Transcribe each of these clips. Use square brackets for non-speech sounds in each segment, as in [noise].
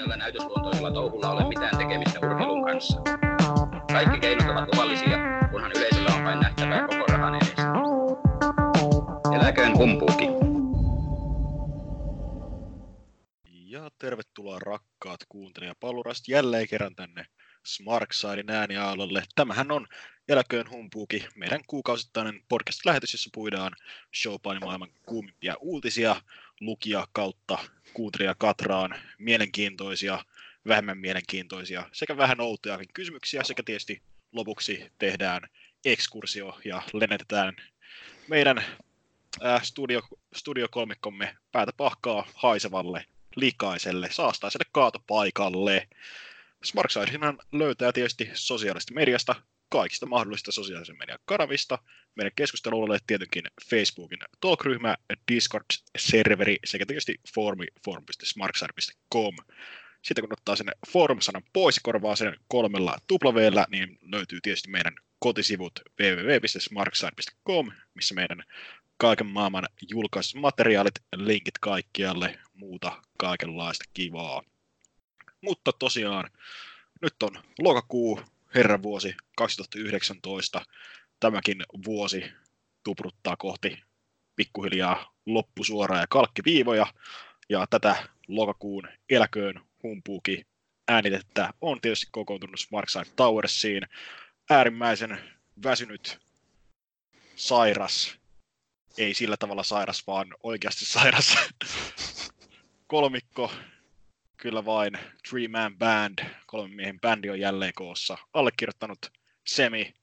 tällä näytösluontoisella touhulla ole mitään tekemistä urheilun kanssa. Kaikki keinot ovat luvallisia, kunhan yleisöllä on vain nähtävää koko rahan edestä. Eläköön humpuuki. Ja tervetuloa rakkaat kuuntelijat palurast jälleen kerran tänne Smarksidein ääniaalolle. Tämähän on Eläköön humpuuki, meidän kuukausittainen podcast-lähetys, jossa puidaan showpainin maailman kuumimpia uutisia lukija kautta kuuntelija Katraan mielenkiintoisia, vähemmän mielenkiintoisia sekä vähän outojakin kysymyksiä sekä tietysti lopuksi tehdään ekskursio ja lennätetään meidän äh, studio, studiokolmikkomme päätä pahkaa haisevalle, likaiselle, saastaiselle kaatopaikalle. Smarksidehan löytää tietysti sosiaalista mediasta kaikista mahdollisista sosiaalisen median kanavista. Meidän keskustelulle tietenkin Facebookin talkryhmä, Discord-serveri sekä tietysti formi forum.smartside.com. Sitten kun ottaa sen forum-sanan pois ja korvaa sen kolmella tuplaveellä, niin löytyy tietysti meidän kotisivut www.smartside.com, missä meidän kaiken maailman julkaisut materiaalit, linkit kaikkialle, muuta kaikenlaista kivaa. Mutta tosiaan, nyt on lokakuu, herran vuosi 2019. Tämäkin vuosi tupruttaa kohti pikkuhiljaa loppusuoraa ja kalkkiviivoja. Ja tätä lokakuun eläköön humpuuki äänitettä on tietysti kokoontunut Smartside Towersiin. Äärimmäisen väsynyt, sairas, ei sillä tavalla sairas, vaan oikeasti sairas [laughs] kolmikko kyllä vain Three Man Band, kolmen miehen bändi on jälleen koossa. Allekirjoittanut Semi,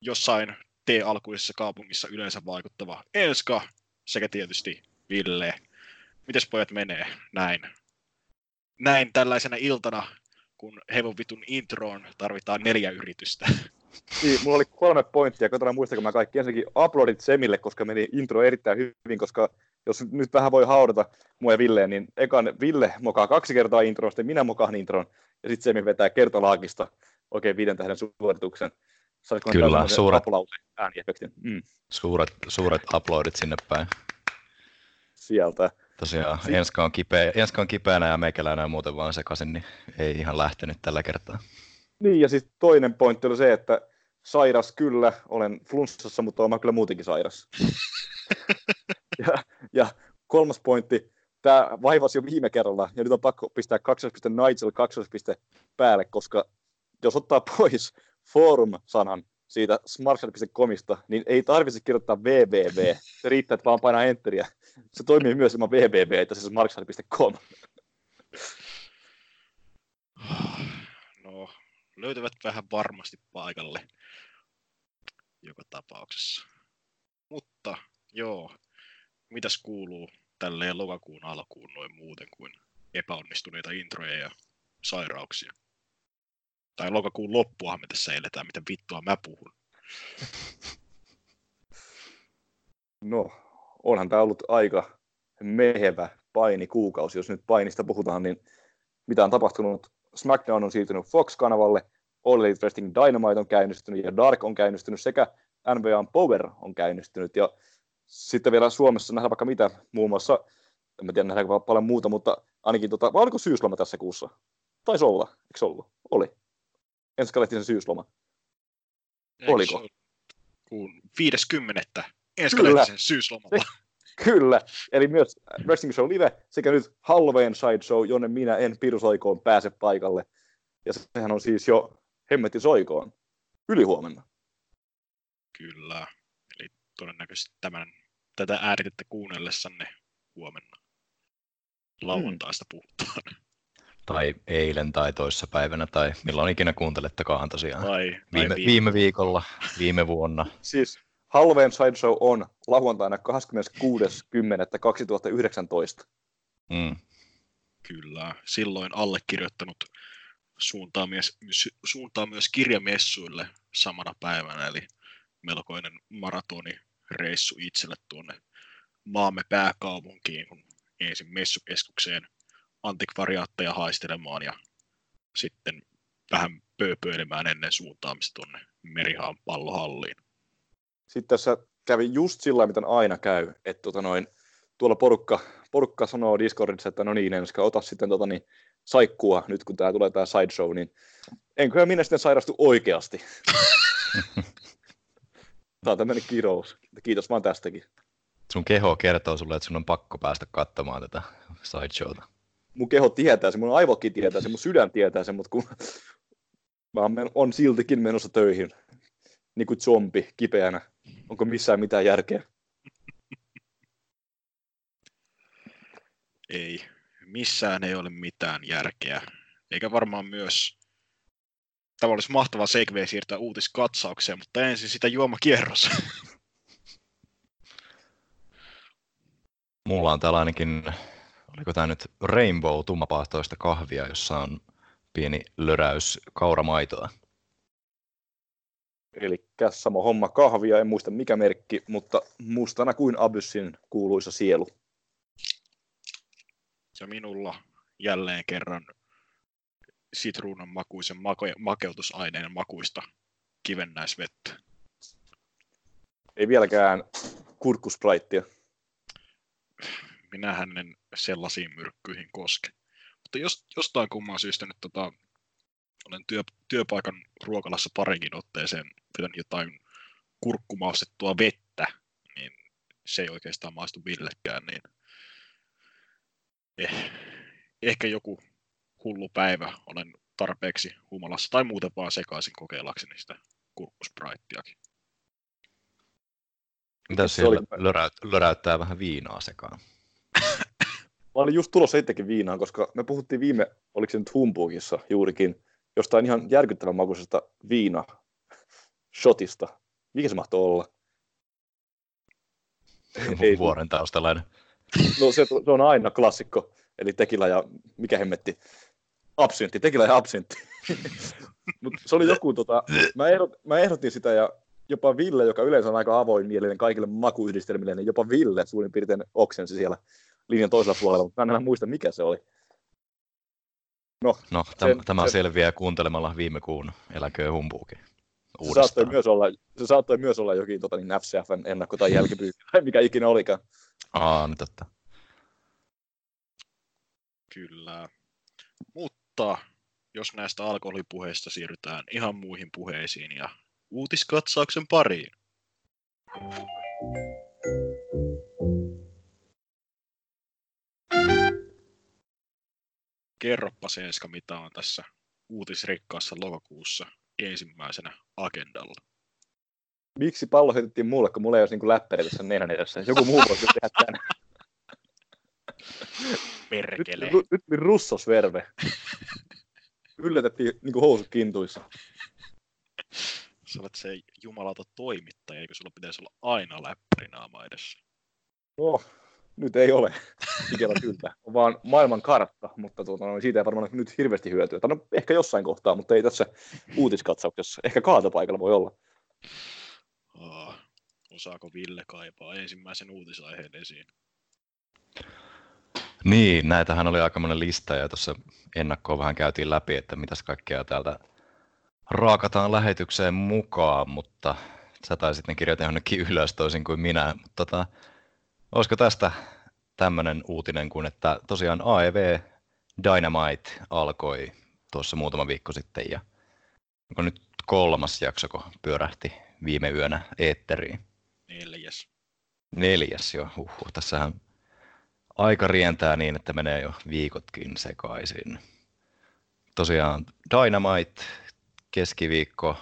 jossain T-alkuisessa kaupungissa yleensä vaikuttava Enska sekä tietysti Ville. Mites pojat menee näin? Näin tällaisena iltana, kun hevon vitun introon tarvitaan neljä yritystä. Niin, mulla oli kolme pointtia, katsotaan muistanko mä kaikki. Ensinnäkin uploadit Semille, koska meni intro erittäin hyvin, koska jos nyt vähän voi haudata mua ja Villeen, niin ekan Ville mokaa kaksi kertaa intron, sitten minä mokaan intron, ja sitten Semi vetää kertalaakista oikein viiden tähden suorituksen. Saisiko Kyllä, suuret, ääniefektin? Mm. Suuret, suuret uploadit sinne päin. Sieltä. Tosiaan, Siin... Enska, on kipeä, Enska on kipeänä ja meikäläinen ja muuten vaan sekaisin, niin ei ihan lähtenyt tällä kertaa. Niin, ja sitten toinen pointti oli se, että sairas kyllä, olen flunssassa, mutta olen kyllä muutenkin sairas. [laughs] ja, ja kolmas pointti, tämä vaivasi jo viime kerralla, ja nyt on pakko pistää kaksoispiste Nigel kaksoispiste päälle, koska jos ottaa pois forum-sanan siitä smartshot.comista, niin ei tarvitse kirjoittaa www. Se riittää, että vaan painaa enteriä. Se toimii myös ilman www, että se smartshot.com. No, löytyvät vähän varmasti paikalle joka tapauksessa. Mutta joo, mitäs kuuluu tälleen lokakuun alkuun noin muuten kuin epäonnistuneita introja ja sairauksia? Tai lokakuun loppuahan me tässä eletään, mitä vittua mä puhun. [laughs] No, onhan tämä ollut aika mehevä paini kuukausi. Jos nyt painista puhutaan, niin mitä on tapahtunut? SmackDown on siirtynyt Fox-kanavalle, All Elite Wrestling Dynamite on käynnistynyt ja Dark on käynnistynyt sekä NBA Power on käynnistynyt. Ja sitten vielä Suomessa nähdään vaikka mitä, muun muassa, en tiedä nähdäänkö paljon muuta, mutta ainakin, tota, vai oliko syysloma tässä kuussa? Taisi olla, eikö ollut? Oli. Enska Lehtisen syysloma. Eikö Oliko? Kuun 50. Enska Lehtisen syyslomalla. Kyllä, eli myös Wrestling Show Live sekä nyt Halloween Side Show, jonne minä en pirusoikoon pääse paikalle. Ja sehän on siis jo hemmetti soikoon ylihuomenna. Kyllä, eli todennäköisesti tämän tätä ääritettä kuunnellessanne huomenna lauantaista mm. puhutaan. Tai eilen tai toissapäivänä tai milloin ikinä kuuntelettakaan tosiaan. Tai, tai viime, viime, viime viikolla, viime vuonna. [laughs] Siis Halloween Sideshow on lauantaina 26.10.2019. Mm. Kyllä, silloin allekirjoittanut suuntaa myös, suuntaa myös kirjamessuille samana päivänä, eli melkoinen maratonireissu itselle tuonne maamme pääkaupunkiin, kun ensin messukeskukseen antikvariaatteja haistelemaan ja sitten vähän pööpöilemään ennen suuntaamista tuonne Merihaan pallohalliin. Sitten tässä kävi just sillä miten aina käy, että tota noin, tuolla porukka, porukka sanoo Discordissa, että no niin, Enska, ota sitten tota, niin, saikkua nyt, kun tämä tulee tämä sideshow, niin enköhän minä sitten sairastu oikeasti. [laughs] tämä on tämmöinen kirous. Kiitos vaan tästäkin. Sun keho kertoo sulle, että sun on pakko päästä katsomaan tätä sideshowta. Mun keho tietää se, mun aivokin tietää se, mun sydän tietää se, mutta kun mä on siltikin menossa töihin, niin kuin zombi kipeänä. Onko missään mitään järkeä? Ei, missään ei ole mitään järkeä. Eikä varmaan myös Tämä olisi mahtava segway siirtää uutiskatsaukseen, mutta ensin sitä juomakierros. [laughs] Mulla on tällainenkin, oliko tämä nyt Rainbow tummapahtoista kahvia, jossa on pieni löräys kauramaitoa. Eli sama homma kahvia, en muista mikä merkki, mutta mustana kuin Abyssin kuuluisa sielu. Ja minulla jälleen kerran sitruunan makuisen make- makeutusaineen makuista kivennäisvettä. Ei vieläkään kurkkuspraittia. Minähän en sellaisiin myrkkyihin koske. Mutta jos, jostain kumman syystä nyt tota, olen työ, työpaikan ruokalassa parinkin otteeseen pitänyt jotain kurkkumaustettua vettä, niin se ei oikeastaan maistu Villekään, niin eh, ehkä joku hullu päivä olen tarpeeksi humalassa tai muuten vaan sekaisin kokeillakseni sitä kurkkuspraittiakin. Mitä siellä oli... lörä, löräyttää vähän viinaa sekaan? [laughs] Mä olin just tulossa itsekin viinaan, koska me puhuttiin viime, oliko se nyt Humbugissa juurikin, jostain ihan järkyttävän makuisesta viina shotista. Mikä se mahtoi olla? Ei, vuoren taustalainen. No se, se, on aina klassikko, eli tekila ja mikä hemmetti, absintti, tekila ja absintti. [laughs] Mutta se oli joku, tota, mä, ehdot, mä ehdotin sitä ja jopa Ville, joka yleensä on aika avoinmielinen kaikille makuyhdistelmille, niin jopa Ville suurin piirtein oksensi siellä linjan toisella puolella, mutta mä en enää muista, mikä se oli. No, no täm, se, tämä se, selviää kuuntelemalla viime kuun Eläköön humpuukin. Se saattoi, myös olla, se saattoi myös olla jokin tota, niin FCFn ennakko- tai jälkipyykki, tai [laughs] mikä ikinä olikaan. Aa, nyt totta. Kyllä. Mutta jos näistä alkoholipuheista siirrytään ihan muihin puheisiin ja uutiskatsauksen pariin. Kerroppa Senska, mitä on tässä uutisrikkaassa lokakuussa ensimmäisenä agendalla. Miksi pallo heitettiin mulle, kun mulla ei olisi niin läppäri tässä nenän edessä? Joku muu voisi tehdä tämän. [laughs] Perkele. Nyt, nyt, nyt russosverve. [laughs] Yllätettiin niin housut kintuissa. Sä olet se jumalata toimittaja, eikö sulla pitäisi olla aina läppäri naama edessä? No, nyt ei ole, ikävä kyllä. On vaan maailman kartta, mutta tuota, no, siitä ei varmaan nyt hirveästi hyötyä. Tai no, ehkä jossain kohtaa, mutta ei tässä uutiskatsauksessa. Ehkä kaatopaikalla voi olla. Oh, osaako Ville kaipaa ensimmäisen uutisaiheen esiin? Niin, näitähän oli aika monen lista ja tuossa ennakkoon vähän käytiin läpi, että mitäs kaikkea täältä raakataan lähetykseen mukaan, mutta sä taisit ne kirjoita jonnekin ylös toisin kuin minä. Mutta tota, olisiko tästä tämmöinen uutinen kuin, että tosiaan AEV Dynamite alkoi tuossa muutama viikko sitten ja onko nyt kolmas jakso, kun pyörähti viime yönä eetteriin? Neljäs. Neljäs jo, uhuh, tässähän aika rientää niin, että menee jo viikotkin sekaisin. Tosiaan Dynamite keskiviikko,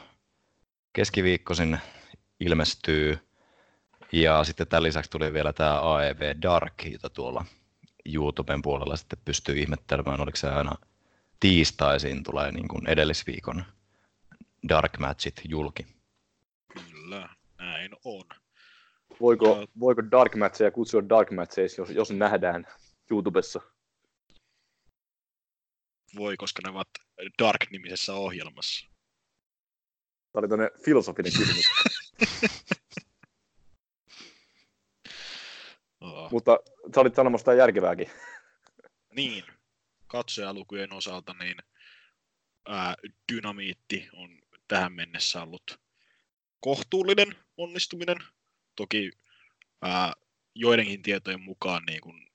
keskiviikkoisin ilmestyy ja sitten tämän lisäksi tuli vielä tämä AEV Dark, jota tuolla YouTuben puolella sitten pystyy ihmettelemään, oliko se aina tiistaisin tulee niin kuin edellisviikon Dark Matchit julki. Kyllä, näin on. Voiko, voiko Dark Matcheja kutsua Dark Matcheiksi, jos, jos nähdään YouTubessa? Voi, koska ne ovat Dark-nimisessä ohjelmassa. Tämä oli tämmöinen filosofinen kysymys. [laughs] oh. Mutta sä olit sanomassa järkevääkin. Niin. Katsojalukujen osalta niin ää, dynamiitti on tähän mennessä ollut kohtuullinen onnistuminen. Toki ää, joidenkin tietojen mukaan niin kun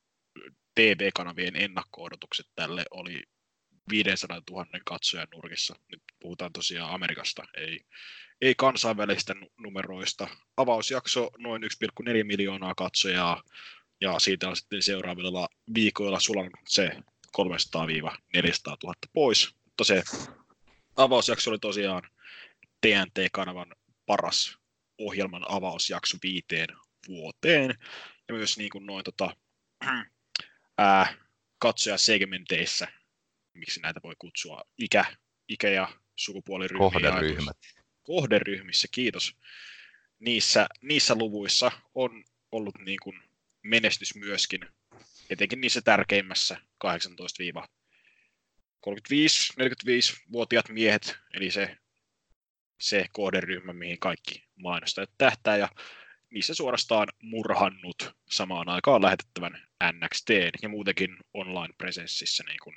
TV-kanavien ennakko-odotukset tälle oli 500 000 katsojan nurkissa. Nyt puhutaan tosiaan Amerikasta, ei, ei kansainvälistä numeroista. Avausjakso noin 1,4 miljoonaa katsojaa, ja siitä on sitten seuraavilla viikoilla sulan se 300-400 000 pois. Mutta se avausjakso oli tosiaan TNT-kanavan paras ohjelman avausjakso viiteen vuoteen. Ja myös niin kuin noin tota, [clears throat] ää, katsojasegmenteissä, miksi näitä voi kutsua, ikä, ikä ja sukupuoliryhmiä. Kohderyhmät. Kohderyhmissä, kiitos. Niissä, niissä luvuissa on ollut niin kuin menestys myöskin, etenkin niissä tärkeimmässä 18-45-45-vuotiaat miehet, eli se, se kohderyhmä, mihin kaikki mainostajat tähtää, ja niissä suorastaan murhannut samaan aikaan lähetettävän NXT ja muutenkin online-presenssissä niin kuin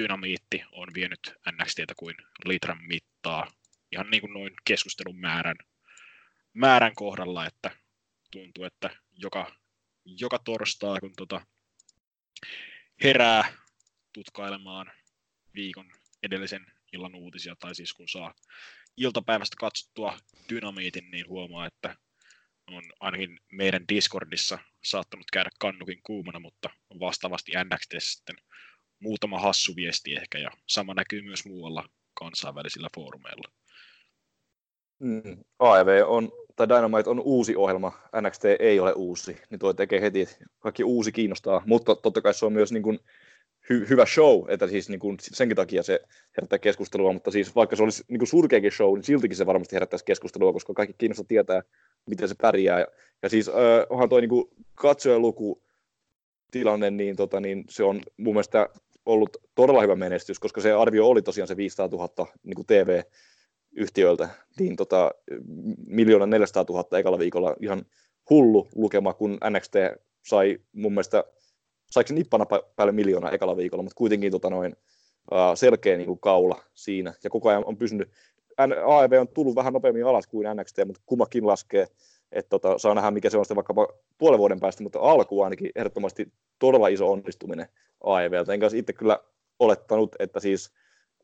dynamiitti on vienyt NXTtä kuin litran mittaa ihan niin kuin noin keskustelun määrän, määrän kohdalla, että tuntuu, että joka, joka torstai, kun tota herää tutkailemaan viikon edellisen illan uutisia, tai siis kun saa iltapäivästä katsottua dynamiitin, niin huomaa, että on ainakin meidän Discordissa saattanut käydä kannukin kuumana, mutta vastaavasti NXT sitten muutama hassu viesti ehkä, ja sama näkyy myös muualla kansainvälisillä foorumeilla. Mm. AEV on, tai Dynamite on uusi ohjelma, NXT ei ole uusi, niin tuo tekee heti, kaikki uusi kiinnostaa, mutta totta kai se on myös niin kuin hy- hyvä show, että siis niin kuin senkin takia se herättää keskustelua, mutta siis vaikka se olisi niin kuin surkeakin show, niin siltikin se varmasti herättäisi keskustelua, koska kaikki kiinnostaa tietää, miten se pärjää. Ja, siis äh, onhan tuo niin katsojaluku tilanne, niin, tota, niin se on mun mielestä ollut todella hyvä menestys, koska se arvio oli tosiaan se 500 000 niin kuin TV-yhtiöiltä, niin tota, miljoona 400 000 ekalla viikolla ihan hullu lukema, kun NXT sai mun mielestä, saiko nippana päälle miljoonaa ekalla viikolla, mutta kuitenkin tota noin, selkeä niin kuin kaula siinä, ja koko ajan on pysynyt, AEV on tullut vähän nopeammin alas kuin NXT, mutta kummakin laskee, että tota, saa nähdä, mikä se on sitten vaikkapa puolen vuoden päästä, mutta alku ainakin ehdottomasti todella iso onnistuminen AEVltä. Enkä itse kyllä olettanut, että siis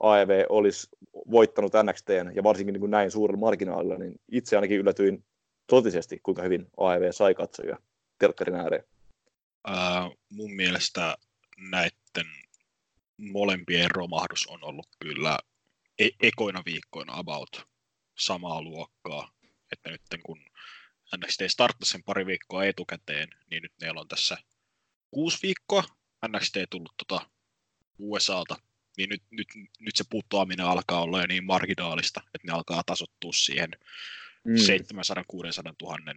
AEV olisi voittanut NXT ja varsinkin niin näin suurella marginaalilla, niin itse ainakin yllätyin totisesti, kuinka hyvin AEV sai katsojia telkkarin ääreen. Mun mielestä näiden molempien romahdus on ollut kyllä e- ekoina viikkoina about samaa luokkaa. Että nyt kun NXT starttasi sen pari viikkoa etukäteen, niin nyt meillä on tässä kuusi viikkoa NXT tullut tota USAlta, niin nyt, nyt, nyt se putoaminen alkaa olla jo niin marginaalista, että ne alkaa tasottua siihen mm. 700-600 000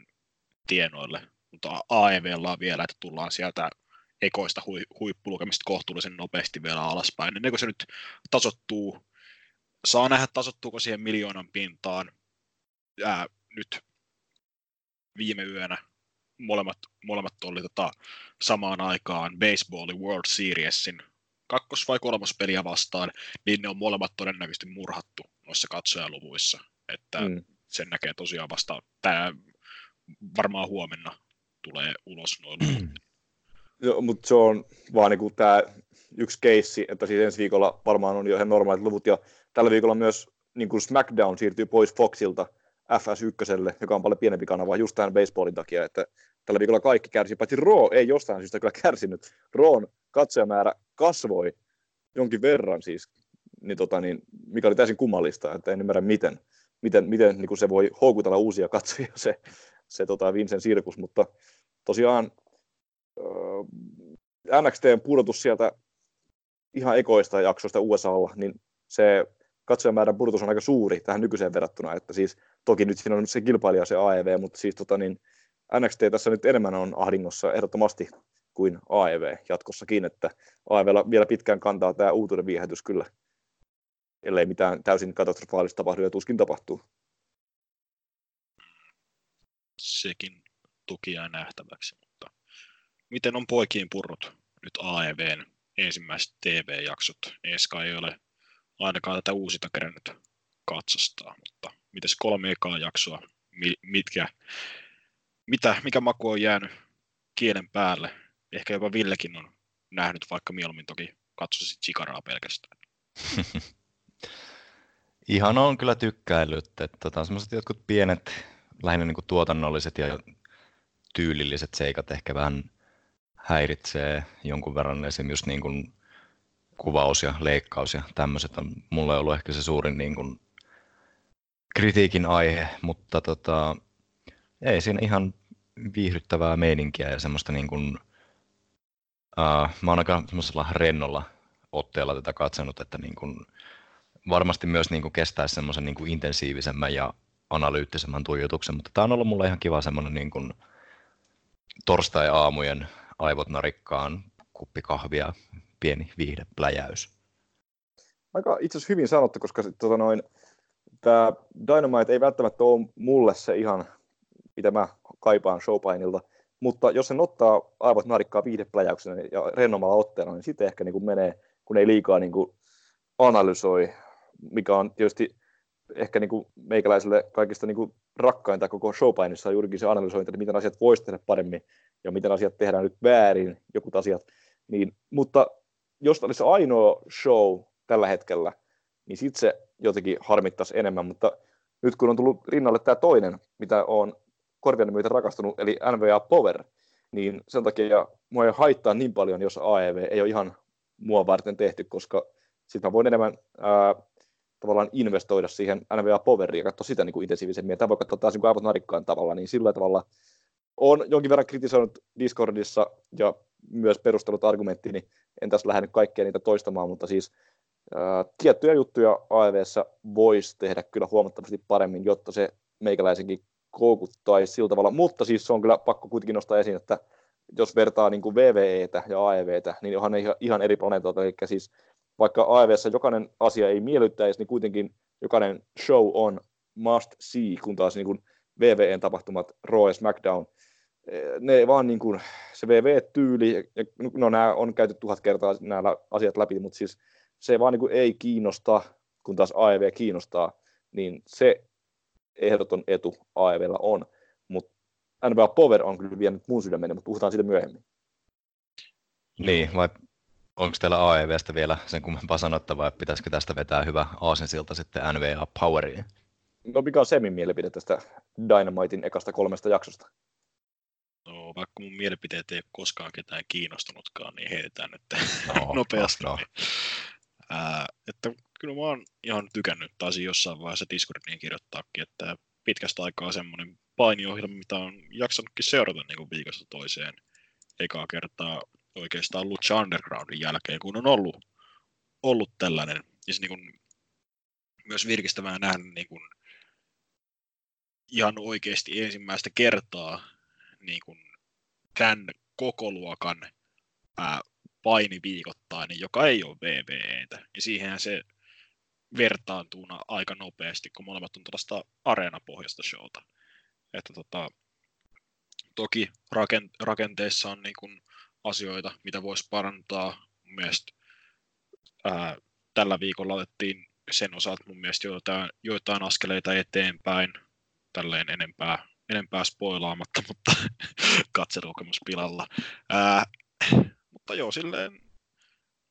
tienoille. Mutta AEVlla on vielä, että tullaan sieltä ekoista hui, huippulukemista kohtuullisen nopeasti vielä alaspäin. Ennen kuin se nyt tasottuu, saa nähdä tasottuuko siihen miljoonan pintaan. Ää, nyt viime yönä molemmat, molemmat oli tota, samaan aikaan baseballin World Seriesin kakkos- vai kolmospeliä vastaan, niin ne on molemmat todennäköisesti murhattu noissa katsojaluvuissa. Että mm. sen näkee tosiaan vasta, tämä varmaan huomenna tulee ulos noin Joo, mutta se on vaan niinku tämä yksi keissi, että siis ensi viikolla varmaan on jo ihan normaalit luvut, ja tällä viikolla myös niin kuin SmackDown siirtyy pois Foxilta FS1, joka on paljon pienempi kanava just tähän baseballin takia, että tällä viikolla kaikki kärsi, paitsi Raw ei jostain syystä kyllä kärsinyt. Rawn katsojamäärä kasvoi jonkin verran siis, niin tota, niin, mikä oli täysin kummallista, että en ymmärrä miten, miten, miten niin kuin se voi houkutella uusia katsojia se, se tota Vincent Sirkus, mutta tosiaan äh, NXTn pudotus sieltä ihan ekoista jaksoista USAlla, niin se katsojamäärän pudotus on aika suuri tähän nykyiseen verrattuna, että siis toki nyt siinä on se kilpailija se AEV, mutta siis tota niin, NXT tässä nyt enemmän on ahdingossa ehdottomasti kuin AEV jatkossakin, että AEV vielä pitkään kantaa tämä uutuuden viehätys kyllä, ellei mitään täysin katastrofaalista tapahdu ja tuskin tapahtuu. Sekin tuki jää nähtäväksi, mutta miten on poikiin purrut nyt AEVn ensimmäiset TV-jaksot? Eska ei ole ainakaan tätä uusita kerännyt katsostaa, mutta mitäs kolme ekaa jaksoa, mitkä, mitä, mikä maku on jäänyt kielen päälle? Ehkä jopa Villekin on nähnyt, vaikka mieluummin toki katsoisi Chikaraa pelkästään. [laughs] Ihan on kyllä tykkäillyt, että tota, semmoiset jotkut pienet, lähinnä niin kuin tuotannolliset ja tyylilliset seikat ehkä vähän häiritsee jonkun verran. Esimerkiksi just niin kuin kuvaus ja leikkaus ja tämmöiset on mulle ollut ehkä se suurin niin kuin kritiikin aihe, mutta tota, ei siinä ihan viihdyttävää meininkiä ja semmoista niin kuin, uh, mä oon aika semmoisella rennolla otteella tätä katsonut, että niin kuin, varmasti myös niin kuin kestäisi semmoisen niin kuin intensiivisemmän ja analyyttisemmän tuijotuksen, mutta tämä on ollut mulle ihan kiva semmoinen niin kuin torstai-aamujen aivot narikkaan kuppi kahvia, pieni viihdepläjäys. Aika itse asiassa hyvin sanottu, koska tota noin, tämä Dynamite ei välttämättä ole mulle se ihan, mitä mä kaipaan showpainilta, mutta jos sen ottaa aivot narikkaa viihdepläjäyksenä ja rennomalla otteena, niin sitten ehkä niin kuin menee, kun ei liikaa niin kuin analysoi, mikä on tietysti ehkä niin kuin meikäläiselle kaikista niin kuin rakkainta koko showpainissa on juurikin se analysointi, että miten asiat voisi tehdä paremmin ja miten asiat tehdään nyt väärin, jokut asiat. Niin, mutta jos olisi ainoa show tällä hetkellä, niin sitten se jotenkin harmittaisi enemmän, mutta nyt kun on tullut rinnalle tämä toinen, mitä on korvian myötä rakastunut, eli NVA Power, niin sen takia mua ei haittaa niin paljon, jos AEV ei ole ihan mua varten tehty, koska sitten mä voin enemmän ää, tavallaan investoida siihen NVA Poweriin ja katsoa sitä niin kuin intensiivisemmin. Tämä voi katsoa taas niin aivot narikkaan tavalla, niin sillä tavalla on jonkin verran kritisoinut Discordissa ja myös perustellut argumentti, niin en tässä lähde kaikkea niitä toistamaan, mutta siis ää, tiettyjä juttuja AEVssä voisi tehdä kyllä huomattavasti paremmin, jotta se meikäläisenkin koukuttaisi sillä tavalla, mutta siis se on kyllä pakko kuitenkin nostaa esiin, että jos vertaa niin kuin VVEtä ja AEVtä, niin onhan ne ihan eri planeetalta, eli siis vaikka AEVssä jokainen asia ei miellyttäisi, niin kuitenkin jokainen show on must see, kun taas niin kuin VVEn tapahtumat Raw ja SmackDown, ne vaan niin kuin, se VV-tyyli, no nämä on käyty tuhat kertaa nämä asiat läpi, mutta siis se vaan niin kuin ei kiinnosta, kun taas AEV kiinnostaa, niin se ehdoton etu AEVllä on. Mutta NBA Power on kyllä vienyt mun sydämeni, mutta puhutaan siitä myöhemmin. Niin, vai onko teillä AEVstä vielä sen kummempaa sanottavaa, että pitäisikö tästä vetää hyvä aasensilta sitten NVA Poweriin? No mikä on Semin mielipide tästä Dynamitein ekasta kolmesta jaksosta? No, vaikka mun mielipiteet ei ole koskaan ketään kiinnostunutkaan, niin heitetään nyt no, [laughs] nopeasti. No, no. Ää, että kyllä mä oon ihan tykännyt, taisin jossain vaiheessa Discordiin kirjoittaakin, että pitkästä aikaa semmoinen painiohjelma, mitä on jaksanutkin seurata niin kuin viikosta toiseen ekaa kertaa oikeastaan Lucha Undergroundin jälkeen, kun on ollut, ollut tällainen. Ja se niin kuin, myös virkistävää nähdä niin kuin, ihan oikeasti ensimmäistä kertaa niin kuin, tämän koko luokan ää, paini viikoittainen, joka ei ole VVEtä. Ja siihenhän se vertaantuu aika nopeasti, kun molemmat on tällaista areenapohjasta showta. Että tota, toki rakenteessa on niin kuin asioita, mitä voisi parantaa. Mun mielestä ää, tällä viikolla otettiin sen osalta mun mielestä joitain, joitain askeleita eteenpäin, tälleen enempää, enempää spoilaamatta, [laughs] mutta katselukokemus pilalla. Ää, mutta joo, silleen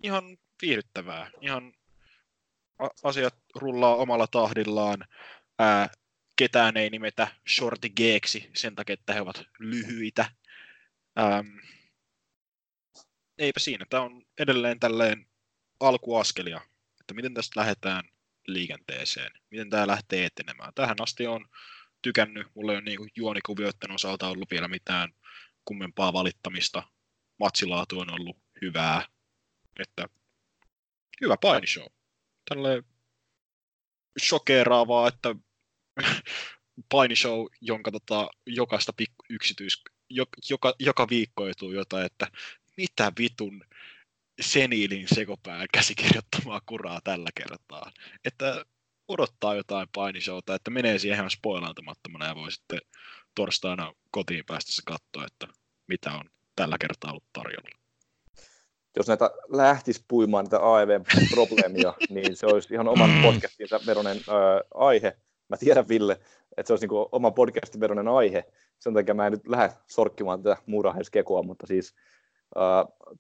ihan viihdyttävää. Ihan asiat rullaa omalla tahdillaan. Ää, ketään ei nimetä Shorty Geeksi sen takia, että he ovat lyhyitä. Ähm, eipä siinä. Tämä on edelleen tälleen alkuaskelia, että miten tästä lähdetään liikenteeseen, miten tämä lähtee etenemään. Tähän asti on tykännyt, mulla ei ole niin juonikuvioiden osalta ollut vielä mitään kummempaa valittamista. Matsilaatu on ollut hyvää, että hyvä painishow. Tälle shokeraavaa, että [laughs] painishow, jonka tota, jokaista pikku yksityis, joka, joka viikko etuu jotain, että mitä vitun seniilin sekopään käsikirjoittamaa kuraa tällä kertaa. Että odottaa jotain painishowta, että menee siihen ihan spoilantamattomana ja voi sitten torstaina kotiin päästessä katsoa, että mitä on tällä kertaa ollut tarjolla. Jos näitä lähtisi puimaan näitä AEV-probleemia, [laughs] niin se olisi ihan oman podcastinsa veronen äh, aihe. Mä tiedän, Ville, että se olisi niin oman podcastin veronen aihe. Sen takia mä en nyt lähde sorkkimaan tätä muuraheiskekua, mutta siis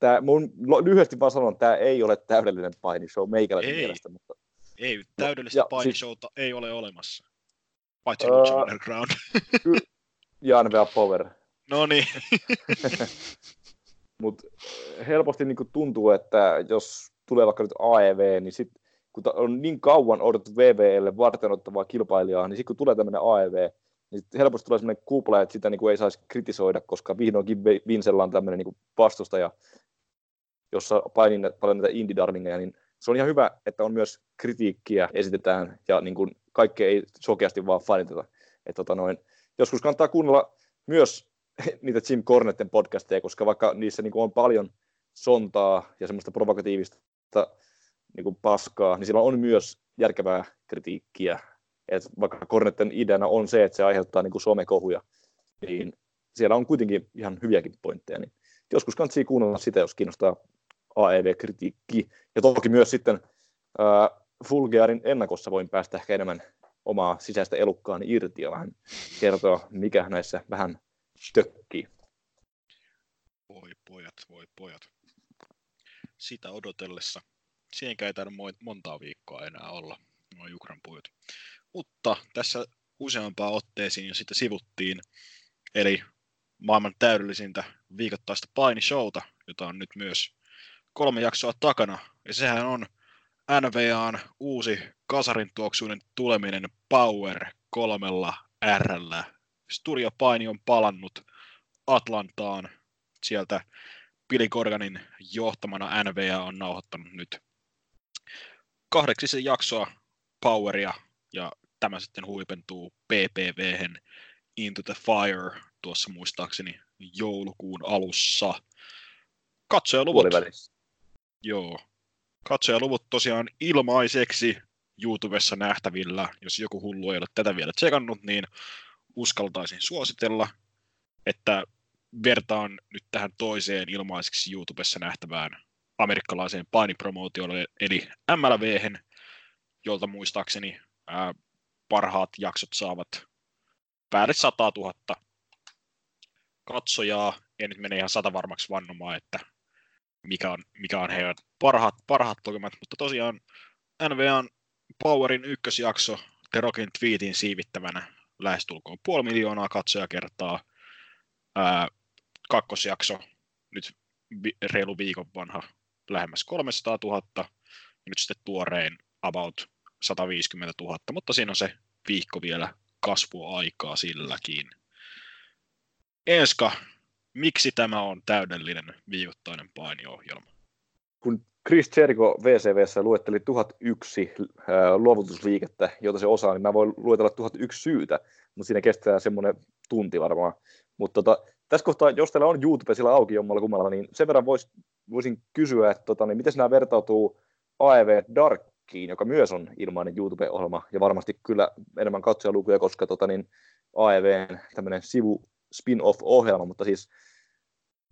tää, mun, lyhyesti vaan sanon, että tämä ei ole täydellinen painishow meikäläisen Ei. mielestä, mutta Ei, täydellistä ja painishowta ei ole olemassa. Paitsi Lucha Underground. ja NVA Power. no niin. [laughs] Mutta helposti niin tuntuu, että jos tulee vaikka nyt AEV, niin sit, kun on niin kauan odotettu VVlle varten ottavaa kilpailijaa, niin sitten kun tulee tämmöinen AEV, niin helposti tulee semmoinen kupla, että sitä niin kuin ei saisi kritisoida, koska vihdoinkin Vi- Vincella on tämmöinen niin vastustaja, jossa painin paljon näitä indie-darlingeja, niin se on ihan hyvä, että on myös kritiikkiä esitetään ja niin kuin kaikkea ei sokeasti vaan faniteta. Et tota noin, joskus kannattaa kuunnella myös [laughs] niitä Jim Cornetten podcasteja, koska vaikka niissä niin kuin on paljon sontaa ja semmoista provokatiivista niin kuin paskaa, niin siellä on myös järkevää kritiikkiä. Et vaikka Cornetten ideana on se, että se aiheuttaa niin kuin somekohuja, niin siellä on kuitenkin ihan hyviäkin pointteja. Niin joskus kannattaa kuunnella sitä, jos kiinnostaa AEV-kritiikki. Ja toki myös sitten äh, Fulgearin ennakossa voin päästä ehkä enemmän omaa sisäistä elukkaani irti ja vähän kertoa, mikä näissä vähän tökkii. Voi pojat, voi pojat. Sitä odotellessa. Siihenkään ei mo- montaa viikkoa enää olla, nuo Jukran pojat. Mutta tässä useampaa otteisiin jo sitä sivuttiin, eli maailman täydellisintä viikoittaista painishowta, jota on nyt myös kolme jaksoa takana. Ja sehän on NVAn uusi kasarin tuoksuinen tuleminen Power kolmella R. Studiopaini on palannut Atlantaan. Sieltä Billy Corganin johtamana NVA on nauhoittanut nyt kahdeksisen jaksoa Poweria ja tämä sitten huipentuu PPVhen Into the Fire tuossa muistaakseni joulukuun alussa. Katsojaluvut, Puolivälissä. joo, katsojaluvut tosiaan ilmaiseksi YouTubessa nähtävillä. Jos joku hullu ei ole tätä vielä tsekannut, niin uskaltaisin suositella, että vertaan nyt tähän toiseen ilmaiseksi YouTubessa nähtävään amerikkalaiseen painipromootiolle, eli MLVhen, jolta muistaakseni ää, parhaat jaksot saavat päälle 100 000 katsojaa. En nyt mene ihan sata varmaksi vannomaan, että mikä on, mikä on heidän parhaat, parhaat lukemat, mutta tosiaan NVAn Powerin ykkösjakso Terokin tweetin siivittävänä lähestulkoon puoli miljoonaa katsojakertaa. Ää, kakkosjakso, nyt vi- reilu viikon vanha, lähemmäs 300 000, ja nyt sitten tuorein about 150 000, mutta siinä on se viikko vielä kasvuaikaa silläkin. Enska, miksi tämä on täydellinen viikoittainen painiohjelma? kun Chris Jericho VCVssä luetteli 1001 ää, luovutusliikettä, jota se osaa, niin mä voin luetella 1001 syytä, mutta siinä kestää semmoinen tunti varmaan. Mutta tota, tässä kohtaa, jos teillä on YouTube sillä auki jommalla kummalla, niin sen verran vois, voisin kysyä, että tota, niin miten nämä vertautuu AEV Darkiin, joka myös on ilmainen YouTube-ohjelma, ja varmasti kyllä enemmän katsojalukuja, koska tota, niin AEVn tämmöinen sivu spin-off-ohjelma, mutta siis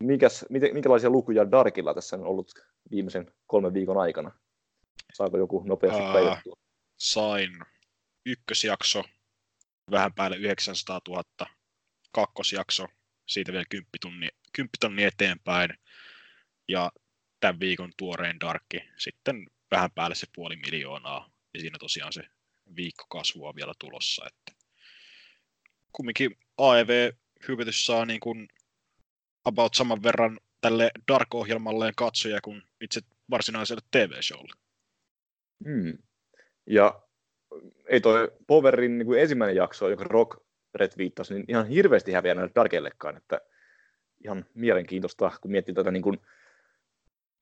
mikäs, miten, minkälaisia lukuja Darkilla tässä on ollut viimeisen kolmen viikon aikana? Saako joku nopeasti päivättyä? Sain ykkösjakso, vähän päälle 900 000, kakkosjakso, siitä vielä 10 tonni, 10 tonni eteenpäin, ja tämän viikon tuorein Darkki, sitten vähän päälle se puoli miljoonaa, ja siinä tosiaan se viikko kasvua vielä tulossa, että kumminkin AEV-hyvytys saa niin kuin about saman verran tälle Dark-ohjelmalleen katsoja kuin itse varsinaiselle TV-showlle. Hmm. Ja ei toi Powerin niin kuin ensimmäinen jakso, joka Rock Red viittasi, niin ihan hirveästi häviää näille Darkellekaan, että ihan mielenkiintoista, kun miettii tätä, niin kuin,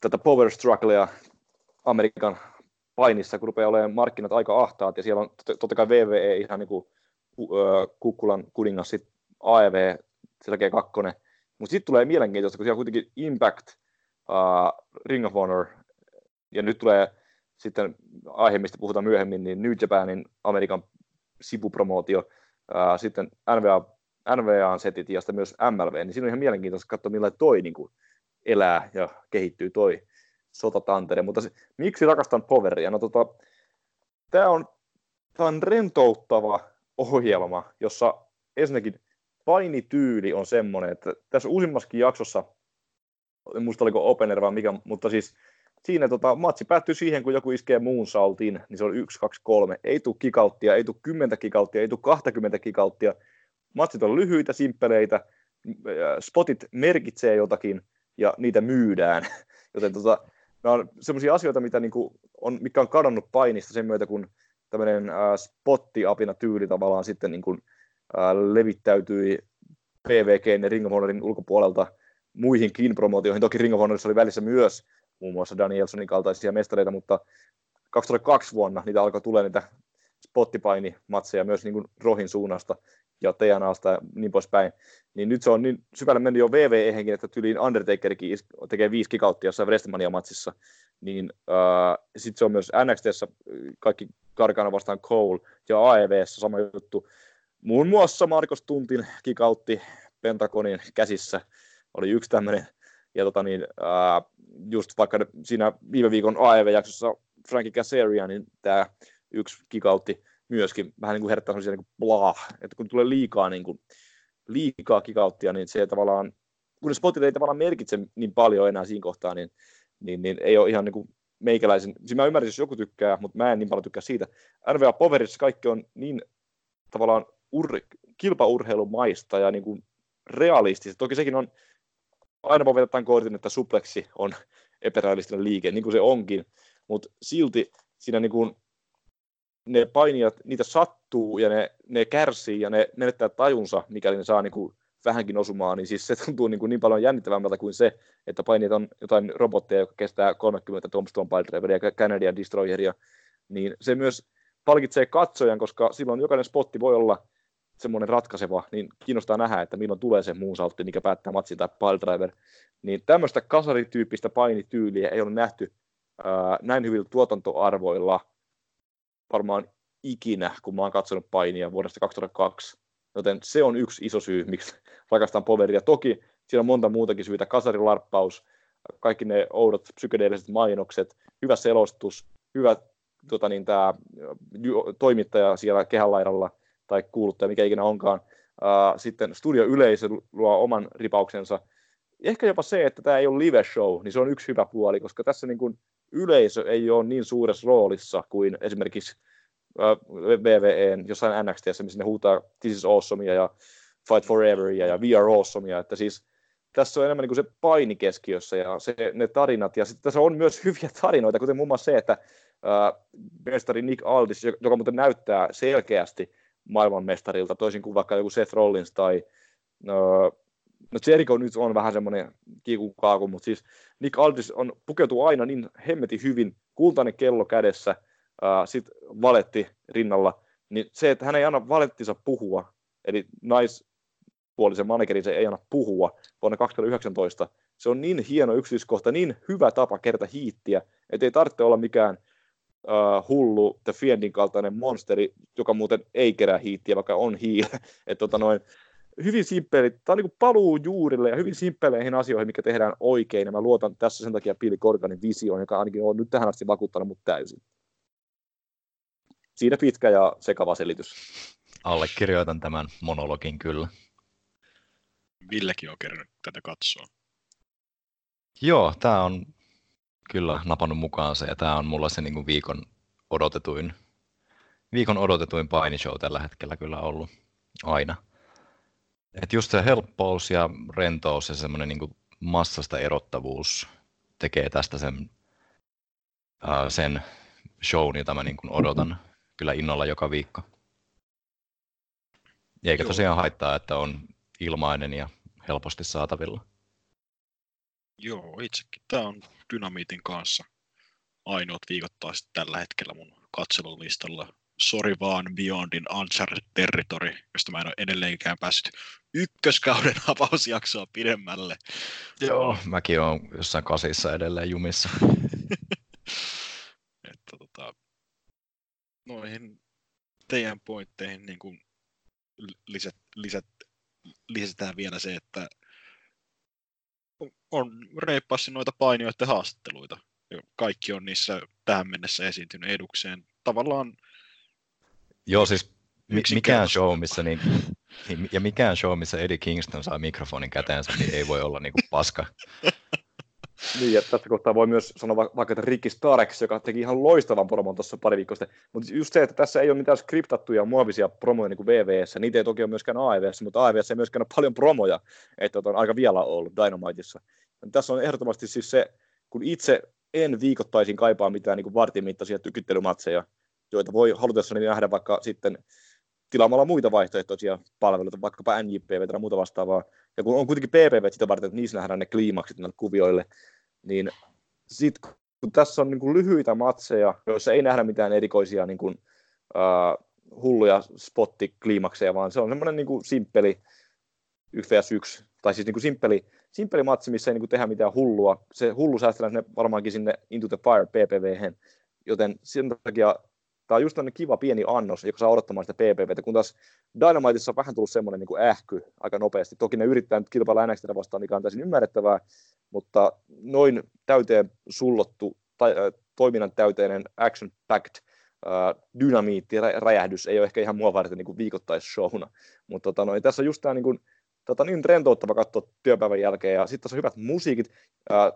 tätä Power Strugglea Amerikan painissa, kun rupeaa olemaan markkinat aika ahtaat, ja siellä on tot- totta kai VVE ihan niin kuin Kukkulan kuningas, sit AEV, selkeä kakkonen, mutta sitten tulee mielenkiintoista, kun siellä kuitenkin Impact, uh, Ring of Honor, ja nyt tulee sitten aihe, mistä puhutaan myöhemmin, niin New Japanin Amerikan sivupromootio, uh, sitten NVA, NVAn setit ja sitten myös MLV, niin siinä on ihan mielenkiintoista katsoa, millä toi niin kuin elää ja kehittyy toi sotatantere. Mutta se, miksi rakastan Poweria? No tota, tämä on, tää on rentouttava ohjelma, jossa ensinnäkin painityyli on semmoinen, että tässä uusimmassakin jaksossa en muista oliko opener vai mikä, mutta siis siinä tota, matsi päättyy siihen, kun joku iskee saltin, niin se on 1, 2, 3. Ei tule kikauttia, ei tule 10 kikauttia, ei tule 20 kikauttia. Matsit on lyhyitä, simppeleitä, spotit merkitsee jotakin ja niitä myydään. [laughs] Joten tota, nämä on sellaisia asioita, mitä niinku on, mikä on kadonnut painista sen myötä, kun tämmöinen äh, spottiapina tyyli tavallaan sitten niin kuin, äh, levittäytyi PVG ja Ring of Honorin ulkopuolelta muihinkin promootioihin. Toki Ring of Honorissa oli välissä myös muun muassa Danielsonin kaltaisia mestareita, mutta 2002 vuonna niitä alkoi tulla niitä spottipainimatseja myös niin kuin Rohin suunnasta ja TNAsta ja niin poispäin. Niin nyt se on niin syvälle mennyt jo WWE-henkin, että tyliin Undertakerkin tekee viisi kikauttia jossain WrestleMania-matsissa. Niin äh, sitten se on myös NXTssä kaikki Karkana vastaan Cole ja AEVssä sama juttu. Muun muassa Markus Tuntin kikautti Pentagonin käsissä oli yksi tämmöinen. Ja tota niin, ää, just vaikka siinä viime viikon AEV-jaksossa Frankie Casaria, niin tämä yksi kikautti myöskin vähän niin kuin herättää sellaisia niin kuin blah, että kun tulee liikaa, niin kuin, liikaa kikauttia, niin se tavallaan, kun spotit ei tavallaan merkitse niin paljon enää siinä kohtaa, niin, niin, niin ei ole ihan niin kuin meikäläisen, siis mä ymmärrän, jos joku tykkää, mutta mä en niin paljon tykkää siitä. NVA Poverissa kaikki on niin tavallaan ur, kilpaurheilumaista ja niin kuin realistista. Toki sekin on, aina voi vetää kortin, että supleksi on epärealistinen liike, niin kuin se onkin, mutta silti siinä niin kuin ne painijat, niitä sattuu ja ne, ne kärsii ja ne menettää tajunsa, mikäli ne saa niin kuin vähänkin osumaan, niin siis se tuntuu niin, kuin niin paljon jännittävämmältä kuin se, että painijat on jotain robotteja, jotka kestää 30 Tombstone Piledriveria ja Canadian Destroyeria, niin se myös palkitsee katsojan, koska silloin jokainen spotti voi olla semmoinen ratkaiseva, niin kiinnostaa nähdä, että milloin tulee se muun saltti, mikä päättää matsi tai piledriver. Niin tämmöistä kasarityyppistä painityyliä ei ole nähty ää, näin hyvillä tuotantoarvoilla varmaan ikinä, kun mä oon katsonut painia vuodesta 2002. Joten se on yksi iso syy, miksi rakastan Poveria. Toki siinä on monta muutakin syytä. Kasarilarppaus, kaikki ne oudot psykedeelliset mainokset, hyvä selostus, hyvä tota niin, tää, toimittaja siellä kehänlaidalla tai kuuluttaja, mikä ikinä onkaan. sitten studioyleisö luo oman ripauksensa. Ehkä jopa se, että tämä ei ole live show, niin se on yksi hyvä puoli, koska tässä niin kuin yleisö ei ole niin suuressa roolissa kuin esimerkiksi VVEn jossain NXTssä, missä ne huutaa This is awesome ja Fight Foreveria ja We are awesome, että siis tässä on enemmän niin kuin se paini keskiössä ja se, ne tarinat, ja sitten tässä on myös [laughs] hyviä tarinoita, kuten muun muassa se, että äh, mestari Nick Aldis, joka muuten näyttää selkeästi maailmanmestarilta, toisin kuin vaikka joku Seth Rollins tai uh, no Jericho nyt on vähän semmoinen kiikukaaku, mutta siis Nick Aldis on pukeutuu aina niin hemmetin hyvin, kultainen kello kädessä, sitten valetti rinnalla, niin se, että hän ei anna valettinsa puhua, eli naispuolisen manekerin se ei anna puhua vuonna 2019, se on niin hieno yksityiskohta, niin hyvä tapa kerätä hiittiä, että ei tarvitse olla mikään uh, hullu The Fiendin kaltainen monsteri, joka muuten ei kerää hiittiä, vaikka on hiil. [laughs] Et, tota noin, hyvin simppeli, tämä on niin paluu juurille ja hyvin simppeleihin asioihin, mikä tehdään oikein, ja mä luotan tässä sen takia Pili Korkanin visioon, joka ainakin on nyt tähän asti vakuuttanut mut täysin. Siinä pitkä ja sekava selitys. Allekirjoitan tämän monologin kyllä. Villekin on kerännyt tätä katsoa. Joo, tämä on kyllä napannut mukaan se, ja tämä on mulla se niin kuin viikon odotetuin, viikon odotetuin painishow tällä hetkellä kyllä ollut aina. Et just se helppous ja rentous ja semmoinen niin massasta erottavuus tekee tästä sen, ää, sen shown, jota mä niin kuin odotan kyllä innolla joka viikko. Eikä Joo. tosiaan haittaa, että on ilmainen ja helposti saatavilla. Joo, itsekin. Tämä on Dynamiitin kanssa ainoat viikoittaiset tällä hetkellä mun katselulistalla. Sori vaan Beyondin Uncharted Territory, josta mä en ole edelleenkään päässyt ykköskauden [laughs] avausjaksoa pidemmälle. Joo, mäkin oon jossain kasissa edelleen jumissa. [laughs] että tota, noihin teidän pointteihin niin kuin lisät, lisät, lisätään vielä se, että on reippaasti noita painijoiden haastatteluita. Kaikki on niissä tähän mennessä esiintynyt edukseen. Tavallaan... Joo, siis mikään show, missä niin, [laughs] ja mikään show, missä Eddie Kingston saa mikrofonin käteensä, niin ei voi olla niin kuin paska. [laughs] Niin, ja tässä kohtaa voi myös sanoa vaikka, että Ricky Starks, joka teki ihan loistavan promon tuossa pari viikkoa sitten. Mutta just se, että tässä ei ole mitään skriptattuja muovisia promoja niin kuin VVS, niitä ei toki ole myöskään AEVS, mutta AEVS ei myöskään ole paljon promoja, että on aika vielä ollut Dynamiteissa. Ja tässä on ehdottomasti siis se, kun itse en viikoittaisin kaipaa mitään niin vartin mittaisia tykyttelymatseja, joita voi halutessani nähdä vaikka sitten tilaamalla muita vaihtoehtoisia palveluita, vaikkapa NJPV tai muuta vastaavaa. Ja kun on kuitenkin PPV sitä varten, että niissä nähdään ne kliimaksit näille kuvioille, niin sitten kun tässä on niin kuin lyhyitä matseja, joissa ei nähdä mitään erikoisia niin kuin, uh, hulluja spottikliimakseja, vaan se on semmoinen niin kuin simppeli 1 vs 1, tai siis niin kuin simppeli, simppeli matsi, missä ei niin kuin tehdä mitään hullua. Se hullu säästellään varmaankin sinne Into the Fire PPV, joten sen takia tämä on just tämmöinen kiva pieni annos, joka saa odottamaan sitä PPVtä, kun taas Dynamiteissa on vähän tullut semmoinen niin ähky aika nopeasti. Toki ne yrittää nyt kilpailla NXT vastaan, mikä on täysin ymmärrettävää, mutta noin täyteen sullottu tai, äh, toiminnan täyteinen action-packed äh, dynamiitti, räjähdys ei ole ehkä ihan mua varten niin viikoittaisshowna. Mutta tota, noin, tässä on just tämä niin kuin, tota, niin rentouttava katsoa työpäivän jälkeen, ja sitten tässä on hyvät musiikit,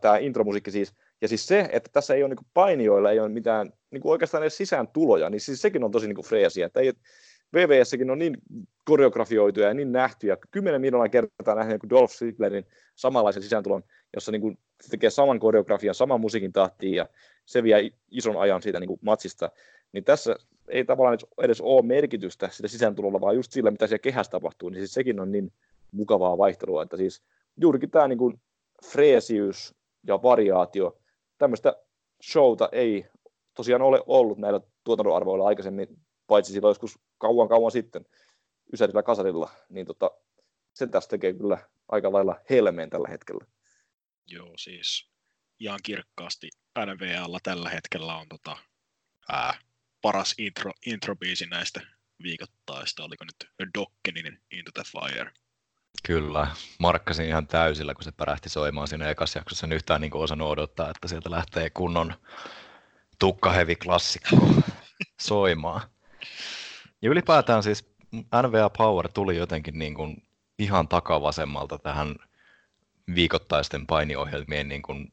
tämä intromusiikki siis, ja siis se, että tässä ei ole niin painijoilla, ei ole mitään niin kuin oikeastaan edes sisään tuloja, niin siis sekin on tosi niin freesiä, että ei, VVSkin on niin koreografioituja ja niin nähtyjä. Kymmenen miljoonaa kertaa nähnyt niin Dolph Zigglerin samanlaisen sisääntulon, jossa niin kuin se tekee saman koreografian, saman musiikin tahtiin ja se vie ison ajan siitä niin kuin matsista. Niin tässä ei tavallaan edes ole merkitystä sitä sisääntulolla, vaan just sillä, mitä siellä kehässä tapahtuu, niin siis sekin on niin mukavaa vaihtelua, että siis juurikin tämä niin kuin freesiys ja variaatio, tämmöistä showta ei tosiaan ole ollut näillä tuotantoarvoilla aikaisemmin, paitsi silloin joskus kauan kauan sitten Ysärillä kasarilla, niin tota, sen tästä tekee kyllä aika lailla helmeen tällä hetkellä. Joo, siis ihan kirkkaasti NVAlla tällä hetkellä on tota, ää, paras intro, introbiisi näistä viikoittaista, oliko nyt Dokkenin Into the Fire. Kyllä, markkasin ihan täysillä, kun se pärähti soimaan siinä ekassa jaksossa. En yhtään niin osannut odottaa, että sieltä lähtee kunnon tukkahevi klassikko [laughs] soimaan. Ja ylipäätään siis NVA Power tuli jotenkin niin kuin ihan takavasemmalta tähän viikoittaisten painiohjelmien niin kuin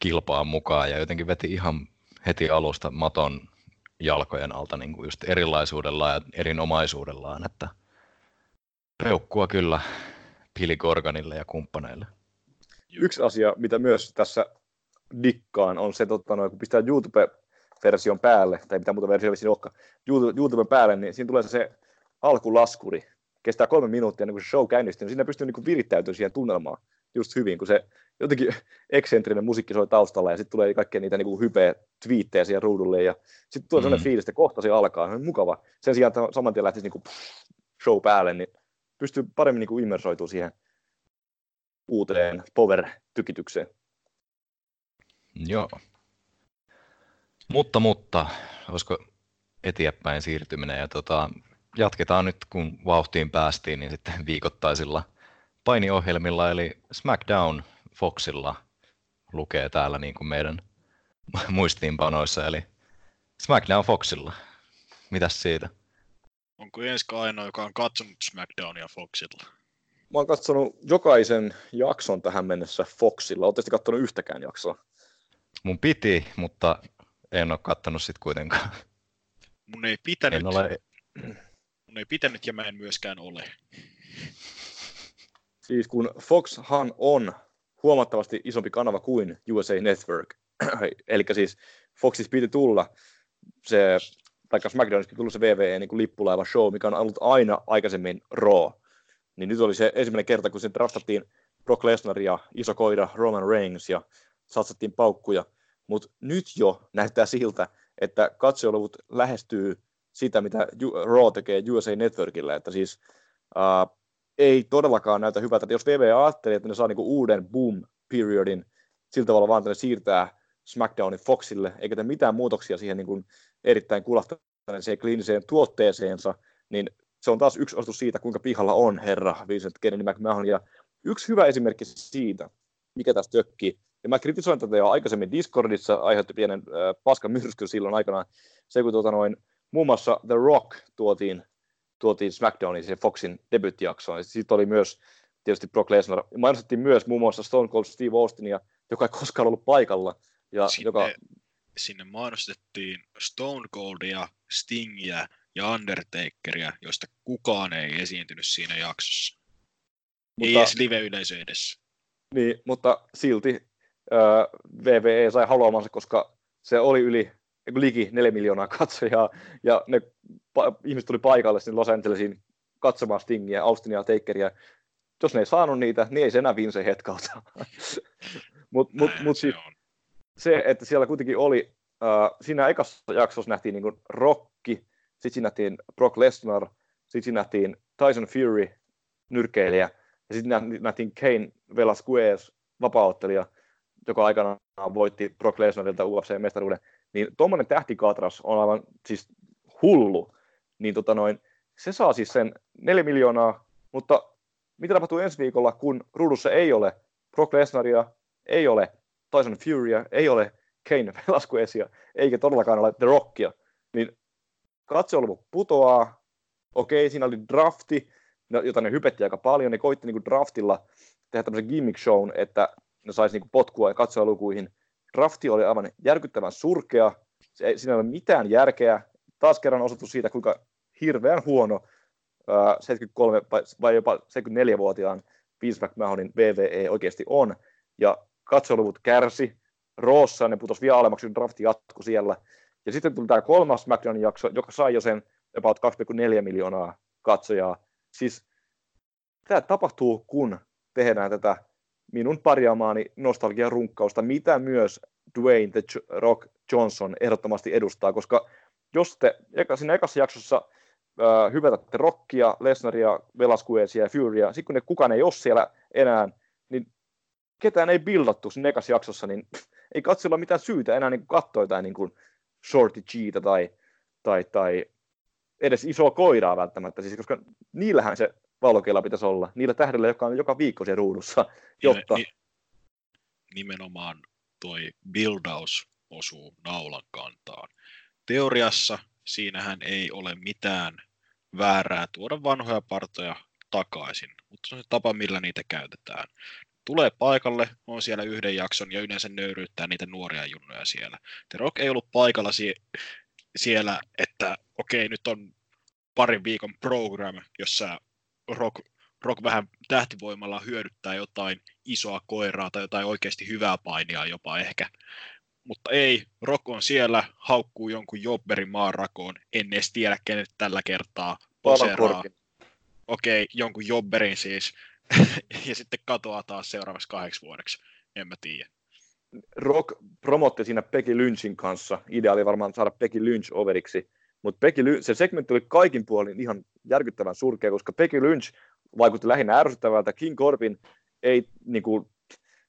kilpaan mukaan ja jotenkin veti ihan heti alusta maton jalkojen alta niin kuin just erilaisuudella ja erinomaisuudellaan, että peukkua kyllä Pili Gorganille ja kumppaneille. Yksi asia, mitä myös tässä dikkaan, on se, totta, noin, kun pistää YouTube-version päälle, tai mitä muuta versiota siinä olekaan, YouTube päälle, niin siinä tulee se alkulaskuri, kestää kolme minuuttia ennen kuin se show käynnistyy, niin siinä pystyy niin virittäytymään siihen tunnelmaan just hyvin, kun se jotenkin eksentrinen musiikki soi taustalla ja sitten tulee kaikkea niitä niin hypeä twiittejä siihen ruudulle ja sitten tulee mm. sellainen fiilis, että kohta se alkaa, on mukava. Sen sijaan, että saman tien lähtisi niin show päälle, niin pystyy paremmin niin immersoitumaan siihen uuteen power-tykitykseen. Joo. Mutta, mutta, olisiko eteenpäin siirtyminen ja tota, jatketaan nyt, kun vauhtiin päästiin, niin sitten [laughs] viikoittaisilla painiohjelmilla, eli SmackDown Foxilla lukee täällä niin kuin meidän [laughs] muistiinpanoissa, eli SmackDown Foxilla. Mitäs siitä? Onko Enska ainoa, joka on katsonut SmackDownia Foxilla? Mä oon katsonut jokaisen jakson tähän mennessä Foxilla. Oletteko katsonut yhtäkään jaksoa? Mun piti, mutta en ole katsonut sit kuitenkaan. Mun ei pitänyt. En ole... Mun ei pitänyt ja mä en myöskään ole. Siis kun Foxhan on huomattavasti isompi kanava kuin USA Network, [clears throat] eli siis Foxis piti tulla se, tai SmackDownissa tullut se VVE niin kuin lippulaiva show, mikä on ollut aina aikaisemmin Raw. Niin nyt oli se ensimmäinen kerta, kun sen draftattiin Brock Lesnar ja iso koira Roman Reigns ja satsattiin paukkuja. Mutta nyt jo näyttää siltä, että katsojaluvut lähestyy sitä, mitä Raw tekee USA Networkilla, että siis uh, ei todellakaan näytä hyvältä. Että jos VV ajattelee, että ne saa niinku uuden boom-periodin sillä tavalla vaan, että ne siirtää SmackDownin Foxille, eikä tee mitään muutoksia siihen niin erittäin kulahtaneeseen kliiniseen tuotteeseensa, niin se on taas yksi ostus siitä, kuinka pihalla on herra Vincent Kennedy McMahon. Ja yksi hyvä esimerkki siitä, mikä tässä tökkii, ja mä kritisoin tätä jo aikaisemmin Discordissa, aiheutti pienen äh, paskan myrskyn silloin aikanaan, se kun tuota noin, muun muassa The Rock tuotiin, tuotiin SmackDownin se Foxin debuttijaksoon, ja sitten oli myös tietysti Brock Lesnar. Mainostettiin myös muun muassa Stone Cold Steve Austin ja joka ei koskaan ollut paikalla. Ja sinne, joka, sinne mainostettiin Stone Coldia, Stingia ja Undertakeria, joista kukaan ei esiintynyt siinä jaksossa. Mutta, ei edes live-yleisö edessä. Niin, mutta silti öö, VVE sai haluamansa, koska se oli yli liki 4 miljoonaa [laughs] katsojaa, ja ne pa- ihmiset tuli paikalle sinne Los Angelesiin katsomaan Stingia, Austinia ja Takeria. Jos ne ei saanut niitä, niin ei se enää Vince hetkauta. Mutta [laughs] mut, mut se, siis on. Se, että siellä kuitenkin oli, äh, siinä ekassa jaksossa nähtiin niin Rocky, sitten siinä nähtiin Brock Lesnar, sitten siinä nähtiin Tyson Fury, nyrkeilijä, ja sitten nähtiin Kane Velasquez, vapaaottelija, joka aikanaan voitti Brock Lesnarilta UFC-mestaruuden. Niin tuommoinen tähtikatras on aivan siis hullu. Niin tota noin, se saa siis sen 4 miljoonaa, mutta mitä tapahtuu ensi viikolla, kun ruudussa ei ole Brock Lesnaria, ei ole Tyson Furya, ei ole Kane [laughs] Velasquezia, eikä todellakaan ole The Rockia, niin katseluvu putoaa. Okei, siinä oli drafti, no, jota ne hypetti aika paljon. Ne koitti niin kuin draftilla tehdä tämmöisen gimmick shown, että ne saisi niin kuin potkua katsojalukuihin. Drafti oli aivan järkyttävän surkea. Se siinä ei ole mitään järkeä. Taas kerran osoitus siitä, kuinka hirveän huono ää, 73 vai jopa 74-vuotiaan Vince McMahonin VVE oikeasti on. Ja katsoluvut kärsi. Roossa ne putosi vielä alemmaksi, drafti jatkui siellä. Ja sitten tuli tämä kolmas SmackDownin jakso, joka sai jo sen about 2,4 miljoonaa katsojaa. Siis tämä tapahtuu, kun tehdään tätä minun parjaamaani nostalgian runkkausta, mitä myös Dwayne The Rock Johnson ehdottomasti edustaa, koska jos te siinä ekassa jaksossa äh, hyvätätte Rockia, Lesnaria, Velasquezia ja Furya, sitten kun ne kukaan ei ole siellä enää, niin ketään ei bildattu siinä ekassa jaksossa, niin [laughs] ei katsella mitään syytä enää niin katsoa jotain niin kuin Shorty Gtä tai, tai, tai edes isoa koiraa välttämättä, siis koska niillähän se valokeilla pitäisi olla, niillä tähdillä, joka on joka viikko siellä ruudussa, jotta... Ni, nimenomaan toi buildaus osuu naulan kantaan. Teoriassa siinähän ei ole mitään väärää tuoda vanhoja partoja takaisin, mutta se on se tapa, millä niitä käytetään. Tulee paikalle, on siellä yhden jakson ja yleensä nöyryyttää niitä nuoria junnoja siellä. The Rock ei ollut paikalla sie- siellä, että okei, nyt on parin viikon program, jossa Rock, Rock vähän tähtivoimalla hyödyttää jotain isoa koiraa tai jotain oikeasti hyvää painia jopa ehkä. Mutta ei, Rock on siellä, haukkuu jonkun jobberin maanrakoon, en edes tiedä kenet tällä kertaa. Okei, jonkun jobberin siis, [laughs] ja sitten katoaa taas seuraavaksi kahdeksi vuodeksi, en mä tiedä. Rock promotti siinä Becky Lynchin kanssa. Idea oli varmaan saada Becky Lynch overiksi, mutta se segmentti oli kaikin puolin ihan järkyttävän surkea, koska Becky Lynch vaikutti lähinnä ärsyttävältä. King Corbin ei, niin kuin,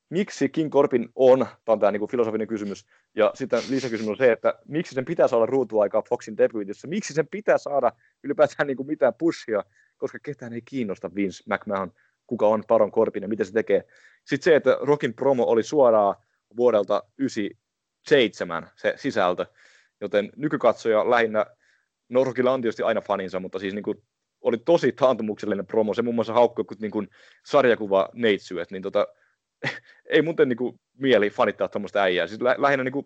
miksi King Corbin on, tämä on tämä niin filosofinen kysymys, ja sitten lisäkysymys on se, että miksi sen pitää saada ruutuaikaa Foxin debyytissä, miksi sen pitää saada ylipäätään niin kuin mitään pushia, koska ketään ei kiinnosta Vince McMahon, kuka on Baron Corbin ja mitä se tekee. Sitten se, että Rockin promo oli suoraan vuodelta 97 se sisältö, joten nykykatsoja lähinnä, no Rockilla on tietysti aina faninsa, mutta siis niin kuin oli tosi taantumuksellinen promo, se muun muassa haukkui niin kuin sarjakuva neitsyet, niin tota, [laughs] ei muuten niin kuin, mieli fanittaa tuommoista äijää, siis lä- lähinnä niin kuin,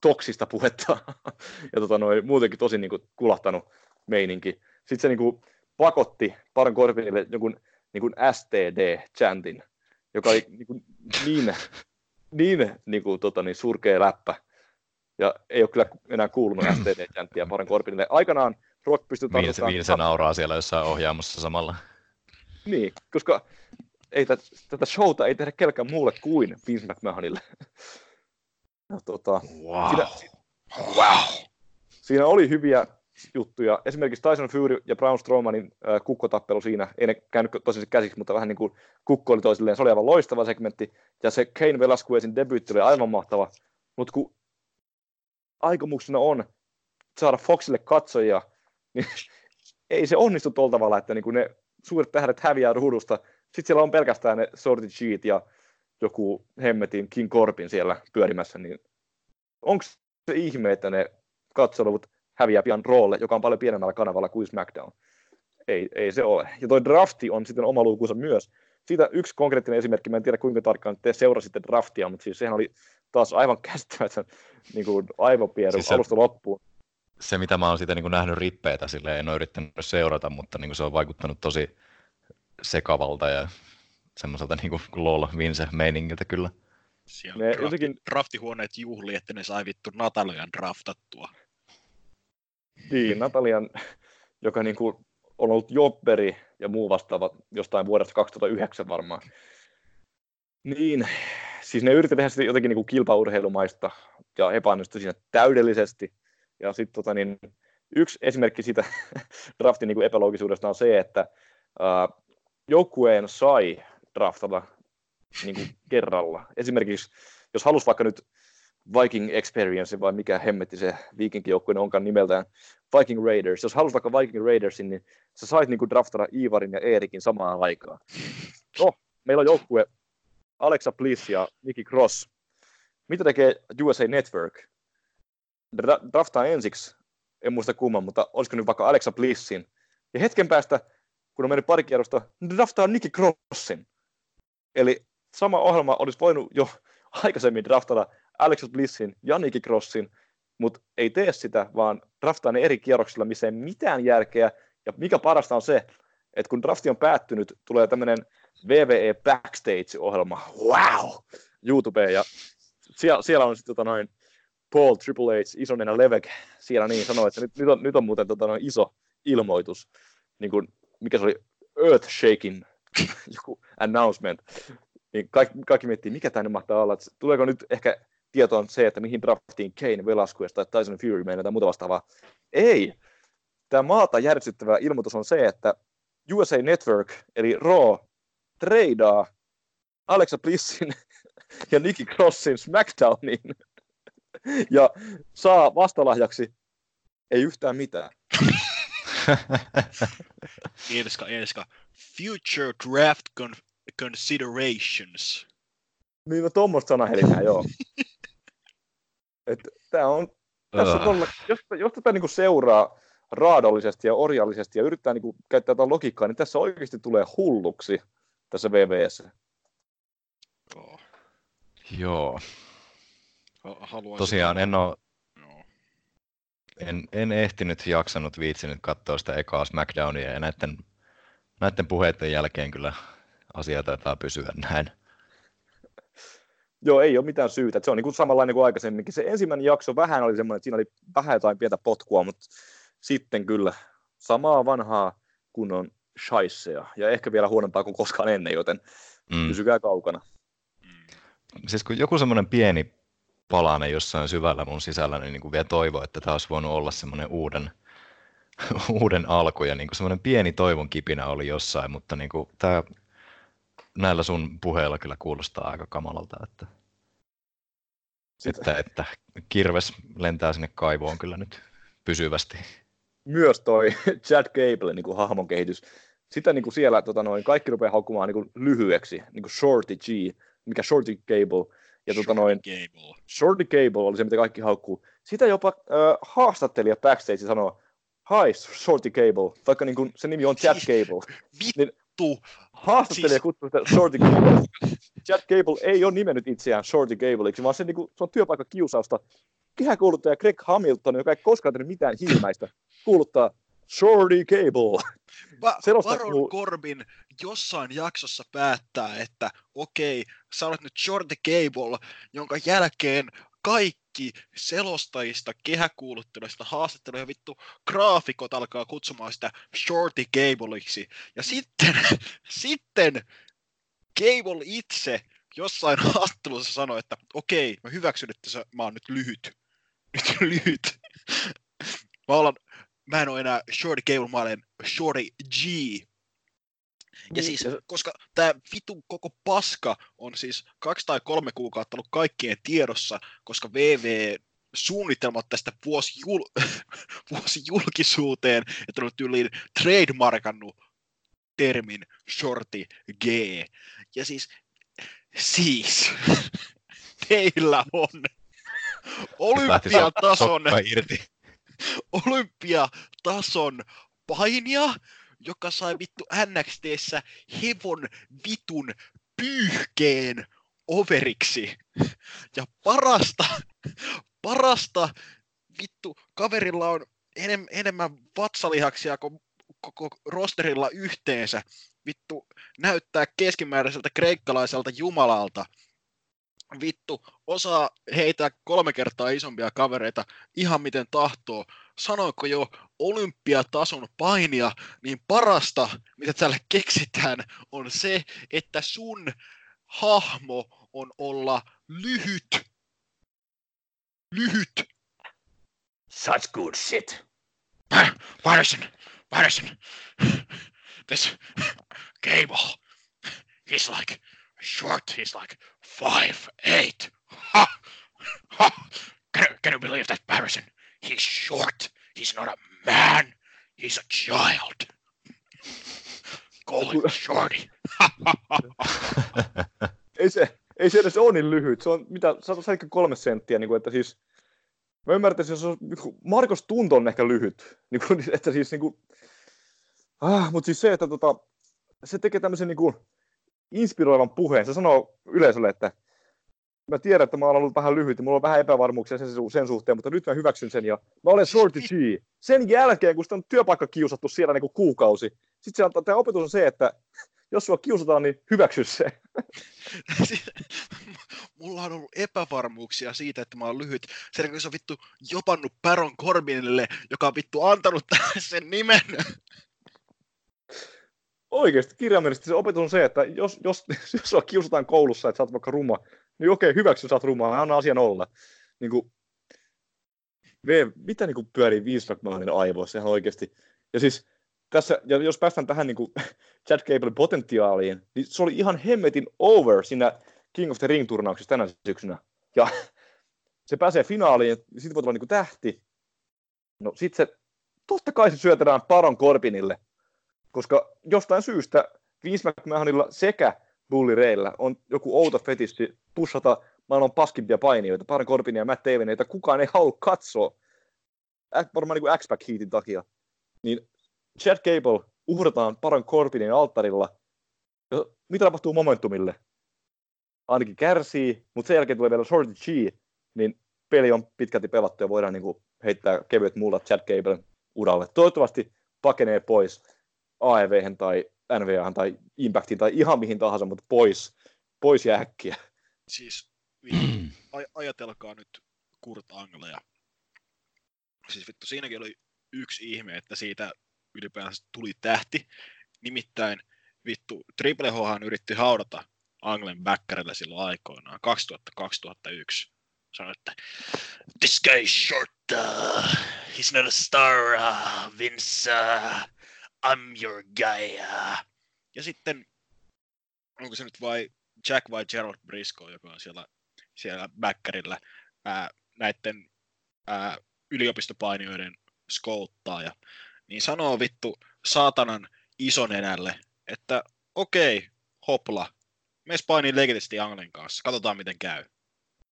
toksista puhetta, [laughs] ja tota, noin, muutenkin tosi niin kuin, kulahtanut meininki. Sitten se niin kuin, pakotti Paran Corbinille jonkun niin kuin STD-chantin, joka oli niin, kuin, niin niin, niin, kuin, tota, niin surkea läppä. Ja ei ole kyllä enää kuulunut STD-jänttiä Paran Corbinille. Aikanaan Rock pystyi tarkoittamaan... Se nauraa siellä jossain ohjaamossa samalla. Niin, koska ei tätä, tätä showta ei tehdä kelkään muulle kuin Vince McMahonille. [laughs] Ja, tota, wow. Siinä, wow. siinä oli hyviä juttuja. Esimerkiksi Tyson Fury ja Braun Strowmanin äh, kukkotappelu siinä, ei ne käynyt tosiaan käsiksi, mutta vähän niin kuin kukko oli toisilleen, se oli aivan loistava segmentti. Ja se Kane Velasquezin debyytti oli aivan mahtava. Mutta kun aikomuksena on saada Foxille katsojia, [laughs] niin ei se onnistu tuolla tavalla, että niin kuin ne suuret tähdet häviää ruudusta. Sitten siellä on pelkästään ne Sorted Sheet ja joku hemmetin King Corbin siellä pyörimässä, niin onko se ihme, että ne katseluvut häviää pian roolle, joka on paljon pienemmällä kanavalla kuin SmackDown. Ei, ei se ole. Ja toi drafti on sitten oma lukunsa myös. siitä yksi konkreettinen esimerkki, mä en tiedä kuinka tarkkaan te seurasitte draftia, mutta siis sehän oli taas aivan käsittämätön niin kuin aivopieru siis se, alusta loppuun. Se, mitä mä oon siitä niin kuin nähnyt rippeitä, sille en ole yrittänyt seurata, mutta niin kuin se on vaikuttanut tosi sekavalta ja semmoiselta niin kuin lol Vince meiningiltä kyllä. Siellä drafti, jotenkin... draftihuoneet juhli, että ne sai vittu Natalian draftattua. Niin, Natalian, joka niin kuin on ollut jobberi ja muu vastaava jostain vuodesta 2009 varmaan. Niin, siis ne yritti tehdä sitä jotenkin niin kuin kilpaurheilumaista ja epäonnistui siinä täydellisesti. Ja sitten tota, niin, yksi esimerkki siitä [laughs] draftin niin kuin epäloogisuudesta on se, että ää, joukkueen sai draftata niin kuin kerralla. Esimerkiksi jos halus vaikka nyt Viking Experience, vai mikä hemmetti se viikinkijoukkue onkaan nimeltään, Viking Raiders. Jos halusit vaikka Viking Raidersin, niin sä sait niin draftada Ivarin ja Eerikin samaan aikaan. No, meillä on joukkue Alexa Bliss ja Nicky Cross. Mitä tekee USA Network? Dra- draftaa ensiksi, en muista kumman, mutta olisiko nyt vaikka Alexa Blissin. Ja hetken päästä, kun on mennyt pari kierrosta, draftaa Nicky Crossin. Eli sama ohjelma olisi voinut jo [laughs] aikaisemmin draftata Alex Blissin ja Nicky Crossin, mutta ei tee sitä, vaan draftaa ne eri kierroksilla, missä ei mitään järkeä. Ja mikä parasta on se, että kun drafti on päättynyt, tulee tämmöinen VVE Backstage-ohjelma, wow, YouTubeen, ja siellä, siellä on sitten tota noin Paul Triple H, isonena Levek, siellä niin sanoo, että nyt, nyt, on, nyt on muuten tota noin iso ilmoitus, niin kuin, mikä se oli, Earth Shaking, [laughs] joku announcement, niin kaikki, kaikki miettii, mikä tämä mahtaa olla, että tuleeko nyt ehkä tietoon se, että mihin draftiin Kane, Velasquez tai Tyson Fury menee tai muuta vastaavaa. Ei. Tämä maata järjestyttävä ilmoitus on se, että USA Network, eli Raw, treidaa Alexa Blissin [laughs] ja Nikki Crossin SmackDowniin [laughs] ja saa vastalahjaksi ei yhtään mitään. [laughs] Enska, enska. Future Draft con- Considerations. Niin, no tuommoista sanahelinää, joo. Että tää on, tässä on, jos, jos tätä niinku seuraa raadollisesti ja orjallisesti ja yrittää niinku käyttää tätä logiikkaa, niin tässä oikeasti tulee hulluksi tässä VVS. Oh. Joo. Haluaisin Tosiaan en ole, en, en ehtinyt, jaksanut, viitsinyt katsoa sitä ekaa SmackDownia ja näiden, näiden puheiden jälkeen kyllä asia taitaa pysyä näin. Joo, ei ole mitään syytä. Se on niin kuin samanlainen kuin aikaisemminkin. Se ensimmäinen jakso vähän oli semmoinen, että siinä oli vähän jotain pientä potkua, mutta sitten kyllä samaa vanhaa kunnon shaisseja. Ja ehkä vielä huonompaa kuin koskaan ennen, joten mm. pysykää kaukana. Siis kun joku semmoinen pieni palane jossain syvällä mun sisällä, niin, niin kuin vielä toivoo, että tämä olisi voinut olla semmoinen uuden, [laughs] uuden alku ja niin kuin semmoinen pieni toivon kipinä oli jossain, mutta niin kuin tämä näillä sun puheilla kyllä kuulostaa aika kamalalta, että, että, että kirves lentää sinne kaivoon kyllä nyt pysyvästi. Myös toi Chad Gable niin kuin hahmon kehitys, sitä niin kuin siellä tota noin, kaikki rupeaa haukkumaan niin kuin lyhyeksi, niin kuin Shorty G, mikä Shorty Gable, ja tota noin, Gable. Shorty Gable oli se, mitä kaikki haukkuu. Sitä jopa äh, haastattelija backstage sanoo, Hi, Shorty Gable, vaikka niin kuin, se nimi on Chad Gable. Niin, vittu. Haastattelija siis... kutsuu sitä Shorty Gable. Chad Gable ei ole nimennyt itseään Shorty Gableiksi, vaan se, niin kuin, se on työpaikkakiusausta. Kehäkuuluttaja Greg Hamilton, joka ei koskaan tehnyt mitään hilmäistä, kuuluttaa Shorty Gable. Va- Baron Corbin jossain jaksossa päättää, että okei, sä olet nyt Shorty Gable, jonka jälkeen kaikki selostajista, kehäkuulutteluista, haastatteluja vittu graafikot alkaa kutsumaan sitä Shorty Gableiksi. Ja sitten, [laughs] sitten Gable itse jossain haastattelussa sanoi, että okei, mä hyväksyn, että sä, mä oon nyt lyhyt. [laughs] Nyt lyhyt. [laughs] Mä, olen, mä en ole enää Shorty Gable, mä olen Shorty G. Ja niin, siis, koska tämä vitu koko paska on siis kaksi tai kolme kuukautta ollut kaikkien tiedossa, koska VV suunnitelmat tästä vuosi, jul, [laughs] vuosi julkisuuteen, että on tyyliin trademarkannut termin shorti G. Ja siis, siis, [laughs] teillä on olympiatason, [laughs] olympiatason painija, joka sai vittu NXTssä hevon vitun pyyhkeen overiksi. Ja parasta, parasta, vittu, kaverilla on enem, enemmän vatsalihaksia kuin koko rosterilla yhteensä. Vittu, näyttää keskimääräiseltä kreikkalaiselta jumalalta. Vittu, osaa heitä kolme kertaa isompia kavereita ihan miten tahtoo. Sanoiko jo olympiatason painia, niin parasta, mitä tälle keksitään, on se, että sun hahmo on olla lyhyt. Lyhyt. Such good shit. Patterson, Patterson, this Gable, he's like short, he's like five eight. Ha! Ha! Can, can you believe that, Patterson? He's short. He's not a man. He's a child. Call him shorty. [laughs] Ei se, ei se edes ole niin lyhyt. Se on mitä, 173 senttiä, niin kuin, että siis Mä ymmärtäisin, jos on, niinku, Markus Tunto on ehkä lyhyt, [laughs] niin kuin, että siis niin kuin, ah, mutta siis se, että tota, se tekee tämmöisen niin kuin, inspiroivan puheen. Se sanoo yleisölle, että mä tiedän, että mä oon ollut vähän lyhyt ja mulla on vähän epävarmuuksia sen, sen suhteen, mutta nyt mä hyväksyn sen ja mä olen Shorty G. Sen jälkeen, kun sitä on työpaikka kiusattu siellä niin kuin kuukausi, sitten se antaa, tämä opetus on se, että jos sua kiusataan, niin hyväksy se. [laughs] Mulla on ollut epävarmuuksia siitä, että mä oon lyhyt. Sen kun se on vittu jopannut Baron Corbinille, joka on vittu antanut sen nimen. Oikeasti kirjaimellisesti se opetus on se, että jos, jos, [laughs] jos sua kiusataan koulussa, että sä oot vaikka ruma, niin okei, hyväksy, sä oot anna asian olla. Niin kuin, v, mitä niin kuin pyörii Vince aivoissa ihan oikeasti. Ja siis tässä, ja jos päästään tähän niin kuin [laughs] Chad Gablein potentiaaliin, niin se oli ihan hemmetin over siinä King of the Ring-turnauksessa tänä syksynä. Ja [laughs] se pääsee finaaliin, sitten voi tulla niin kuin tähti. No sit se, totta kai se syötetään Baron Corbinille, koska jostain syystä Vince McMahonilla sekä Bully Rayllä on joku outo fetissi pushata maailman paskimpia painijoita, Baron Corbinia ja Matt Taven, joita kukaan ei halua katsoa, varmaan niin kuin X-Pac Heatin takia. Niin Chad Gable uhrataan Baron Corbinin alttarilla. Ja mitä tapahtuu Momentumille? Ainakin kärsii, mutta sen jälkeen tulee vielä Shorty G, niin peli on pitkälti pelattu ja voidaan niin kuin heittää kevyet mullat Chad Gablen uralle. Toivottavasti pakenee pois AEV tai NVAhan tai Impactiin tai ihan mihin tahansa, mutta pois, pois ja äkkiä. Siis [clears throat] aj- ajatelkaa nyt Kurt Angleja. Siis vittu, siinäkin oli yksi ihme, että siitä ylipäänsä tuli tähti. Nimittäin vittu, Triple Hhan yritti haudata Anglen backerille silloin aikoinaan, 2000-2001. Sanoi, että This guy is short, uh, he's not a star, uh, Vince, uh, I'm your guy. Ja sitten, onko se nyt vai Jack vai Gerald Briscoe, joka on siellä, siellä backerillä ää, näiden ää, yliopistopainijoiden skouttaaja, niin sanoo vittu saatanan isonenälle, että okei, hopla, mes painiin legitisti Anglen kanssa, katsotaan miten käy.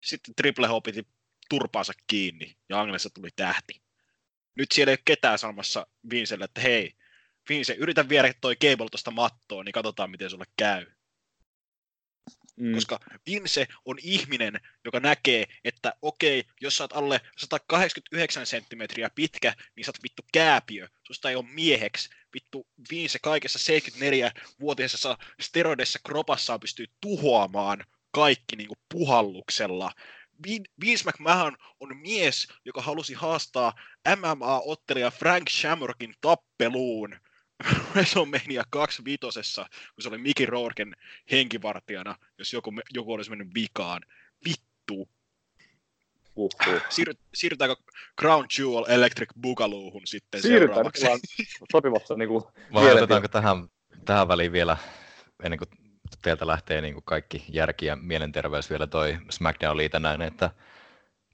Sitten Triple H piti turpaansa kiinni ja Anglessa tuli tähti. Nyt siellä ei ole ketään sanomassa Vincelle, että hei, Vince, yritä viedä toi Cable tuosta mattoon, niin katsotaan miten sulle käy Mm. koska Vince on ihminen, joka näkee, että okei, jos sä oot alle 189 senttimetriä pitkä, niin sä oot vittu kääpiö, susta ei ole mieheksi. Vittu Vince kaikessa 74-vuotiaisessa steroidessa kropassaan pystyy tuhoamaan kaikki niinku puhalluksella. Vin- Vince McMahon on mies, joka halusi haastaa MMA-ottelija Frank Shamrockin tappeluun WrestleMania 25, kun se oli Mickey Rourken henkivartijana, jos joku, joku olisi mennyt vikaan. Vittu. Uhuh. Siirry, siirrytäänkö Crown Jewel Electric Boogaloohun sitten Siirrytään, seuraavaksi? sopivassa niin kuin, Vai otetaanko tähän, tähän väliin vielä, ennen kuin teiltä lähtee niin kuin kaikki järki ja mielenterveys vielä toi SmackDown liitännäinen, että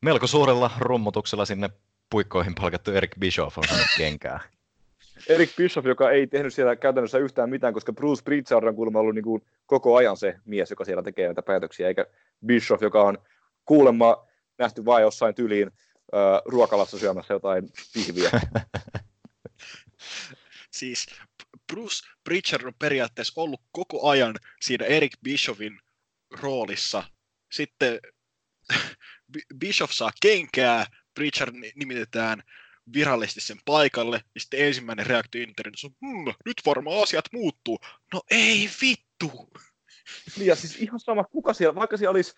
melko suurella rummutuksella sinne puikkoihin palkattu Eric Bischoff on saanut kenkää. Eric Bischoff, joka ei tehnyt siellä käytännössä yhtään mitään, koska Bruce Pritchard on kuulemma ollut niin kuin koko ajan se mies, joka siellä tekee näitä päätöksiä, eikä Bischoff, joka on kuulemma nähty vain jossain tyliin äh, ruokalassa syömässä jotain pihviä. [laughs] Siis Bruce Pritchard on periaatteessa ollut koko ajan siinä Eric Bischoffin roolissa. Sitten [laughs] Bischoff saa kenkää, Pritchard nimitetään virallisesti sen paikalle, ja sitten ensimmäinen reaktio internetissä on, hmm, nyt varmaan asiat muuttuu. No ei vittu! Niin ja siis ihan sama, kuka siellä, vaikka siellä olisi,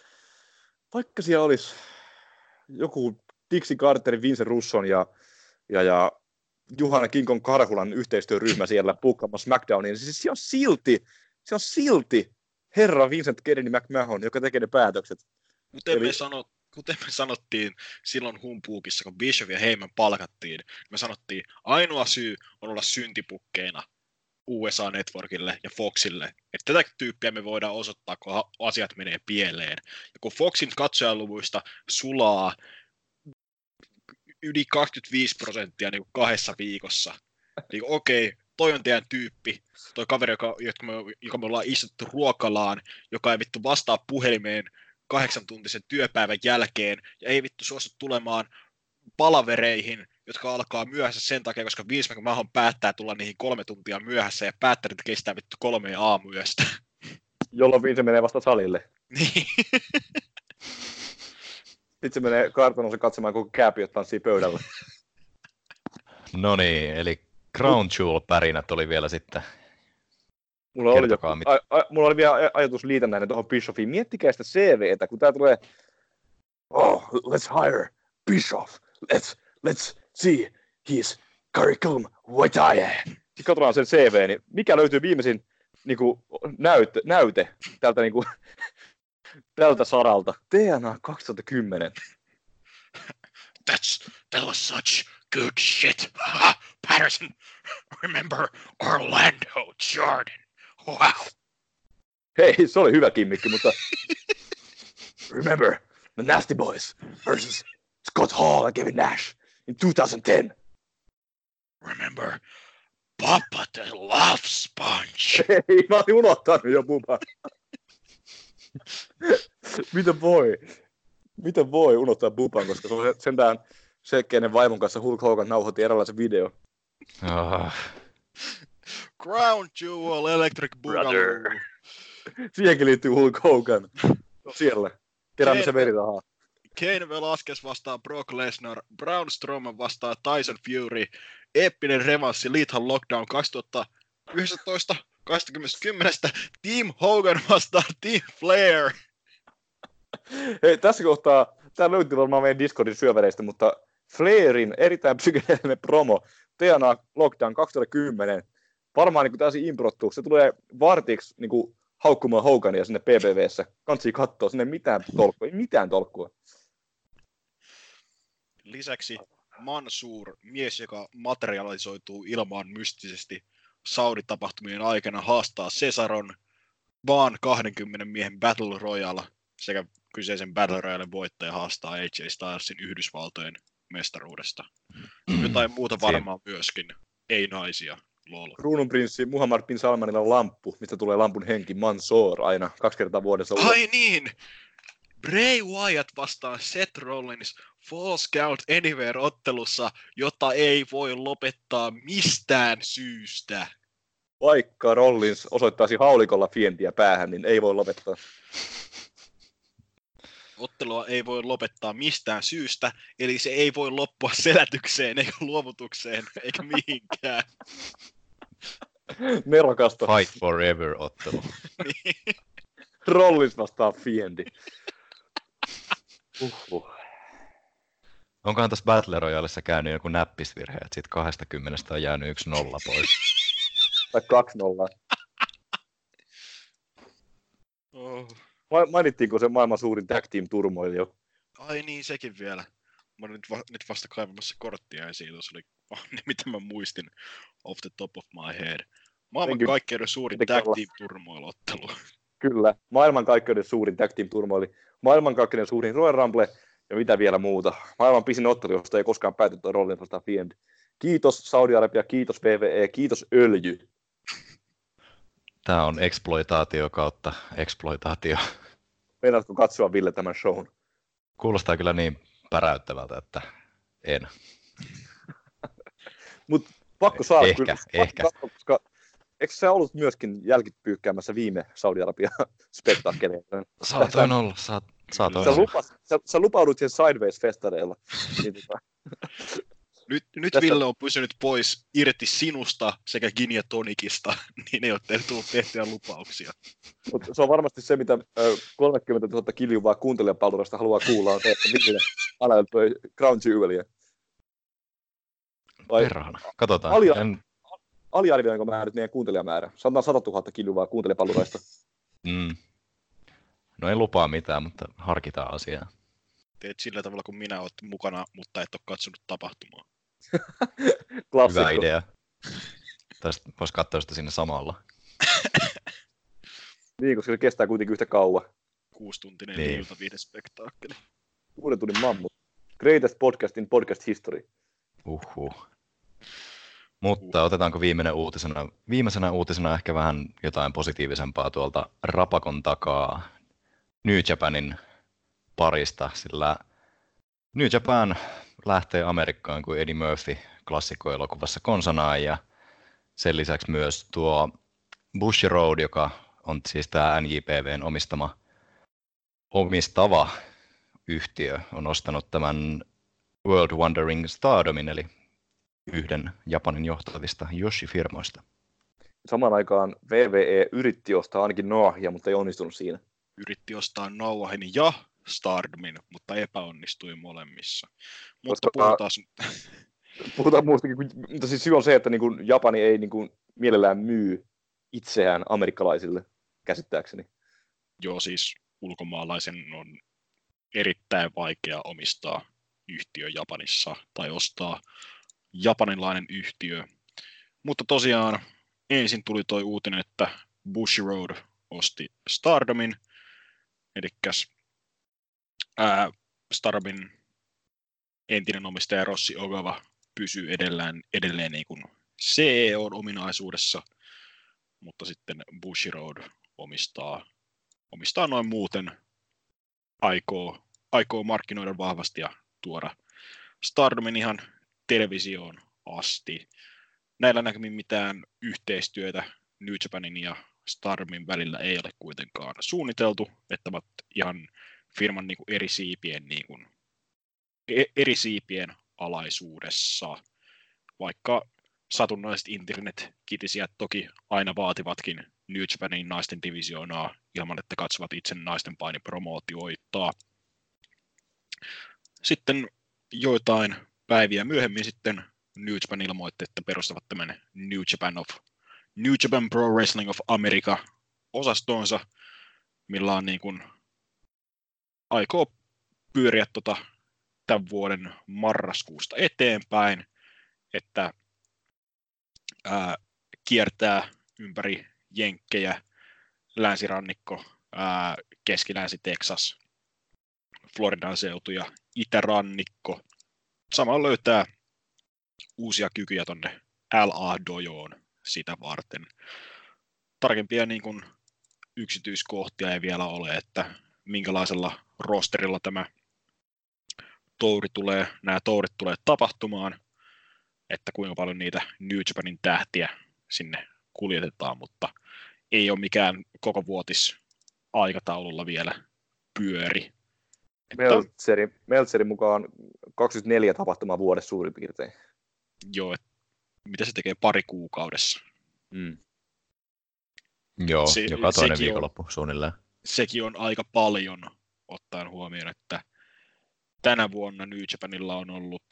vaikka siellä olisi joku Dixie Carterin, Vincent Russon ja, ja, ja Juhana Kinkon Karhulan yhteistyöryhmä siellä puukkaamassa SmackDowniin, niin siis se on silti, se on silti herra Vincent Kennedy McMahon, joka tekee ne päätökset. Kuten, Eli... me sanot, kuten me sanottiin silloin humpuukissa, kun Bishop ja Heyman palkattiin, me sanottiin, ainoa syy on olla syntipukkeina USA Networkille ja Foxille. Että tätä tyyppiä me voidaan osoittaa, kun asiat menee pieleen. Ja kun Foxin katsojaluvuista sulaa yli 25 prosenttia niin kahdessa viikossa, niin okei, okay, toi on teidän tyyppi, toi kaveri, joka, joka, me, joka me ollaan istuttu ruokalaan, joka ei vittu vastaa puhelimeen kahdeksan tuntisen työpäivän jälkeen, ja ei vittu suostu tulemaan palavereihin, jotka alkaa myöhässä sen takia, koska Vince McMahon päättää tulla niihin kolme tuntia myöhässä, ja päättänyt kestää vittu kolme aamuyöstä. [laughs] Jolloin Vince menee vasta salille. Niin. [laughs] Sitten se menee kartanossa katsomaan, kun kääpiöt tanssii pöydällä. [laughs] No niin, eli Crown Jewel-pärinät oli vielä sitten. Mulla oli, joku, a, a, mulla oli vielä ajatus liitännäinen tuohon Bishoffiin. Miettikää sitä CVtä, kun tää tulee, oh, let's hire Bischoff. Let's, let's see his curriculum vitae. Sitten katsotaan sen CV, niin mikä löytyy viimeisin niin kuin, näyte, näyte tältä niin kuin, [laughs] tältä saralta. TNA 2010. That's, that was such good shit. [laughs] Patterson, remember Orlando Jordan. Wow. Hei, se oli hyvä kimmikki, mutta remember the Nasty Boys versus Scott Hall and Kevin Nash in 2010. Remember Papa the Love Sponge. Hei, mä olin unohtanut jo Bubba. Mitä voi? Miten voi unohtaa Buban, koska se on sentään se, kenen vaimon kanssa Hulk Hogan nauhoitti eräänlaisen video. Oh. Crown Jewel Electric Boogaloo. [laughs] Siihenkin liittyy Hulk Hogan. Siellä. Keräämisen verirahaa. Kane Velasquez vastaa Brock Lesnar, Braun Strowman vastaa Tyson Fury, eeppinen revanssi Lethal Lockdown 2019 2010 Team Hogan vastaa Team Flair. Hei, tässä kohtaa, tämä löytyy varmaan meidän Discordin syöväreistä, mutta Flairin erittäin psykedeellinen promo, TNA Lockdown 2010, varmaan niin täysin improttu, se tulee vartiksi niin kuin, haukkumaan Hogania sinne PPVssä. Kansi katsoa sinne mitään tolkkua, ei mitään tolkkua. Lisäksi Mansur, mies, joka materialisoituu ilmaan mystisesti, Saudi-tapahtumien aikana haastaa Cesaron vaan 20 miehen Battle Royale sekä kyseisen Battle Royale voittaja haastaa AJ Stylesin Yhdysvaltojen mestaruudesta. Jotain muuta varmaan myöskin, ei naisia. Lol. Kruununprinssi Muhammad bin Salmanilla on lamppu, mistä tulee lampun henki Mansoor aina kaksi kertaa vuodessa. Ai niin! Bray Wyatt vastaan Seth Rollins False Count Anywhere-ottelussa, jota ei voi lopettaa mistään syystä. Vaikka Rollins osoittaisi haulikolla fientiä päähän, niin ei voi lopettaa. [laughs] Ottelua ei voi lopettaa mistään syystä, eli se ei voi loppua [laughs] selätykseen, eikä luovutukseen, eikä mihinkään. Nerokasta. Fight forever ottelu. [laughs] niin. Rollins vastaa Fiendi. Uhuh. Onkohan tässä Battle Royaleissa käynyt joku näppisvirhe, että siitä 20 on jäänyt yksi nolla pois? tai 2-0. Oh. Mainittiinko se maailman suurin tag team turmoil jo? Ai niin, sekin vielä. Mä olin nyt, va- nyt vasta kaivamassa korttia esiin, tuossa oli oh, [laughs] ne, mitä mä muistin off the top of my head. Maailman [laughs] kaikkeuden suurin tag team turmoilottelu. Kyllä, maailmankaikkeuden suurin tag team turmoili, maailmankaikkeuden suurin Royal Rumble ja mitä vielä muuta. Maailman pisin ottelu, josta ei koskaan päätetty roolin vastaan Fiend. Kiitos Saudi-Arabia, kiitos VVE, kiitos öljy. Tämä on exploitaatio kautta exploitaatio. Meinaatko katsoa Ville tämän shown? Kuulostaa kyllä niin päräyttävältä, että en. [laughs] Mut pakko saada ehkä, kyllä, ehkä. Pakko, koska eikö sä ollut myöskin jälkipyykkäämässä viime Saudi-Arabia [laughs] spektaakkeleita? Saatoin olla, saat, saatoin Sä, lupas, sä, sä lupaudut siihen Sideways-festareilla. [laughs] Niin, tota, Nyt, nyt Tässä- Ville on pysynyt pois irti sinusta sekä Gin ja Tonikista, [laughs] niin ei ole tullut tehtyä lupauksia. Mut se on varmasti se, mitä ö, 30 000 kiljuvaa kuuntelijapalvelusta haluaa kuulla, on se, että Ville analysoi Crown Jeweliä. Vai Perhana. Katsotaan. Alia- En, aliarvioinko mä nyt meidän kuuntelijamäärä? Sanotaan 100 000 kiljuvaa kuuntelijapalveluista. mm. No en lupaa mitään, mutta harkitaan asiaa. Teet sillä tavalla, kun minä olet mukana, mutta et ole katsonut tapahtumaa. [laughs] Hyvä idea. Tästä voisi katsoa sitä sinne samalla. [laughs] Niin, koska se kestää kuitenkin yhtä kauan. Kuustuntinen Niin. niin. iltaviihdespektaakkeli. Kuuden tunnin mammut. Greatest podcast in podcast history. Uhuh. Mutta otetaanko viimeinen uutisena, viimeisenä uutisena ehkä vähän jotain positiivisempaa tuolta Rapakon takaa New Japanin parista, sillä New Japan lähtee Amerikkaan kuin Eddie Murphy klassikkoelokuvassa konsanaan ja sen lisäksi myös tuo Bush Road, joka on siis tämä NJPVn omistama omistava yhtiö, on ostanut tämän World Wandering Stardomin, eli yhden Japanin johtavista Yoshi-firmoista. Samaan aikaan VVE yritti ostaa ainakin Noahia, mutta ei onnistunut siinä. Yritti ostaa Nauahin ja Stardomin, mutta epäonnistui molemmissa. Mutta Koska- puhutaan... [laughs] Puhutaan muustakin, mutta siis syy on se, että niin kuin Japani ei niin kuin mielellään myy itseään amerikkalaisille, käsittääkseni. Joo, siis ulkomaalaisen on erittäin vaikea omistaa yhtiö Japanissa tai ostaa japanilainen yhtiö. Mutta tosiaan ensin tuli toi uutinen, että Bushiroad osti Stardomin, eli Stardomin entinen omistaja Rossi Ogawa pysyy edelleen, edelleen niin kuin CEOn ominaisuudessa, mutta sitten Bushiroad omistaa omistaa noin muuten, aikoo, aikoo markkinoida vahvasti ja tuoda Stardomin ihan televisioon asti. Näillä näkymin mitään yhteistyötä New Japanin ja Stardomin välillä ei ole kuitenkaan suunniteltu, että ovat ihan firman niin kuin eri siipien niin kuin, e- eri siipien alaisuudessa, vaikka satunnaiset internet-kitisijät toki aina vaativatkin New Japanin naisten divisioonaa ilman, että katsovat itse naisten painipromootioita. Sitten joitain päiviä myöhemmin sitten New Japan ilmoitti, että perustavat tämän New Japan, of, New Japan Pro Wrestling of America osastonsa, millä on niin kuin aikoo pyöriä tota tämän vuoden marraskuusta eteenpäin, että ää, kiertää ympäri Jenkkejä, länsirannikko, ää, keskilänsi-Texas, Floridan seutu ja itärannikko. Samalla löytää uusia kykyjä tonne LA Dojoon sitä varten. Tarkempia niin kuin, yksityiskohtia ei vielä ole, että minkälaisella rosterilla tämä touri tulee, nämä tourit tulee tapahtumaan, että kuinka paljon niitä New Japanin tähtiä sinne kuljetetaan, mutta ei ole mikään koko vuotis aikataululla vielä pyöri. Että, Meltzerin, Meltzerin mukaan 24 tapahtumaa vuodessa suurin piirtein. joo, et, mitä se tekee pari kuukaudessa. Mm. Joo, Se- joka toinen sekin on- viikonloppu suunnilleen. Sekin on aika paljon ottaen huomioon, että tänä vuonna New Japanilla on ollut,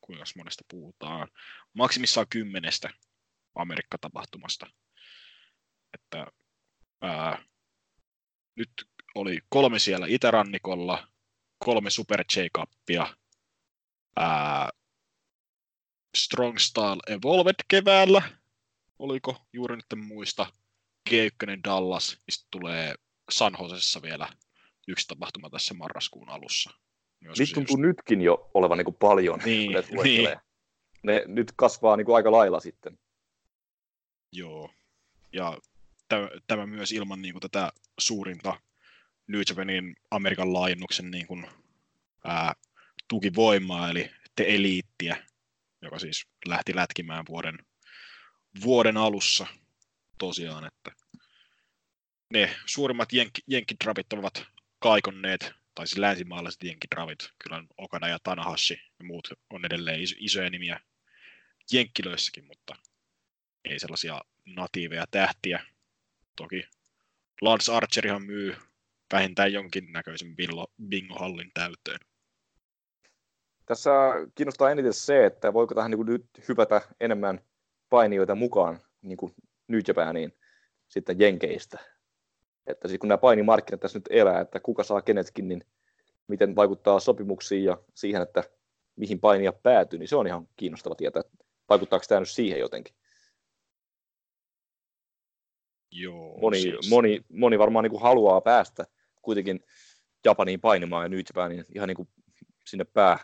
kuinka monesta puhutaan, maksimissaan kymmenestä Amerikka-tapahtumasta. Että, ää, nyt oli kolme siellä itärannikolla, kolme Super J-kappia, Strong Style Evolved keväällä, oliko juuri nyt en muista, G1 Dallas, sitten tulee San Josessa vielä yksi tapahtuma tässä marraskuun alussa. Myös Niitä tuntuu nytkin jo olevan niin kuin paljon. Niin, kun ne niin. Ne nyt kasvaa niin kuin aika lailla sitten. Joo. Ja tämä, tämä myös ilman niin kuin, tätä suurinta New Japanin Amerikan laajennuksen niin kuin, ää, tukivoimaa, eli te eliittiä, joka siis lähti lätkimään vuoden, vuoden alussa tosiaan, että ne suurimmat jenk- jenkkidravit ovat kaikonneet, tai siis länsimaalaiset jenkkidravit, kyllä Okada ja Tanahashi ja muut on edelleen iso, isoja nimiä jenkkilöissäkin, mutta ei sellaisia natiiveja tähtiä. Toki Lance Archerihan myy vähintään jonkinnäköisen bingo-hallin täyteen. Tässä kiinnostaa eniten se, että voiko tähän niin kuin nyt hypätä enemmän painijoita mukaan niin kuin New Japaniin sitten Jenkeistä. Että siis kun nämä painimarkkinat tässä nyt elää, että kuka saa kenetkin, niin miten vaikuttaa sopimuksiin ja siihen, että mihin painia päätyy, niin se on ihan kiinnostava tietää. Vaikuttaako tämä nyt siihen jotenkin? Joo, moni, siis... moni, moni varmaan niin kuin haluaa päästä kuitenkin Japaniin painimaan ja New Japaniin ihan niin kuin sinne pää,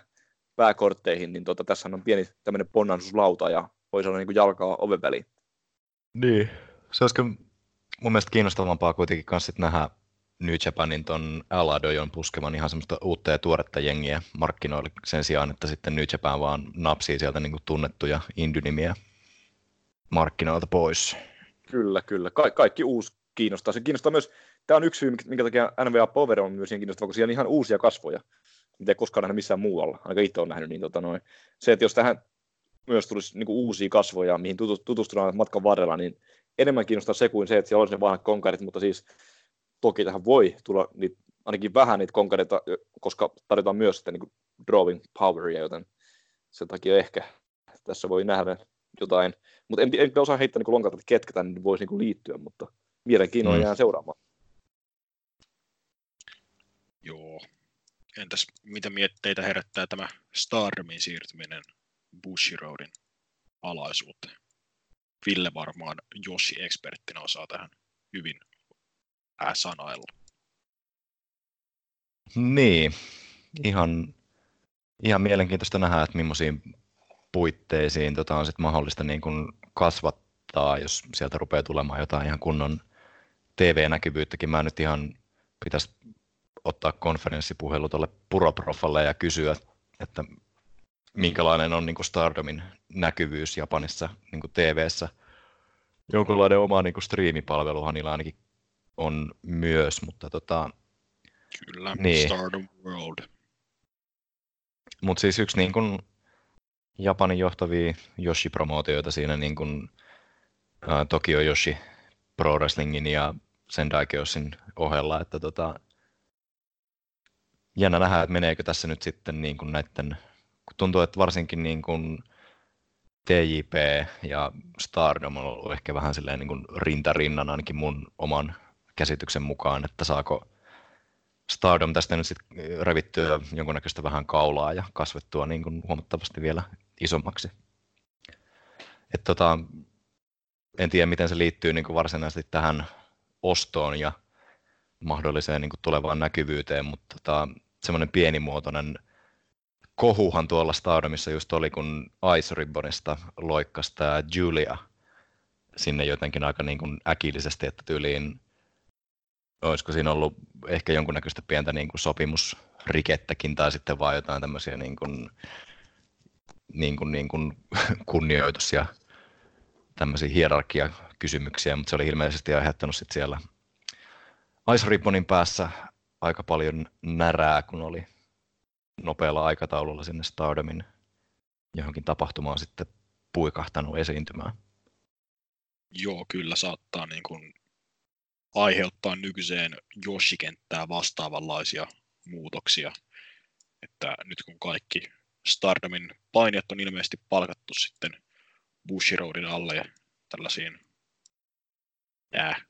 pääkortteihin, niin tota, tässä on pieni tämmöinen ponnansuslauta ja voi sanoa niin kuin jalkaa oven väliin. Niin, se olisi mun mielestä kiinnostavampaa kuitenkin kanssa nähdä New Japanin ton Aladojon puskevan ihan semmoista uutta ja tuoretta jengiä markkinoille sen sijaan, että sitten New Japan vaan napsii sieltä niin kuin tunnettuja indynimiä markkinoilta pois. Kyllä, kyllä. Ka- kaikki uusi kiinnostaa. Se kiinnostaa myös, tämä on yksi syy, minkä takia NVA Power on myös kiinnostava, kun siellä on ihan uusia kasvoja, mitä ei koskaan nähnyt missään muualla. Aika itse on nähnyt, niin tota noin. Se, että jos tähän myös tulisi niin uusia kasvoja, mihin tutustutaan matkan varrella, niin enemmän kiinnostaa se kuin se, että siellä olisi ne vanhat konkarit, mutta siis toki tähän voi tulla niitä, ainakin vähän niitä konkareita, koska tarjotaan myös sitten niin drawing poweria, joten sen takia ehkä tässä voi nähdä jotain. Mutta en, en osaa heittää niin lonkalta, että ketkä tänne voisi niin liittyä, mutta mielenkiinnolla mm. jää seuraamaan. Joo. Entäs mitä mietteitä herättää tämä Starmin siirtyminen Bushiroadin alaisuuteen? Ville varmaan Joshi-eksperttinä osaa tähän hyvin sanoilla. Niin, ihan, ihan mielenkiintoista nähdä, että millaisiin puitteisiin tota on sit mahdollista niin kun kasvattaa, jos sieltä rupeaa tulemaan jotain ihan kunnon TV-näkyvyyttäkin. Mä nyt ihan pitäisi ottaa konferenssipuhelu tuolle Puroprofalle ja kysyä, että minkälainen on niin kuin Stardomin näkyvyys Japanissa niin kuin TV-ssä. Jonkunlainen oma niin kuin striimipalveluhan niillä ainakin on myös, mutta tota, Kyllä, niin. Stardom World. Mutta siis yksi niin kuin Japanin johtavia Yoshi-promootioita siinä niin kuin, ää, Tokyo Yoshi Pro Wrestlingin ja Sendai Kyosin ohella, että tota, jännä nähdä, että meneekö tässä nyt sitten niin kuin näiden, tuntuu, että varsinkin niin kuin TJP ja Stardom on ollut ehkä vähän silleen niin kuin rintarinnan ainakin mun oman käsityksen mukaan, että saako Stardom tästä nyt sitten revittyä jonkunnäköistä vähän kaulaa ja kasvettua niin kuin huomattavasti vielä isommaksi. Et tota, en tiedä, miten se liittyy niin kuin varsinaisesti tähän ostoon ja mahdolliseen niin kuin tulevaan näkyvyyteen, mutta tota, semmoinen pienimuotoinen kohuhan tuolla Stardomissa just oli, kun Ice Ribbonista loikkasi tämä Julia sinne jotenkin aika niin kuin äkillisesti, että tyyliin olisiko siinä ollut ehkä jonkunnäköistä pientä niin kuin sopimusrikettäkin tai sitten vaan jotain tämmöisiä niin kuin, niin kuin, niin kuin [laughs] kunnioitus- ja tämmöisiä hierarkiakysymyksiä, mutta se oli ilmeisesti aiheuttanut sitten siellä Ice Ribbonin päässä aika paljon närää, kun oli nopealla aikataululla sinne Stardomin johonkin tapahtumaan sitten puikahtanut esiintymään. Joo, kyllä saattaa niin kuin aiheuttaa nykyiseen Joshi-kenttään vastaavanlaisia muutoksia. Että nyt kun kaikki Stardomin painijat on ilmeisesti palkattu sitten Bushiroadin alle ja tällaisiin äh,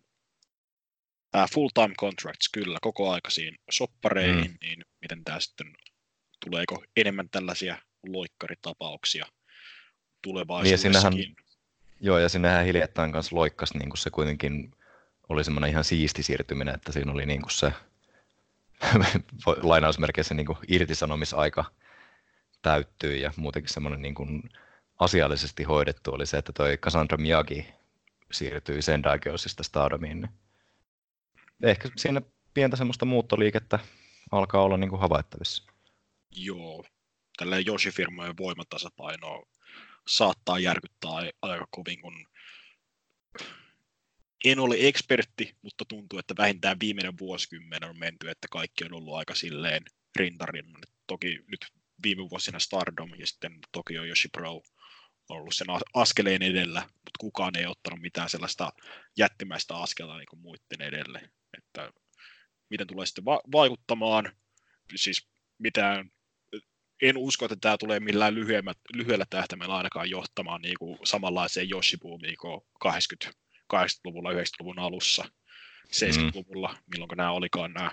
äh, full-time contracts kyllä koko aikaisiin soppareihin, mm. niin miten tämä sitten, tuleeko enemmän tällaisia loikkaritapauksia tulevaisuudessakin? Niin joo, ja sinnehän hiljattain kanssa loikkas niin kuin se kuitenkin oli semmoinen ihan siisti siirtyminen, että siinä oli niin kuin se [laughs] lainausmerkeissä niin kuin irtisanomisaika täyttyy ja muutenkin semmoinen niin kuin asiallisesti hoidettu oli se, että toi Cassandra Miyagi siirtyi Sendai Girlsista Stardomiin. Niin ehkä siinä pientä semmoista muuttoliikettä alkaa olla niin kuin havaittavissa. Joo, tällä Joshi-firmojen voimatasapainoa saattaa järkyttää aika kovin, kun en ole ekspertti, mutta tuntuu, että vähintään viimeinen vuosikymmen on menty, että kaikki on ollut aika silleen rintarinnan. Toki nyt viime vuosina Stardom ja sitten Tokyo Yoshi Pro on ollut sen askeleen edellä, mutta kukaan ei ottanut mitään sellaista jättimäistä askelta niin kuin muiden edelle. Että miten tulee sitten va- vaikuttamaan, siis mitään en usko, että tämä tulee millään lyhyellä tähtäimellä ainakaan johtamaan niin kuin samanlaiseen Yoshi-boomiin kuin 80, 80-luvulla, 90-luvun alussa, 70-luvulla, mm. milloin nämä olikaan nämä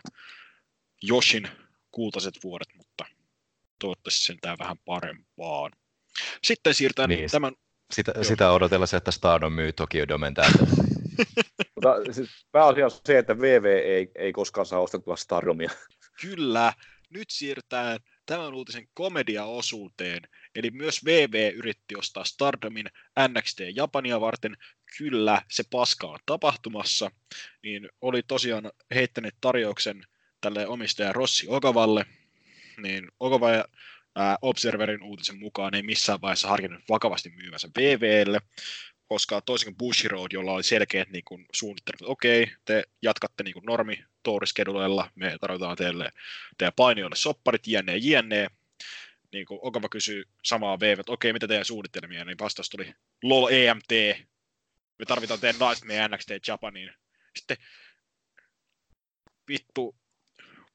Joshin kultaiset vuodet, mutta toivottavasti sentään vähän parempaan. Sitten siirtää niin, tämän... Sitä, sitä odotellessa, että Stardom myy Tokyo Domen täältä. [laughs] Mutta siis pääasia on se, että VV ei, ei koskaan saa ostettua Stardomia. Kyllä. Nyt siirrytään tämän uutisen komediaosuuteen. Eli myös VV yritti ostaa Stardomin NXT Japania varten. Kyllä, se paska on tapahtumassa. Niin oli tosiaan heittäneet tarjouksen tälle omistaja Rossi Ogavalle. Niin Ogava ja Observerin uutisen mukaan ei missään vaiheessa harkinnut vakavasti myymänsä VVlle, koska toisin kuin Bushiroad, jolla oli selkeät niin kuin, suunnittelut, että okei, te jatkatte niin kuin normi touriskeduleilla, me tarvitaan teille teidän painijoille sopparit, jne, jne. Niin kuin Okava kysyy samaa VV, että okei, mitä teidän suunnitelmia, niin vastaus tuli LOL EMT, me tarvitaan teidän Nightmare NXT Japaniin. Sitten vittu,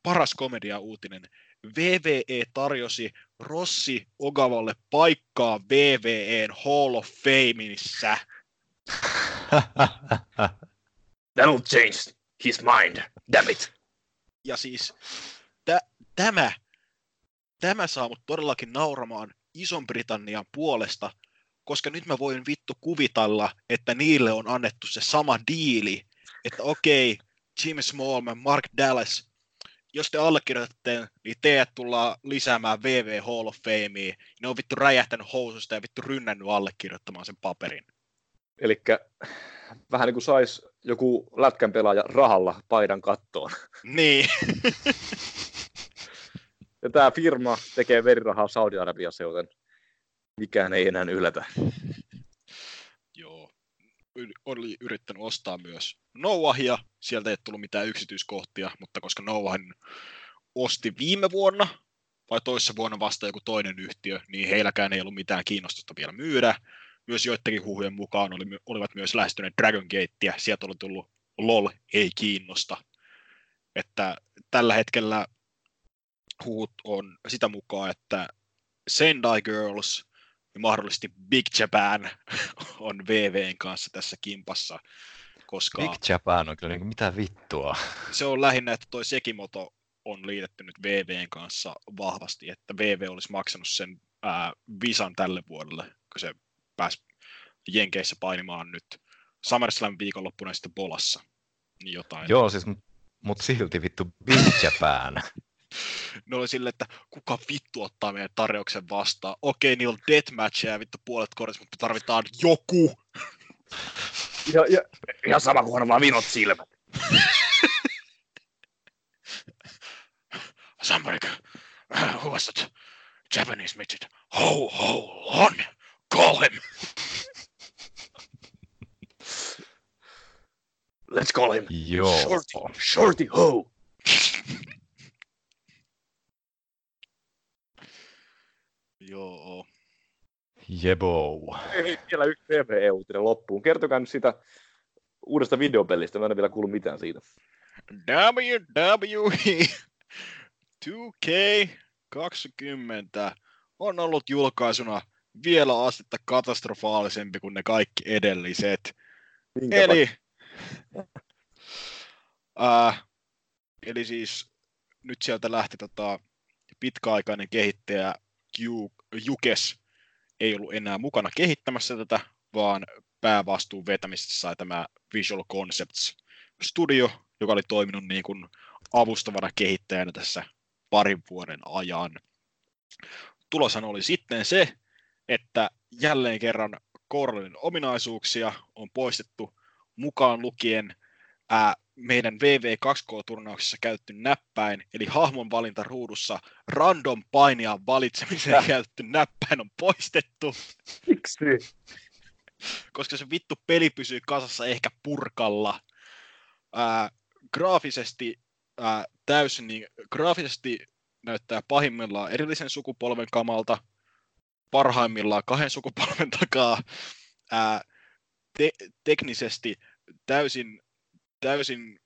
paras komedia uutinen. VVE tarjosi Rossi Ogavalle paikkaa VVEn Hall of Fameissa. [laughs] That'll change his mind, damn it. Ja siis tä, tämä, tämä saa mut todellakin nauramaan Ison-Britannian puolesta, koska nyt mä voin vittu kuvitella, että niille on annettu se sama diili, että okei, okay, Jim Smallman, Mark Dallas, jos te allekirjoitatte, niin teidät tullaan lisäämään VV Hall of Fameen. Ne on vittu räjähtänyt housusta ja vittu rynnännyt allekirjoittamaan sen paperin. Eli vähän niin kuin sais joku lätkän pelaaja rahalla paidan kattoon. Niin. ja tämä firma tekee verirahaa Saudi-Arabiassa, joten mikään ei enää yllätä. Oli yrittänyt ostaa myös Noahia. Sieltä ei tullut mitään yksityiskohtia, mutta koska Noahin osti viime vuonna vai toissa vuonna vasta joku toinen yhtiö, niin heilläkään ei ollut mitään kiinnostusta vielä myydä. Myös joidenkin huhujen mukaan oli, olivat myös lähestyneet Dragon Gatea. Sieltä oli tullut LOL ei kiinnosta. Että tällä hetkellä huut on sitä mukaan, että Sendai Girls ja mahdollisesti Big Japan [laughs] on VVn kanssa tässä kimpassa. Koska Big Japan on kyllä niin mitä vittua. [laughs] Se on lähinnä, että toi Sekimoto on liitetty nyt VVn kanssa vahvasti, että VV olisi maksanut sen ää, visan tälle vuodelle, kun se pääsi Jenkeissä painimaan nyt SummerSlam viikonloppuna sitten Bolassa. Niin jotain. Joo, siis, mutta silti vittu Big Japan. [laughs] ne oli silleen, että kuka vittu ottaa meidän tarjouksen vastaan. Okei, niillä on deathmatcheja ja vittu puolet korissa, mutta tarvitaan joku. Ja, ja, ja sama kuin on vaan vinot silmät. [laughs] Somebody, uh, who was that Japanese midget? Ho, ho, on! Call him! Let's call him Joo. Shorty, Shorty Ho! [laughs] Joo. Jebo. Ei vielä yksi TV-uutinen loppuun. Kertokaa nyt sitä uudesta videopelistä. Mä en vielä kuullut mitään siitä. WWE 2K20 on ollut julkaisuna vielä astetta katastrofaalisempi kuin ne kaikki edelliset. Minkä eli, äh, eli siis nyt sieltä lähti tota, pitkäaikainen kehittäjä Jukes ei ollut enää mukana kehittämässä tätä, vaan päävastuun vetämisestä sai tämä Visual Concepts Studio, joka oli toiminut niin kuin avustavana kehittäjänä tässä parin vuoden ajan. Tuloshan oli sitten se, että jälleen kerran Corelin ominaisuuksia on poistettu mukaan lukien ää, meidän VV2K-turnauksessa käytetty näppäin, eli hahmon valinta ruudussa random painia valitsemiseen Häh? käytetty näppäin on poistettu, Miksi? koska se vittu peli pysyy kasassa ehkä purkalla. Ää, graafisesti ää, täysin, niin graafisesti näyttää pahimmillaan erillisen sukupolven kamalta, parhaimmillaan kahden sukupolven takaa, ää, te- teknisesti täysin, täysin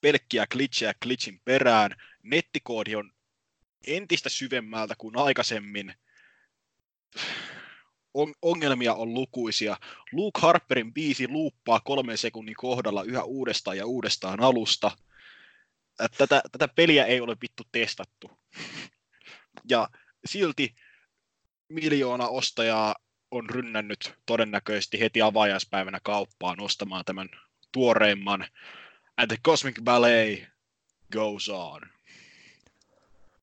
pelkkiä glitchejä glitchin perään. Nettikoodi on entistä syvemmältä kuin aikaisemmin. On, ongelmia on lukuisia. Luke Harperin biisi luuppaa kolmen sekunnin kohdalla yhä uudestaan ja uudestaan alusta. Tätä, tätä peliä ei ole vittu testattu. [laughs] Ja silti miljoona ostajaa on rynnännyt todennäköisesti heti avajaispäivänä kauppaan ostamaan tämän tuoreimman And the Cosmic Ballet goes on.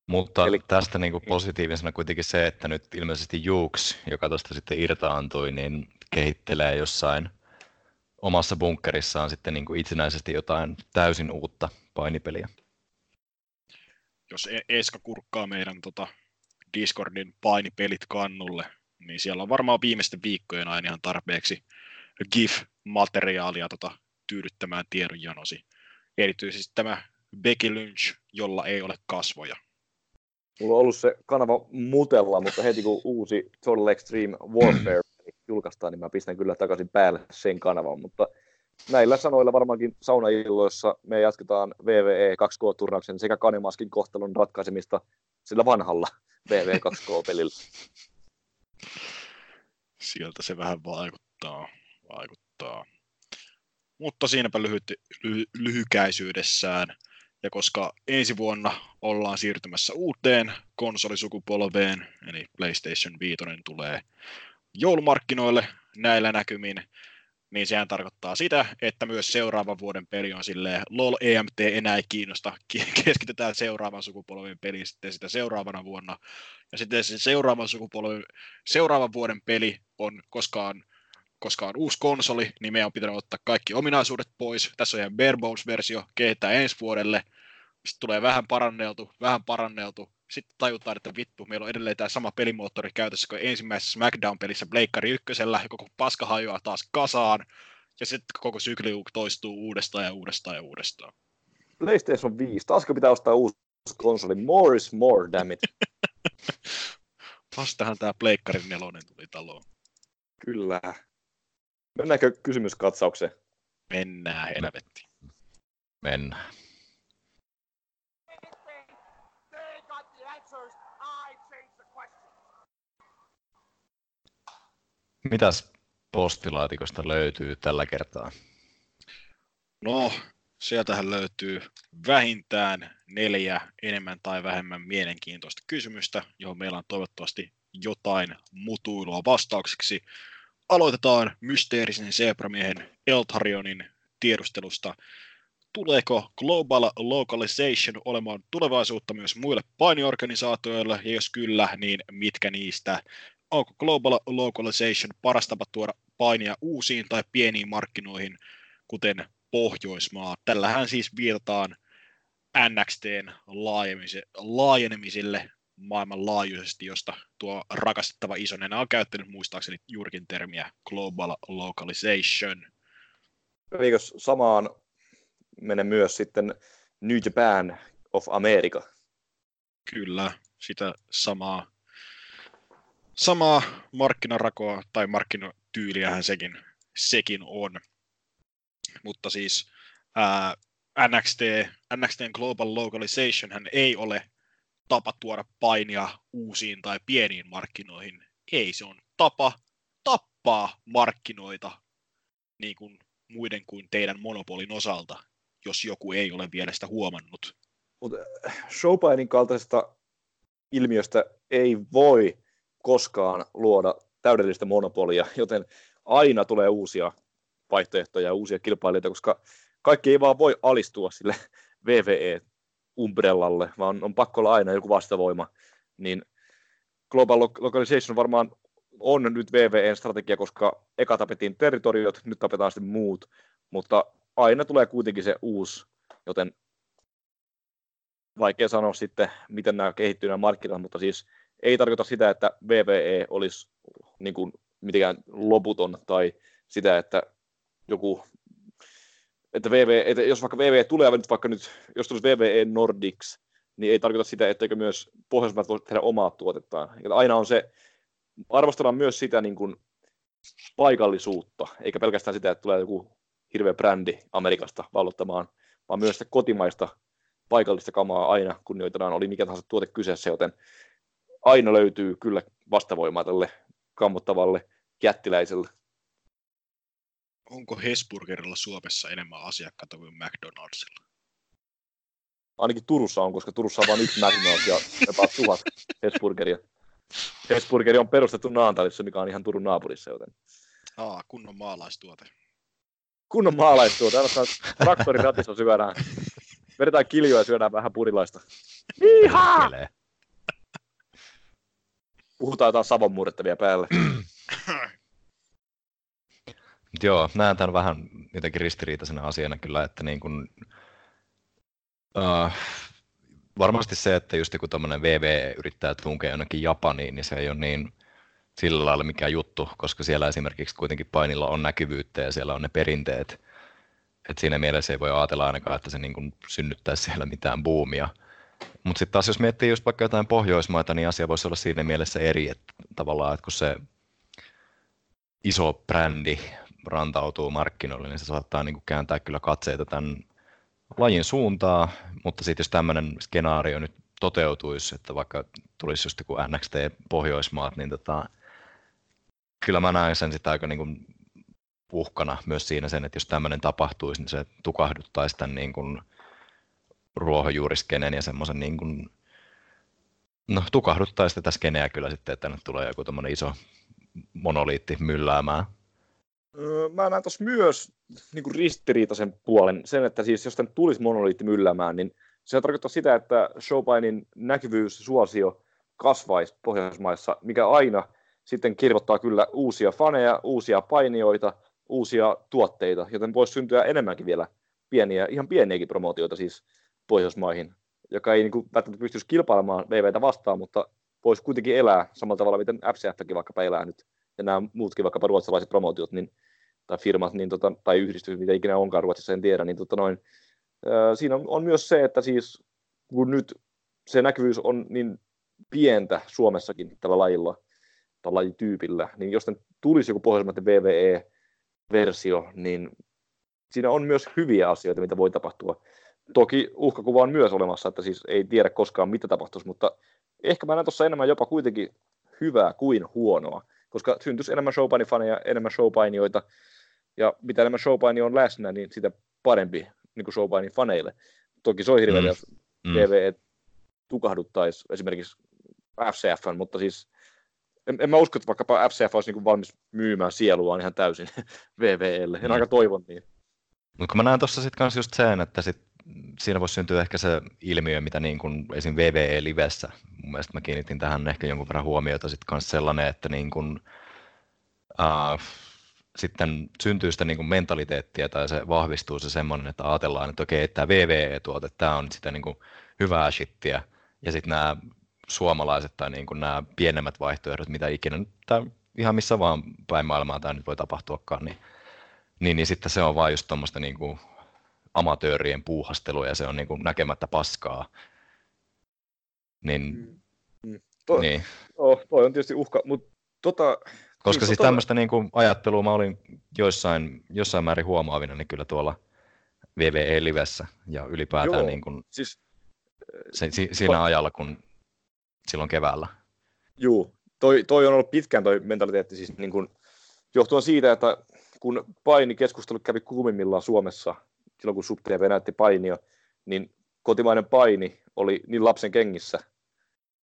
Mutta Eli- tästä niin kuin positiivisena kuitenkin se, että nyt ilmeisesti Jukes, joka tuosta sitten irtaantui, niin kehittelee jossain omassa bunkkerissaan sitten niin kuin itsenäisesti jotain täysin uutta painipeliä. Jos E- Eska kurkkaa meidän tota Discordin painipelit kannulle, niin siellä on varmaan viimeisten viikkojen aina ihan tarpeeksi GIF-materiaalia tota, tyydyttämään tiedonjanosi. Erityisesti tämä Becky Lynch, jolla ei ole kasvoja. Mulla on ollut se kanava mutella, mutta heti kun uusi Total Extreme Warfare [clears throat] julkaistaan, niin mä pistän kyllä takaisin päälle sen kanavan. Mutta näillä sanoilla varmaankin saunailloissa me jatketaan VVE 2K-turnauksen sekä Kanimaskin kohtalon ratkaisemista sillä vanhalla [laughs] VVE 2K-pelillä. Sieltä se vähän vaikuttaa. vaikuttaa. Mutta siinäpä lyhyt, lyhy, lyhykäisyydessään. Ja koska ensi vuonna ollaan siirtymässä uuteen konsolisukupolveen, eli PlayStation 5 tulee joulumarkkinoille näillä näkymin, niin sehän tarkoittaa sitä, että myös seuraavan vuoden peli on silleen, lol, EMT enää ei kiinnosta, [laughs] Ki- keskitytään seuraavan sukupolven peliin sitten sitä seuraavana vuonna. Ja sitten se seuraavan sukupolven, seuraavan vuoden peli on, koska on, koska on uusi konsoli, niin meidän on pitänyt ottaa kaikki ominaisuudet pois. Tässä on ihan bare bones-versio, kehittää ensi vuodelle. Sitten tulee vähän paranneltu, vähän paranneltu. Sitten tajutaan, että vittu, meillä on edelleen tämä sama pelimoottori käytössä kuin ensimmäisessä SmackDown-pelissä Bleikkari ykkösellä, ja koko paska hajoaa taas kasaan. Ja sitten koko sykli toistuu uudestaan ja uudestaan ja uudestaan. PlayStation 5, taasko pitää ostaa uusi konsoli? More is more, damn it. [laughs] Vastahan tämä Pleikkarin nelonen tuli taloon. Kyllä. Mennäänkö kysymyskatsaukseen? Mennään helvettiin. Mennään. Mitäs postilaatikosta löytyy tällä kertaa? No, sieltähän löytyy vähintään neljä enemmän tai vähemmän mielenkiintoista kysymystä, johon meillä on toivottavasti jotain mutuilua vastaukseksi. Aloitetaan mysteerisen sebramiehen Eltarionin tiedustelusta. Tuleeko Global Localization olemaan tulevaisuutta myös muille painiorganisaatioille, ja jos kyllä, niin mitkä niistä? Onko Global Localization paras tapa tuoda painia uusiin tai pieniin markkinoihin, kuten Pohjoismaa. Tällähän siis viitataan NXTn laajenemiselle maailmanlaajuisesti, josta tuo rakastettava isonenä on käyttänyt muistaakseni juurikin termiä global localization. Eikö samaan mene myös sitten New Japan of America? Kyllä, sitä samaa, samaa markkinarakoa tai markkinatyyliähän sekin, sekin on. Mutta siis ää, NXT, NXTn Global Localization hän ei ole tapa tuoda painia uusiin tai pieniin markkinoihin. Ei, se on tapa tappaa markkinoita niin kuin muiden kuin teidän monopolin osalta, jos joku ei ole vielä sitä huomannut. Mutta showpainin kaltaisesta ilmiöstä ei voi koskaan luoda täydellistä monopolia, joten aina tulee uusia vaihtoehtoja ja uusia kilpailijoita, koska kaikki ei vaan voi alistua sille [laughs] VVE-umbrellalle, vaan on pakko olla aina joku vastavoima. Niin Global Localization varmaan on nyt VVEn strategia, koska eka tapettiin territoriot, nyt tapetaan sitten muut, mutta aina tulee kuitenkin se uusi, joten vaikea sanoa sitten, miten nämä kehittyy nämä markkinat, mutta siis ei tarkoita sitä, että VVE olisi niin kuin mitenkään loputon tai sitä, että joku että, VV, että jos vaikka VVE tulee nyt vaikka nyt, jos tulisi VVE Nordics, niin ei tarkoita sitä, etteikö myös Pohjoismaat voisi tehdä omaa tuotettaan. Ja aina on se, arvostellaan myös sitä niin kuin paikallisuutta, eikä pelkästään sitä, että tulee joku hirveä brändi Amerikasta vallottamaan, vaan myös sitä kotimaista paikallista kamaa aina kunnioitetaan, oli mikä tahansa tuote kyseessä, joten aina löytyy kyllä vastavoimaa tälle kammottavalle jättiläiselle. Onko Hesburgerilla Suomessa enemmän asiakkaita kuin McDonaldsilla? Ainakin Turussa on, koska Turussa on vain yksi McDonald's ja jopa tuhat Hesburgeria. Hesburgeri on perustettu Naantalissa, mikä on ihan Turun naapurissa, joten Aa, kunnon maalaistuote. kunnon maalaistuote. Ainoastaan traktorin ratissa syödään. Vedetään kiljoa ja syödään vähän purilaista. Iha! Puhutaan jotain savon murretta vielä päälle. [clears throat] Joo, näen tämän vähän jotenkin ristiriitaisena asiana kyllä, että niin kun, uh, varmasti se, että just kun tuommoinen VV yrittää tunkea jonnekin Japaniin, niin se ei ole niin sillä lailla mikään juttu, koska siellä esimerkiksi kuitenkin painilla on näkyvyyttä ja siellä on ne perinteet. Et siinä mielessä ei voi ajatella ainakaan, että se niin kun synnyttäisi siellä mitään buumia. Mutta sitten taas jos miettii just vaikka jotain Pohjoismaita, niin asia voisi olla siinä mielessä eri, että tavallaan, että kun se iso brändi rantautuu markkinoille, niin se saattaa niin kuin kääntää kyllä katseita tämän lajin suuntaa, mutta sitten jos tämmöinen skenaario nyt toteutuisi, että vaikka tulisi just joku NXT Pohjoismaat, niin tota, kyllä mä näen sen sitä aika niin kuin uhkana myös siinä sen, että jos tämmöinen tapahtuisi, niin se tukahduttaisi tämän niin kuin ruohonjuuriskenen ja semmoisen niin kuin, no tukahduttaisi tätä skeneä kyllä sitten, että tänne tulee joku iso monoliitti mylläämään. Mä näen tuossa myös niin kuin ristiriitaisen puolen. Sen, että siis jos tämän tulisi monoliitti mylläämään, niin se tarkoittaa sitä, että showpainin näkyvyys, suosio kasvaisi Pohjoismaissa, mikä aina sitten kirvoittaa kyllä uusia faneja, uusia painijoita, uusia tuotteita, joten voisi syntyä enemmänkin vielä pieniä, ihan pieniäkin promootioita siis Pohjoismaihin, joka ei niin kuin, välttämättä pystyisi kilpailemaan VVtä vastaan, mutta voisi kuitenkin elää samalla tavalla, miten FCFkin vaikkapa elää nyt, ja nämä muutkin vaikkapa ruotsalaiset promootiot, niin, tai firmat, niin tota, tai yhdistykset, mitä ikinä onkaan Ruotsissa, en tiedä, niin tota noin, ää, siinä on, on, myös se, että siis kun nyt se näkyvyys on niin pientä Suomessakin tällä lajilla, tai lajityypillä, niin jos tulisi joku pohjoismainen VVE-versio, niin siinä on myös hyviä asioita, mitä voi tapahtua. Toki uhkakuva on myös olemassa, että siis ei tiedä koskaan, mitä tapahtuisi, mutta ehkä mä näen tuossa enemmän jopa kuitenkin hyvää kuin huonoa, koska syntyisi enemmän showpainifaneja, enemmän showpainijoita, ja mitä enemmän showpaini on läsnä, niin sitä parempi niin showpainin faneille. Toki se on hirveä, Mm. jos Mm. TV tukahduttaisi esimerkiksi FCF, mutta siis en, en mä usko, että vaikkapa FCF olisi niin valmis myymään sieluaan ihan täysin [laughs] VVElle. En Mm. aika toivon niin. Mutta kun mä näen tuossa sitten kanssa just sen, että sit siinä voisi syntyä ehkä se ilmiö, mitä niin kuin esim. VVE Livessä, mun mielestä mä kiinnitin tähän ehkä jonkun verran huomiota sitten kanssa sellainen, että niin kuin, uh, sitten syntyy sitä niin kuin mentaliteettia tai se vahvistuu se semmoinen, että ajatellaan, että okei, tämä VVE-tuote, tämä on sitä niin kuin hyvää shittiä, ja sitten nämä suomalaiset tai niin kuin nämä pienemmät vaihtoehdot, mitä ikinä tai ihan missä vaan päin maailmaa tämä nyt voi tapahtuakaan, niin, niin, niin sitten se on vaan just tuommoista niin kuin amatöörien puuhastelua ja se on niin kuin näkemättä paskaa. Niin, Mm. To, niin. oh, toi on tietysti uhka, mutta tota, Koska niin, siis tota- tämmöistä niin kuin ajattelua mä olin joissain, jossain määrin huomaavina niin kyllä tuolla VVE-livessä ja ylipäätään Joo. niin kuin siis se, si, siinä ajalla, kun silloin keväällä. Juu, toi, toi on ollut pitkään toi mentaliteetti siis niin kuin, johtuen siitä, että kun painikeskustelu kävi kuumimmillaan Suomessa, silloin kun SubTV näytti painia, niin kotimainen paini oli niin lapsen kengissä,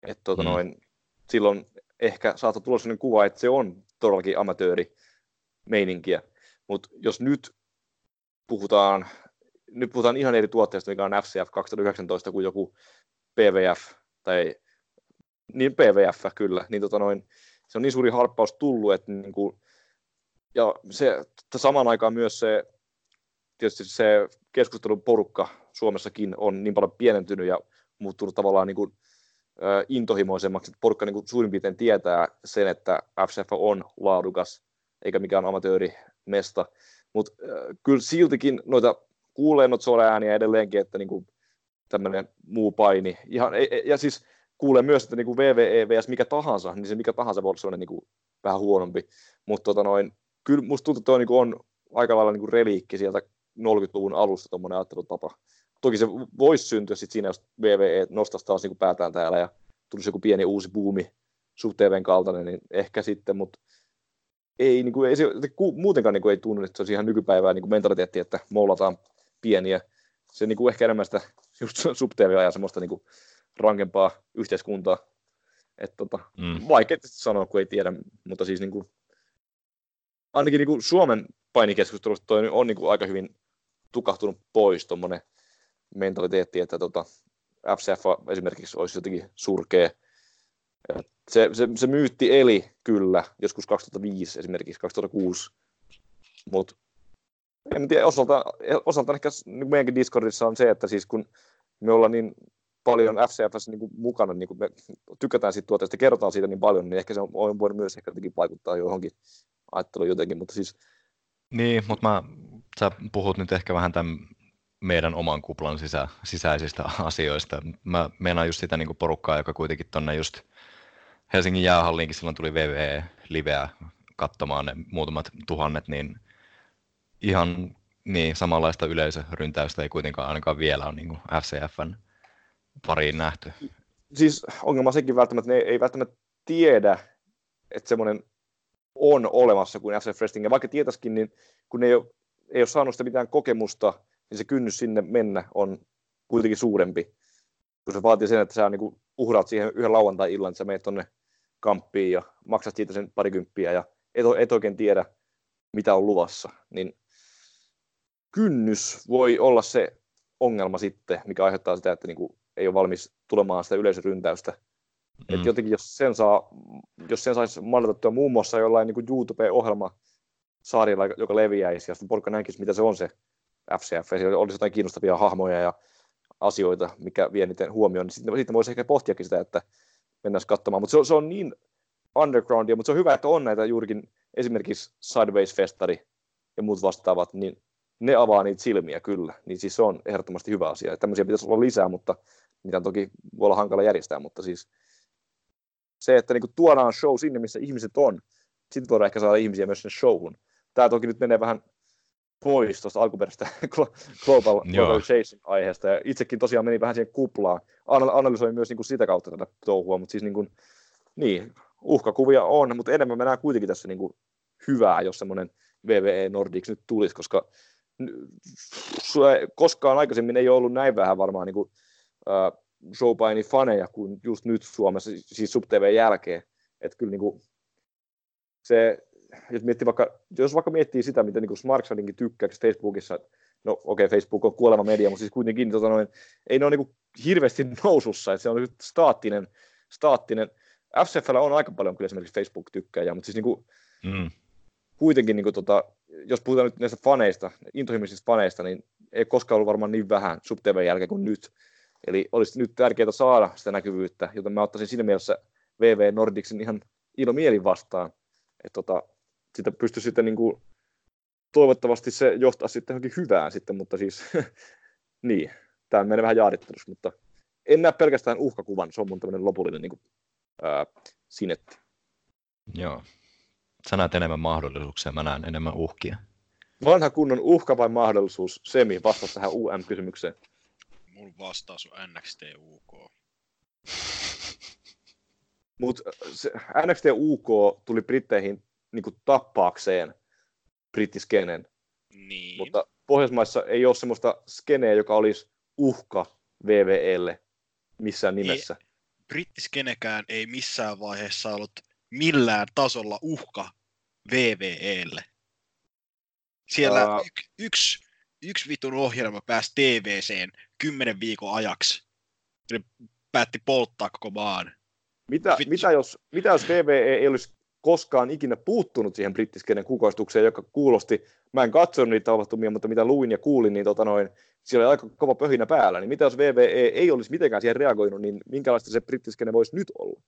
että tota Mm. noin, silloin ehkä saattoi tulla sellainen kuva, että se on todellakin amatööri meininkiä. Mutta jos nyt puhutaan, nyt puhutaan ihan eri tuotteesta, mikä on FCF 2019 kuin joku PVF tai niin PVF kyllä, niin tota noin, se on niin suuri harppaus tullut, että niin kuin, ja se että samaan aikaan myös se tietysti se keskustelun porukka Suomessakin on niin paljon pienentynyt ja muuttunut tavallaan niin kuin, ö, intohimoisemmaksi, että porukka niin kuin suurin piirtein tietää sen, että FCF on laadukas, eikä mikään amatöörimesta. Mutta kyllä siltikin noita kuulee noita sole-ääniä edelleenkin, että niin kuin tämmöinen muu paini. Ihan, ja, ja siis kuulee myös, että niin kuin VVE vs mikä tahansa, niin se mikä tahansa voi olla sellainen niin kuin vähän huonompi. Mutta tota kyllä musta tuntuu, että toi niin kuin on aika lailla niin kuin reliikki sieltä 40-luvun alusta tuommoinen ajattelutapa. Toki se voisi syntyä sit siinä, jos VVE nostaisi taas niin päätään täällä ja tulisi joku pieni uusi buumi SubTVn kaltainen, niin ehkä sitten, mutta ei, niin kuin, ei se, muutenkaan niin kuin, ei tunnu, että se olisi ihan nykypäivää niin kuin mentaliteetti, että mollataan pieniä. Se niin kuin ehkä enemmän sitä just [laughs] subtv ja semmoista niin kuin, rankempaa yhteiskuntaa. että tota, mm. Vaikea sanoa, kun ei tiedä, mutta siis niin kuin, ainakin niin kuin Suomen painikeskustelusta toi on niin kuin aika hyvin tukahtunut pois tuommoinen mentaliteetti, että tota, FCF esimerkiksi olisi jotenkin surkea. Se, se, se myytti eli kyllä joskus 2005 esimerkiksi 2006, mutta en tiedä, osalta, osalta ehkä niin meidänkin Discordissa on se, että siis kun me ollaan niin paljon FCFssä niin kuin mukana, niin kuin me tykätään siitä tuotteesta, kerrotaan siitä niin paljon, niin ehkä se on voinut myös ehkä jotenkin vaikuttaa johonkin ajatteluun jotenkin, mutta siis... Niin, mutta mä, sä puhut nyt ehkä vähän tämän meidän oman kuplan sisä, sisäisistä asioista. Mä meinaan just sitä niin porukkaa, joka kuitenkin tonne just Helsingin jäähalliinkin silloin tuli VVE liveä katsomaan ne muutamat tuhannet, niin ihan niin, samanlaista yleisöryntäystä ei kuitenkaan ainakaan vielä ole niin FCFn pariin nähty. Siis ongelma sekin välttämättä, ne ei välttämättä tiedä, että semmoinen on olemassa kuin FCF Wrestling, ja vaikka tietäisikin, niin kun ne ei ole, ei ole saanut sitä mitään kokemusta, niin se kynnys sinne mennä on kuitenkin suurempi. Kun se vaatii sen, että sä niin uhraat siihen yhden lauantai-illan, että sä menet tonne kamppiin ja maksat siitä sen parikymppiä ja et, et oikein tiedä, mitä on luvassa, niin kynnys voi olla se ongelma sitten, mikä aiheuttaa sitä, että niin kuin ei ole valmis tulemaan sitä yleisöryntäystä. Mm. Et jotenkin jos sen, saa, jos sen saisi mallitettua muun muassa jollain niin YouTube-ohjelma saarilla, joka leviäisi, ja porukka näkisi, mitä se on se FCF, ja siellä olisi jotain kiinnostavia hahmoja ja asioita, mikä vie niiden huomioon, niin sitten, sitten voisi ehkä pohtiakin sitä, että mennään katsomaan. Mutta se, se, on niin undergroundia, mutta se on hyvä, että on näitä juurikin esimerkiksi Sideways-festari ja muut vastaavat, niin ne avaa niitä silmiä kyllä. Niin siis se on ehdottomasti hyvä asia. Ja tämmöisiä pitäisi olla lisää, mutta mitä toki voi olla hankala järjestää, mutta siis se, että niinku tuodaan show sinne, missä ihmiset on, sitten voidaan ehkä saada ihmisiä myös sinne showhun. Tämä toki nyt menee vähän pois tuosta alkuperäisestä [laughs] global globalization-aiheesta, ja itsekin tosiaan meni vähän siihen kuplaan. Analysoin myös niin kuin sitä kautta tätä touhua, mutta siis niin, kuin, niin uhkakuvia on, mutta enemmän mä näen kuitenkin tässä niin kuin hyvää, jos semmoinen VVE Nordics nyt tulisi, koska koskaan aikaisemmin ei ole ollut näin vähän varmaan niin kuin, uh, showpaini faneja kuin just nyt Suomessa, siis SubTV jälkeen. Että kyllä niin kuin, se, jos, miettii vaikka, jos vaikka miettii sitä, mitä niin Smartshardinkin tykkää Facebookissa, no okei, okay, Facebook on kuolema media, mutta siis kuitenkin tota noin, ei ne ole niin hirveästi nousussa, että se on staattinen, staattinen. FCFllä on aika paljon kyllä esimerkiksi Facebook-tykkäjä, mutta siis niin kuin, mm. kuitenkin, niin kuin, tota, jos puhutaan nyt näistä faneista, intohimoisista faneista, niin ei koskaan ollut varmaan niin vähän SubTV jälkeen kuin nyt. Eli olisi nyt tärkeää saada sitä näkyvyyttä, joten mä ottaisin siinä mielessä VV Nordicsin ihan ilomielin vastaan. Että tota, sitä pystyy sitten niin kuin, toivottavasti se johtaa sitten johonkin hyvään sitten, mutta siis [laughs] niin, tämä menee vähän jaarittelussa, mutta en näe pelkästään uhkakuvan, se on mun tämmöinen lopullinen niin kuin, ää, sinetti. Joo. Sä näet enemmän mahdollisuuksia, mä näen enemmän uhkia. Vanha kunnon uhka vai mahdollisuus? Semi, vasta tähän UM-kysymykseen. Mun vastaus on NXT UK. Mutta NXT UK tuli Britteihin niin kuin tappaakseen brittiskenen. Niin. Mutta Pohjoismaissa ei ole semmoista skeneä, joka olisi uhka VVElle missään nimessä. Ei, brittiskenekään ei missään vaiheessa ollut millään tasolla uhka VVElle. Siellä uh, y- yksi, yksi vitun ohjelma pääsi TVCen kymmenen viikon ajaksi. Ne päätti polttaa koko maan. Mitä, mitä, jos, mitä jos VVE ei olisi koskaan ikinä puuttunut siihen brittiskenen kukoistukseen, joka kuulosti, mä en katsonut niitä tapahtumia, mutta mitä luin ja kuulin, niin tota noin, siellä oli aika kova pöhinä päällä, niin mitä jos VVE ei olisi mitenkään siihen reagoinut, niin minkälaista se brittiskene voisi nyt olla?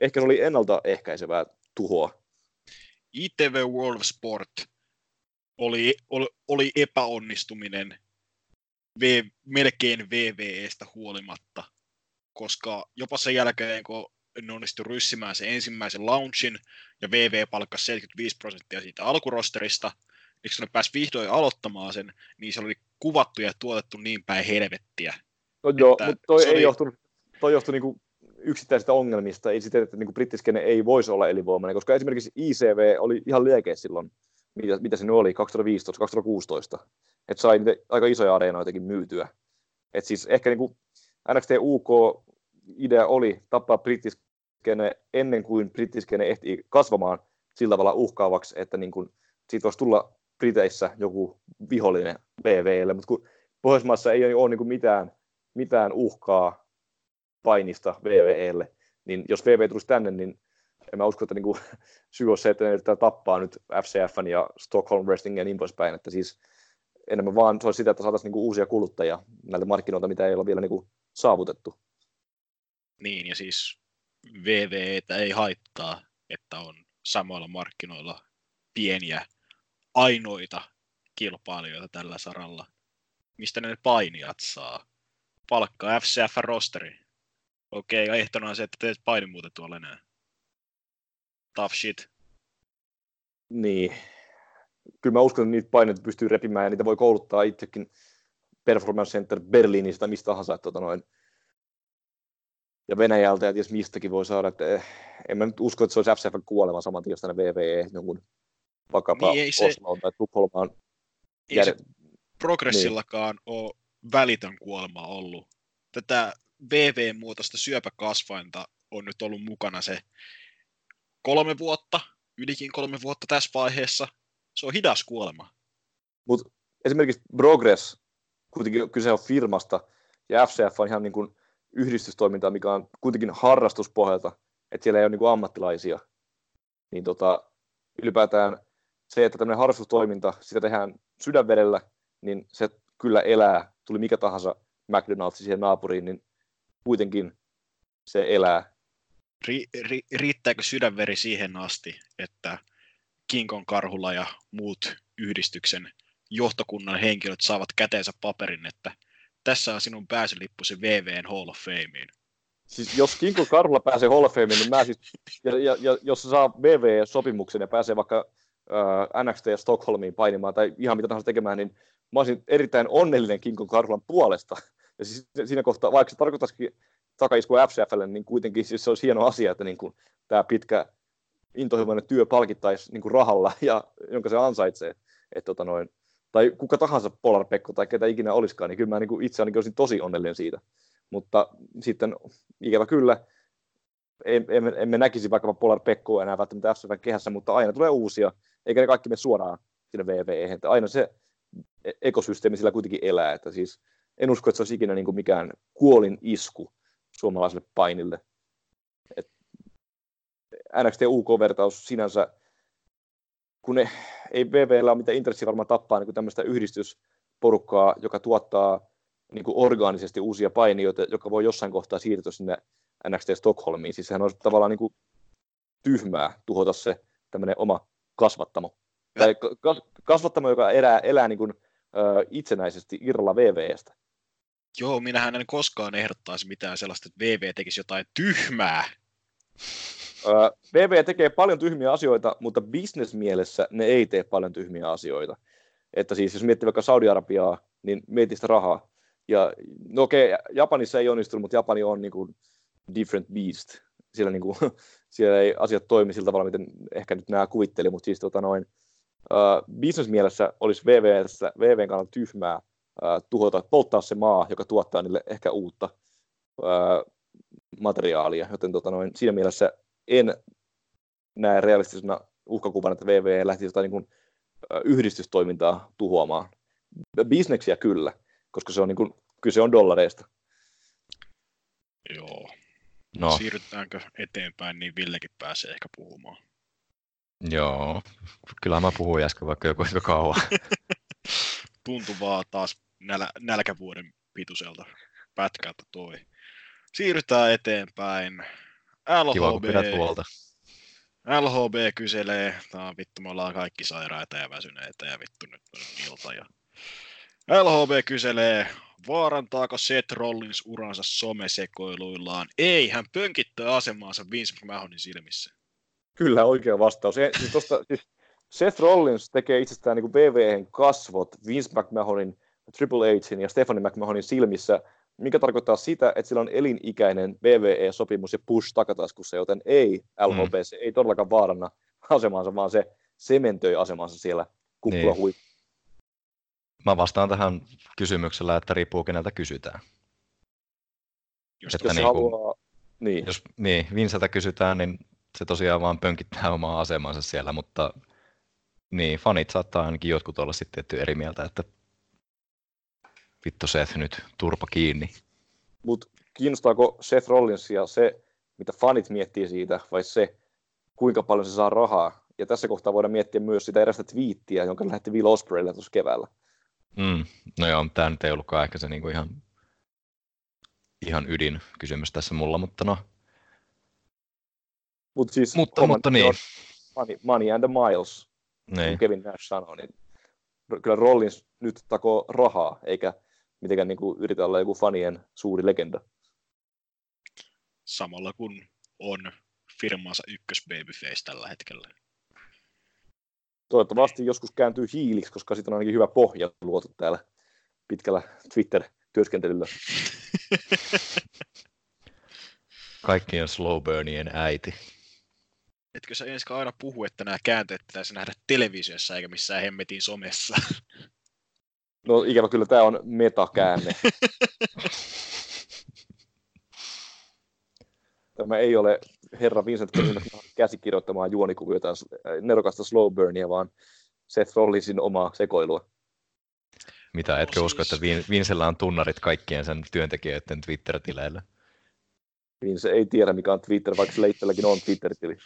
Ehkä se oli ennaltaehkäisevää tuhoa. ITV World Sport oli, oli, oli epäonnistuminen v, melkein VVEstä huolimatta, koska jopa sen jälkeen, kun ne onnistui ryssimään sen ensimmäisen launchin, ja VV palkkasi 75 prosenttia siitä alkurosterista, niin kun ne pääsi vihdoin aloittamaan sen, niin se oli kuvattu ja tuotettu niin päin helvettiä. No joo, Että mutta toi ei oli- johtunut, toi johtui niinku yksittäisistä ongelmista, ei siten, että niinku brittiskene ei voisi olla elinvoimainen, koska esimerkiksi ICV oli ihan liekeissä silloin, mitä, mitä se nyt oli, 2015-2016, että sai niitä aika isoja areenoitakin myytyä. Et siis ehkä niinku NXT UK idea oli tappaa brittiskene ennen kuin brittiskene ehti kasvamaan sillä tavalla uhkaavaksi, että niinku siitä voisi tulla Briteissä joku vihollinen BVlle, mutta kun Pohjoismaassa ei ole niinku mitään, mitään uhkaa painista VVElle, niin jos VV tulisi tänne, niin en mä usko, että niinku [laughs] syy on se, että ne tappaa nyt FCFn ja Stockholm Wrestling ja niin poispäin, että siis enemmän vaan se olisi sitä, että saataisiin niinku uusia kuluttajia näiltä markkinoilta, mitä ei ole vielä niinku saavutettu. Niin, ja siis VVEtä ei haittaa, että on samoilla markkinoilla pieniä ainoita kilpailijoita tällä saralla. Mistä ne painijat saa? Palkkaa FCF rosteri. Okei, ja ehtona on se, että teet paini muuten tuolla enää. Tough shit. Niin. Kyllä mä uskon, että niitä paineita pystyy repimään ja niitä voi kouluttaa itsekin Performance Center Berliinistä mistä tahansa. Että, tota noin. Ja Venäjältä ja ties mistäkin voi saada. Että eh, en mä nyt usko, että se olisi FCF kuolema saman tien, jos tänne VVE jonkun vaikkapa Niin, se- Osloon tai Tukholmaan. Ei jär- se progressillakaan ole välitön kuolema ollut. Tätä VV-muotoista syöpäkasvainta on nyt ollut mukana se kolme vuotta, ylikin kolme vuotta tässä vaiheessa. Se on hidas kuolema. Mutta esimerkiksi Progress, kuitenkin kyse on firmasta, ja FCF on ihan niin kuin yhdistystoimintaa, mikä on kuitenkin harrastuspohjalta, että siellä ei ole niin kuin ammattilaisia. Niin tota, ylipäätään se, että tämmöinen harrastustoiminta, sitä tehdään sydänvedellä, niin se kyllä elää. Tuli mikä tahansa McDonald's siihen naapuriin, niin kuitenkin se elää. Ri- ri- riittääkö sydänveri siihen asti, että Kinkon Karhula ja muut yhdistyksen johtokunnan henkilöt saavat käteensä paperin, että tässä on sinun pääsylippusi VVn Hall of Fameen. Siis jos Kinko Karhula pääsee Hall of Fameen, niin mä siis, ja, ja, ja jos se saa VV-sopimuksen ja pääsee vaikka äh, NXT ja Stockholmiin painimaan tai ihan mitä tahansa tekemään, niin mä olisin erittäin onnellinen Kinko Karhulan puolesta. Ja siis siinä kohtaa, vaikka se tarkoittaisikin takaiskua FCFlle, niin kuitenkin siis se olisi hieno asia, että niin kuin, tämä pitkä intohimoinen työ palkittaisi niin kuin rahalla, ja, jonka se ansaitsee. Et, tota noin, tai kuka tahansa Polar Pekko tai ketä ikinä olisikaan, niin kyllä mä niin itse ainakin olisin tosi onnellinen siitä. Mutta sitten ikävä kyllä, emme, emme, näkisi vaikkapa Polar Pekkoa enää välttämättä FCFn kehässä, mutta aina tulee uusia, eikä ne kaikki mene suoraan sinne VVE, että aina se e- ekosysteemi sillä kuitenkin elää, että siis en usko, että se olisi ikinä niin kuin mikään kuolin isku suomalaiselle painille. Et NXT UK-vertaus sinänsä, kun ne, ei VVllä ole mitään intressiä varmaan tappaa niin tämmöistä yhdistysporukkaa, joka tuottaa niin kuin orgaanisesti uusia painijoita, joka voi jossain kohtaa siirtyä sinne NXT Stockholmiin. Siis sehän olisi tavallaan niin kuin tyhmää tuhota se tämmöinen oma kasvattamo. Tai kas- kasvattamo, joka elää, elää niin kuin, ö, itsenäisesti irralla VVstä. Joo, minähän en koskaan ehdottaisi mitään sellaista, että VV tekisi jotain tyhmää. VV tekee paljon tyhmiä asioita, mutta bisnesmielessä ne ei tee paljon tyhmiä asioita. Että siis jos miettii vaikka Saudi-Arabiaa, niin mieti sitä rahaa. Ja no okei, Japanissa ei onnistunut, mutta Japani on niin kuin different beast. Siellä, niin kuin, [laughs] siellä ei asiat toimi sillä tavalla, miten ehkä nyt nämä kuvitteli, mutta siis tota noin, uh, bisnesmielessä olisi VVssä, VVn kannalta tyhmää uh, tuhota, polttaa se maa, joka tuottaa niille ehkä uutta uh, materiaalia, joten tota noin, siinä mielessä en näe realistisena uhkakuvana, että VV lähtisi jotain niin kuin, yhdistystoimintaa tuhoamaan. Bisneksiä kyllä, koska se on niin kuin, kyse on dollareista. Joo. No, Siirrytäänkö eteenpäin, niin Villekin pääsee ehkä puhumaan. joo. Kyllä mä puhuin äsken vaikka joku aika kauan. [laughs] Tuntui vaan taas näl- nälkävuoden pituiselta pätkältä toi. Siirrytään eteenpäin. Kiva, kun pidät LHB, huolta. LHB kyselee, tää vittu me ollaan kaikki sairaita ja väsyneitä ja vittu nyt on ilta. Ja... LHB kyselee, vaarantaako Seth Rollins uransa somesekoiluillaan? Ei, hän pönkittää asemaansa Vince McMahonin silmissä. Kyllä, oikea vastaus. E, siis tosta, siis Seth Rollins tekee itsestään niin VVN kasvot Vince McMahonin, TripleHin ja Stephanie McMahonin silmissä, mikä tarkoittaa sitä, että sillä on elinikäinen VVE-sopimus ja push takataskussa, joten ei LHB, mm. se ei todellakaan vaaranna asemaansa, vaan se sementöi asemansa siellä kuppula Niin. Mä vastaan tähän kysymyksellä, että riippuu keneltä kysytään. Jos Että Jos niin haluaa, niin, Jos niin, Vinceltä kysytään, niin se tosiaan vaan pönkittää omaa asemansa siellä, mutta niin, fanit saattaa ainakin jotkut olla sitten eri mieltä, että vittu Seth nyt turpa kiinni. mutta kiinnostaako Seth Rollinsia se, mitä fanit miettii siitä, vai se, kuinka paljon se saa rahaa? Ja tässä kohtaa voidaan miettiä myös sitä erästä twiittiä, jonka lähetti Will Ospreille tuossa keväällä. Mm. No joo, tämä nyt ei ollutkaan ehkä se niinku ihan, ihan ydin kysymys tässä mulla, mutta no, Mut siis, mutta, homma mutta niin, on Money, money and the miles, niin. Kevin Nash sanoi, niin kyllä Rollins nyt takoo rahaa, eikä mitenkään niin kuin yritä olla joku fanien suuri legenda. samalla kun on firmansa ykkös babyface tällä hetkellä. Toivottavasti joskus kääntyy hiiliksi, koska siitä on ainakin hyvä pohja luotu täällä pitkällä Twitter-työskentelyllä. [laughs] Kaikkien slow burnien äiti. Etkö sä ensin aina puhu, että nämä käänteet pitäisi nähdä televisiossa eikä missään hemmetin somessa? [laughs] No ikävä kyllä tämä on metakäänne. [laughs] Tämä ei ole herra Vincent Kennedy käsikirjoittamaa juonikuviota äh, nerokasta slow burnia, vaan Seth Rollinsin omaa sekoilua. Mitä, etkö usko, että Vin- Vincellä on tunnarit kaikkien sen työntekijöiden Twitter-tileillä? Vince ei tiedä, mikä on Twitter, vaikka sillä itselläkin on Twitter-tili.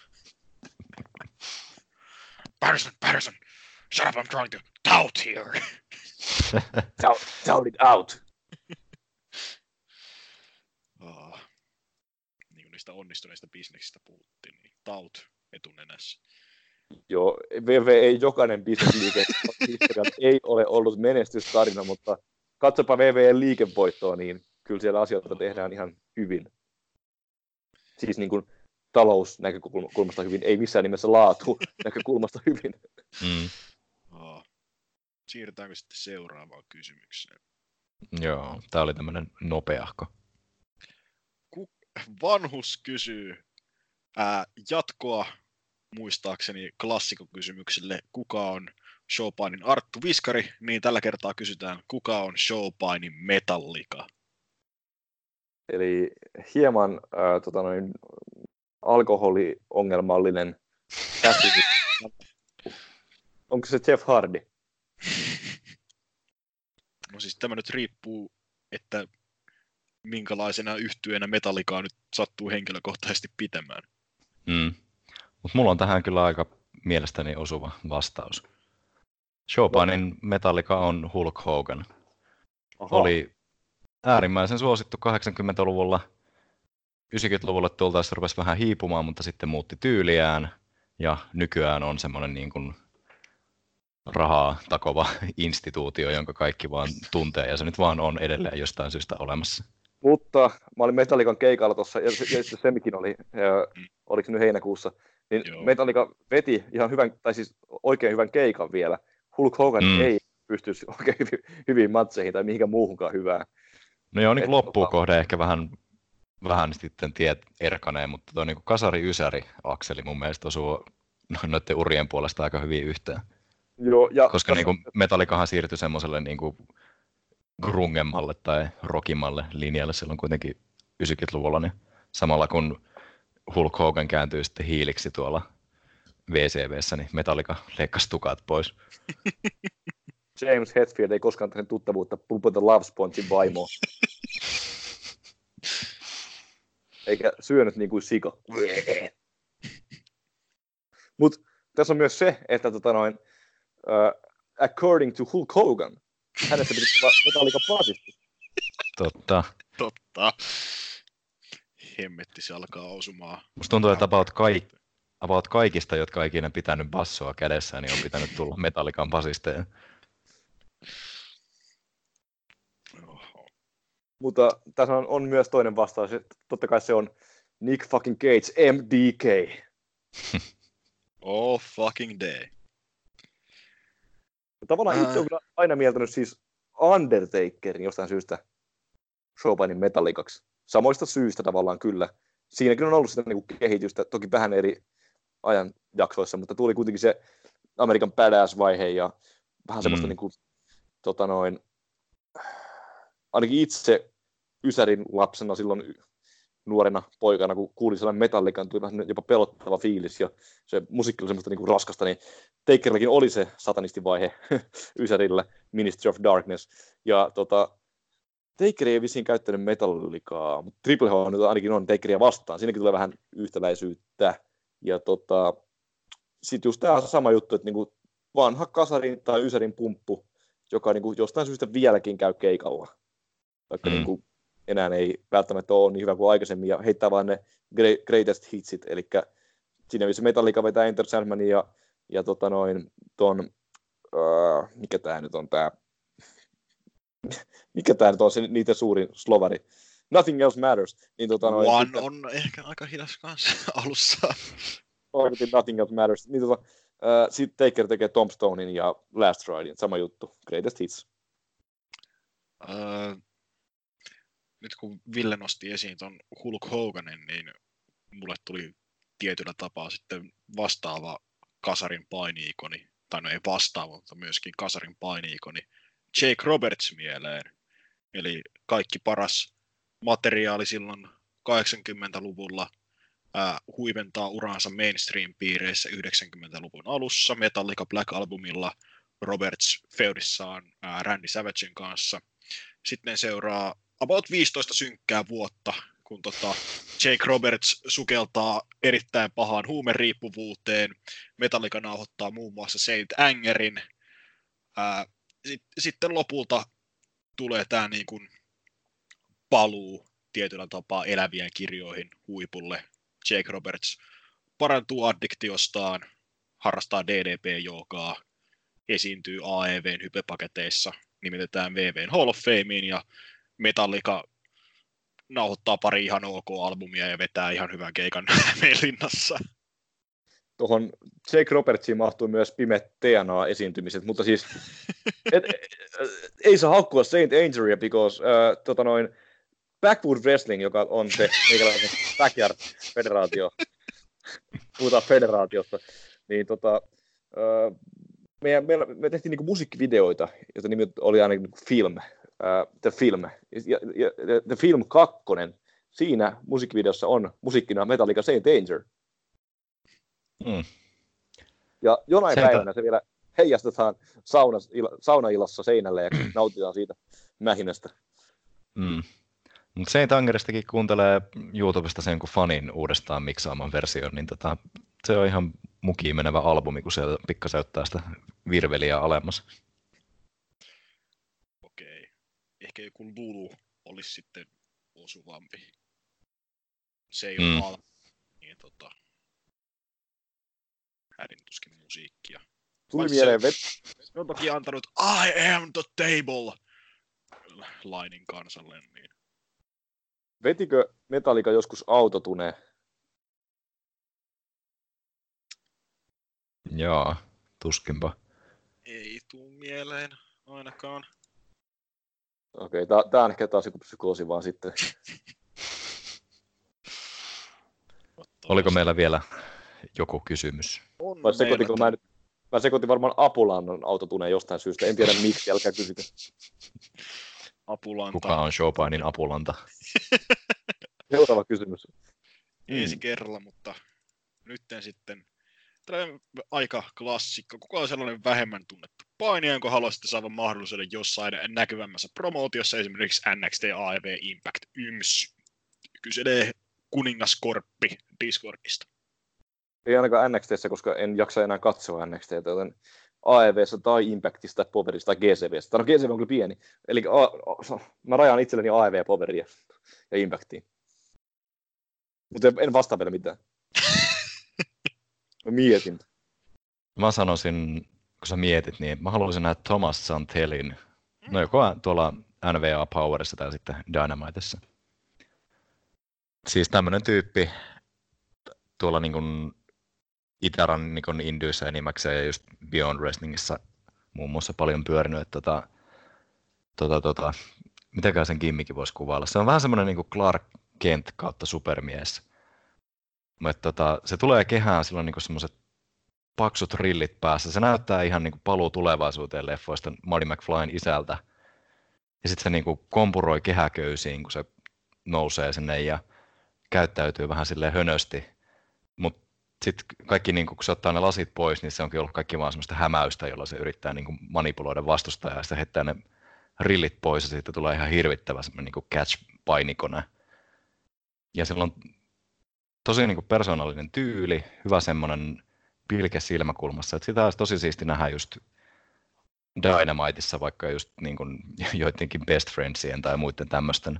Patterson, Patterson, shut up, I'm trying to tout here. Shout, shout it out! [laughs] Oh. Niin kuin niistä onnistuneista bisneksistä puhuttiin, niin taut etunenässä. Joo, VV ei jokainen bisnesliike [laughs] ei ole ollut menestystarina, mutta katsopa VVn liikevoittoa, niin kyllä siellä asioita tehdään ihan hyvin. Siis niin kuin talousnäkökulmasta hyvin, ei missään nimessä laatu [laughs] näkökulmasta hyvin. Mm. Siirrytäänkö sitten seuraavaan kysymykseen? Joo, tää oli tämmönen nopeahko. Vanhus kysyy ää, jatkoa muistaakseni klassikokysymykselle, kuka on Showpainin Arttu Viskari, niin tällä kertaa kysytään, kuka on Showpainin Metallica? Eli hieman äh, tota noin, alkoholiongelmallinen käsitys. [laughs] Onko se Jeff Hardy? No siis tämä nyt riippuu, että minkälaisena yhtyeenä Metallicaa nyt sattuu henkilökohtaisesti pitämään. Mm. Mut mulla on tähän kyllä aika mielestäni osuva vastaus. Chopinin Metallica on Hulk Hogan. Aha. Oli äärimmäisen suosittu 80-luvulla. 90-luvulle tultaessa rupesi vähän hiipumaan, mutta sitten muutti tyyliään. Ja nykyään on semmoinen niin kuin rahaa takova instituutio, jonka kaikki vaan tuntee, ja se nyt vaan on edelleen jostain syystä olemassa. Mutta mä olin Metallican keikalla tuossa, ja, se- ja se Semikin oli, ja, Mm. oliko se nyt heinäkuussa, niin Joo. Metallica veti ihan hyvän, tai siis oikein hyvän keikan vielä. Hulk Hogan Mm. ei pystyisi [laughs] oikein hyvin, hyviin matseihin tai mihinkään muuhunkaan hyvään. No joo, niin Et- loppuun kohde ehkä vähän, vähän sitten tiet erkanee, mutta tuo niin kasari-ysäri akseli mun mielestä osuu no- noiden urien puolesta aika hyvin yhteen. Joo, ja Koska niin kuin Metallikahan siirtyi semmoiselle niin kuin grungemmalle tai rockimmalle linjalle silloin kuitenkin 90-luvulla, niin samalla kun Hulk Hogan kääntyi sitten hiiliksi tuolla VCVssä, niin Metallica leikkasi tukat pois. [laughs] James Hetfield ei koskaan tehnyt tuttavuutta Pump the Love Spongein vaimoa. [laughs] eikä syönyt niin kuin sika. Mutta tässä on myös se, että tota noin, according to Hulk Hogan, hänestä piti tulla Metallica basisti. Totta. Totta. Hemmetti, se alkaa osumaan. Musta tuntuu, että about, kaik, about kaikista, jotka on ikinä pitänyt bassoa kädessään, niin on pitänyt tulla Metallican basisteja. Oho. Mutta tässä on, on myös toinen vastaus. Totta kai se on Nick fucking Cage, MDK. [laughs] Oh fucking day. Tavallaan itse Ää. olen aina mieltänyt siis Undertakerin jostain syystä Chopinin metallikaksi. Samoista syistä tavallaan kyllä. Siinäkin on ollut sitä niin kuin kehitystä, toki vähän eri ajanjaksoissa, mutta tuli kuitenkin se Amerikan badass-vaihe ja vähän semmoista Mm. niin kuin, tota noin, ainakin itse Ysärin lapsena silloin nuorena poikana, kun kuulin sellainen metallikan, tuli vähän jopa pelottava fiilis ja se musiikki oli semmoista niin kuin raskasta, niin Takerilläkin oli se satanistivaihe [laughs] Ysärillä, Ministry of Darkness. Ja tota, Taker ei vissiin käyttänyt metallikaa, mutta Triple H nyt ainakin on Takeria vastaan. Siinäkin tulee vähän yhtäläisyyttä. Ja tota, sitten just tämä sama juttu, että niinku vanha kasarin tai Ysärin pumppu, joka niinku jostain syystä vieläkin käy keikalla. Vaikka mm. niinku enää ei välttämättä ole niin hyvä kuin aikaisemmin, ja heittää vaan ne gre- greatest hitsit, eli siinä missä Metallica vetää Enter Sandmanin ja, ja tota noin, ton, uh, mikä tämä nyt on tämä, [laughs] mikä tämä nyt on se niiden suurin slovari, Nothing Else Matters, niin tota noin, One sitten- on ehkä aika hidas kanssa [laughs] alussa. Oikein Nothing Else Matters. Niin tota, uh, sitten Taker tekee Tombstonein ja Last Ridein, sama juttu, Greatest Hits. Öö, nyt kun Ville nosti esiin ton Hulk Hoganin, niin mulle tuli tietyllä tapaa sitten vastaava kasarin painiikoni, tai no ei vastaava, mutta myöskin kasarin painiikoni, Jake Roberts mieleen. Eli kaikki paras materiaali silloin 80-luvulla ää, huiventaa uraansa mainstream-piireissä 90-luvun alussa Metallica Black Albumilla Roberts feudissaan Randy Savagen kanssa. Sitten seuraa about 15 synkkää vuotta, kun tota Jake Roberts sukeltaa erittäin pahaan huumeriippuvuuteen. Metallica nauhoittaa muun muassa Saint Angerin. Sitten lopulta tulee tämä niin kuin paluu tietyllä tapaa elävien kirjoihin huipulle. Jake Roberts parantuu addiktiostaan, harrastaa DDP-joogaa, esiintyy AEVn hypepaketeissa, nimitetään VVn Hall of Fameen ja Metallica nauhoittaa pari ihan ok-albumia ja vetää ihan hyvän keikan [laughs] Hämeenlinnassa. Tuohon Jake Robertsiin mahtuu myös pimeät TNA-esiintymiset, mutta siis [laughs] et, et, ei saa haukkua Saint Angeria, because uh, tota noin, Backwood Wrestling, joka on se meikäläisen [laughs] Backyard-federaatio, puhutaan federaatiosta, niin tota, uh, me, me, me tehtiin niinku musiikkivideoita, joita nimi oli aina niinku film, uh, The Film. Ja, ja, The Film 2, siinä musiikkivideossa on musiikkina Metallica Saint Anger. Mm. Ja jonain Senpä- päivänä se vielä heijastetaan saunas, ila, saunaillassa seinälle ja [clears throat] nautitaan siitä mähinästä. Mm. Mutta Saint Angeristakin kuuntelee YouTubesta sen kun fanin uudestaan miksaaman version, niin tota, se on ihan mukiin menevä albumi, kun se pikkasen ottaa sitä virveliä alemmas. Okei. Ehkä joku Lulu olisi sitten osuvampi. Se ei ole Mm. mm. niin tota, hädin tuskin musiikkia. Tuli Vai se- mieleen, vet, Se on toki antanut I am the table lainin kansalle, niin vetikö Metallica joskus autotune? Joo, tuskinpa. ei tuu mieleen ainakaan. Okei, okay, tämä on ehkä taas joku psykoosi vaan sitten. [laughs] Oliko meillä vielä joku kysymys? On Vai sekoitinko mä nyt? Mä sekoitin varmaan Apulannon autotuneen jostain syystä. En tiedä miksi, älkää kysykö. [laughs] Apulanta Kuka on Chopinin apulanta? Seuraava kysymys. ensi kerralla, mutta nytten sitten tällainen aika klassikko. Kuka on sellainen vähemmän tunnettu painija, jonka haluaisitte saada mahdollisuuden jossain näkyvämmässä promootiossa, esimerkiksi NXT, AEW, Impact, YMS. Kyselee kuningaskorppi Discordista. Ei ainakaan NXTssä, koska en jaksa enää katsoa NXTtä, joten AEVssä tai Impactista, Powerista tai GCVstä. No GCV on kyllä pieni. Eli a, a, mä rajaan itselleni AEV, Poweria ja Impactiin. Mutta en vastaa vielä mitään. [laughs] Mä mietin. Mä sanoisin, kun sä mietit, niin mä haluaisin nähdä Thomas Santelin, no joko tuolla NVA Powerissa tai sitten Dynamiteissa. Siis tämmönen tyyppi tuolla niin kuin Itaran niin Indyissä enimmäkseen ja just Beyond Wrestlingissa muun muassa paljon pyörinyt, että tota, tota, tota, mitäkään sen kimmikin voisi kuvailla. Se on vähän semmoinen niin kuin Clark Kent kautta supermies. Mutta tota, se tulee kehään silloin niin semmoiset paksut rillit päässä. Se näyttää ihan niin kuin paluu tulevaisuuteen leffoista Marty McFlyn isältä. Ja sitten se niin kuin kompuroi kehäköysiin, kun se nousee sinne ja käyttäytyy vähän sille hönösti. Mutta sitten kaikki, niin kun se ottaa ne lasit pois, niin se onkin ollut kaikki vaan semmoista hämäystä, jolla se yrittää niin manipuloida vastustajaa ja sitten heittää ne rillit pois ja sitten tulee ihan hirvittävä semmoinen niin catch-painikone. Ja sillä on tosi niin kuin persoonallinen tyyli, hyvä semmoinen pilke silmäkulmassa. Että sitä olisi tosi siisti nähdä just Dynamiteissa vaikka just niin kuin joidenkin best friendsien tai muiden tämmöisten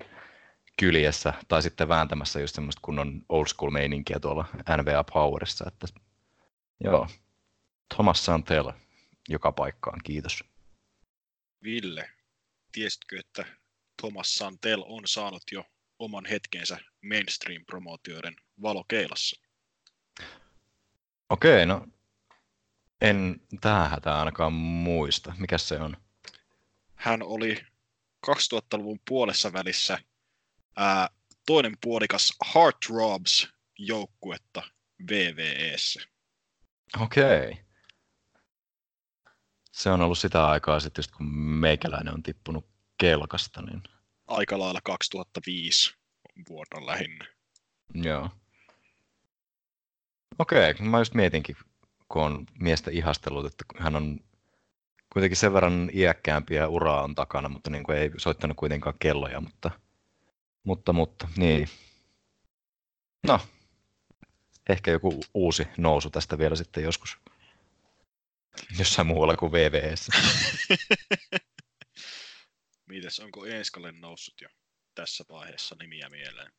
kyljessä tai sitten vääntämässä just semmoista kunnon old school meininkiä tuolla NVA Powerissa. Että, joo, Thomas Santel joka paikkaan, kiitos. Ville, tiesitkö, että Thomas Santel on saanut jo oman hetkensä mainstream-promootioiden valokeilassa? Okei, no en tähän hätään ainakaan muista. Mikä se on? Hän oli 2000-luvun puolessa välissä ää, toinen puolikas Robs joukkuetta VVEssä. Okei. Se on ollut sitä aikaa sitten, kun meikäläinen on tippunut kelkasta. Niin... Aika lailla 2005 vuonna lähinnä. Joo. Okei, mä just mietinkin, kun on miestä ihastellut, että hän on kuitenkin sen verran iäkkäämpi ja uraa on takana, mutta niin kuin ei soittanut kuitenkaan kelloja, mutta, mutta, mutta niin. No, ehkä joku uusi nousu tästä vielä sitten joskus. Jossain muualla kuin VVS. [laughs] Mites, onko Eeskalle noussut jo tässä vaiheessa nimiä mieleen?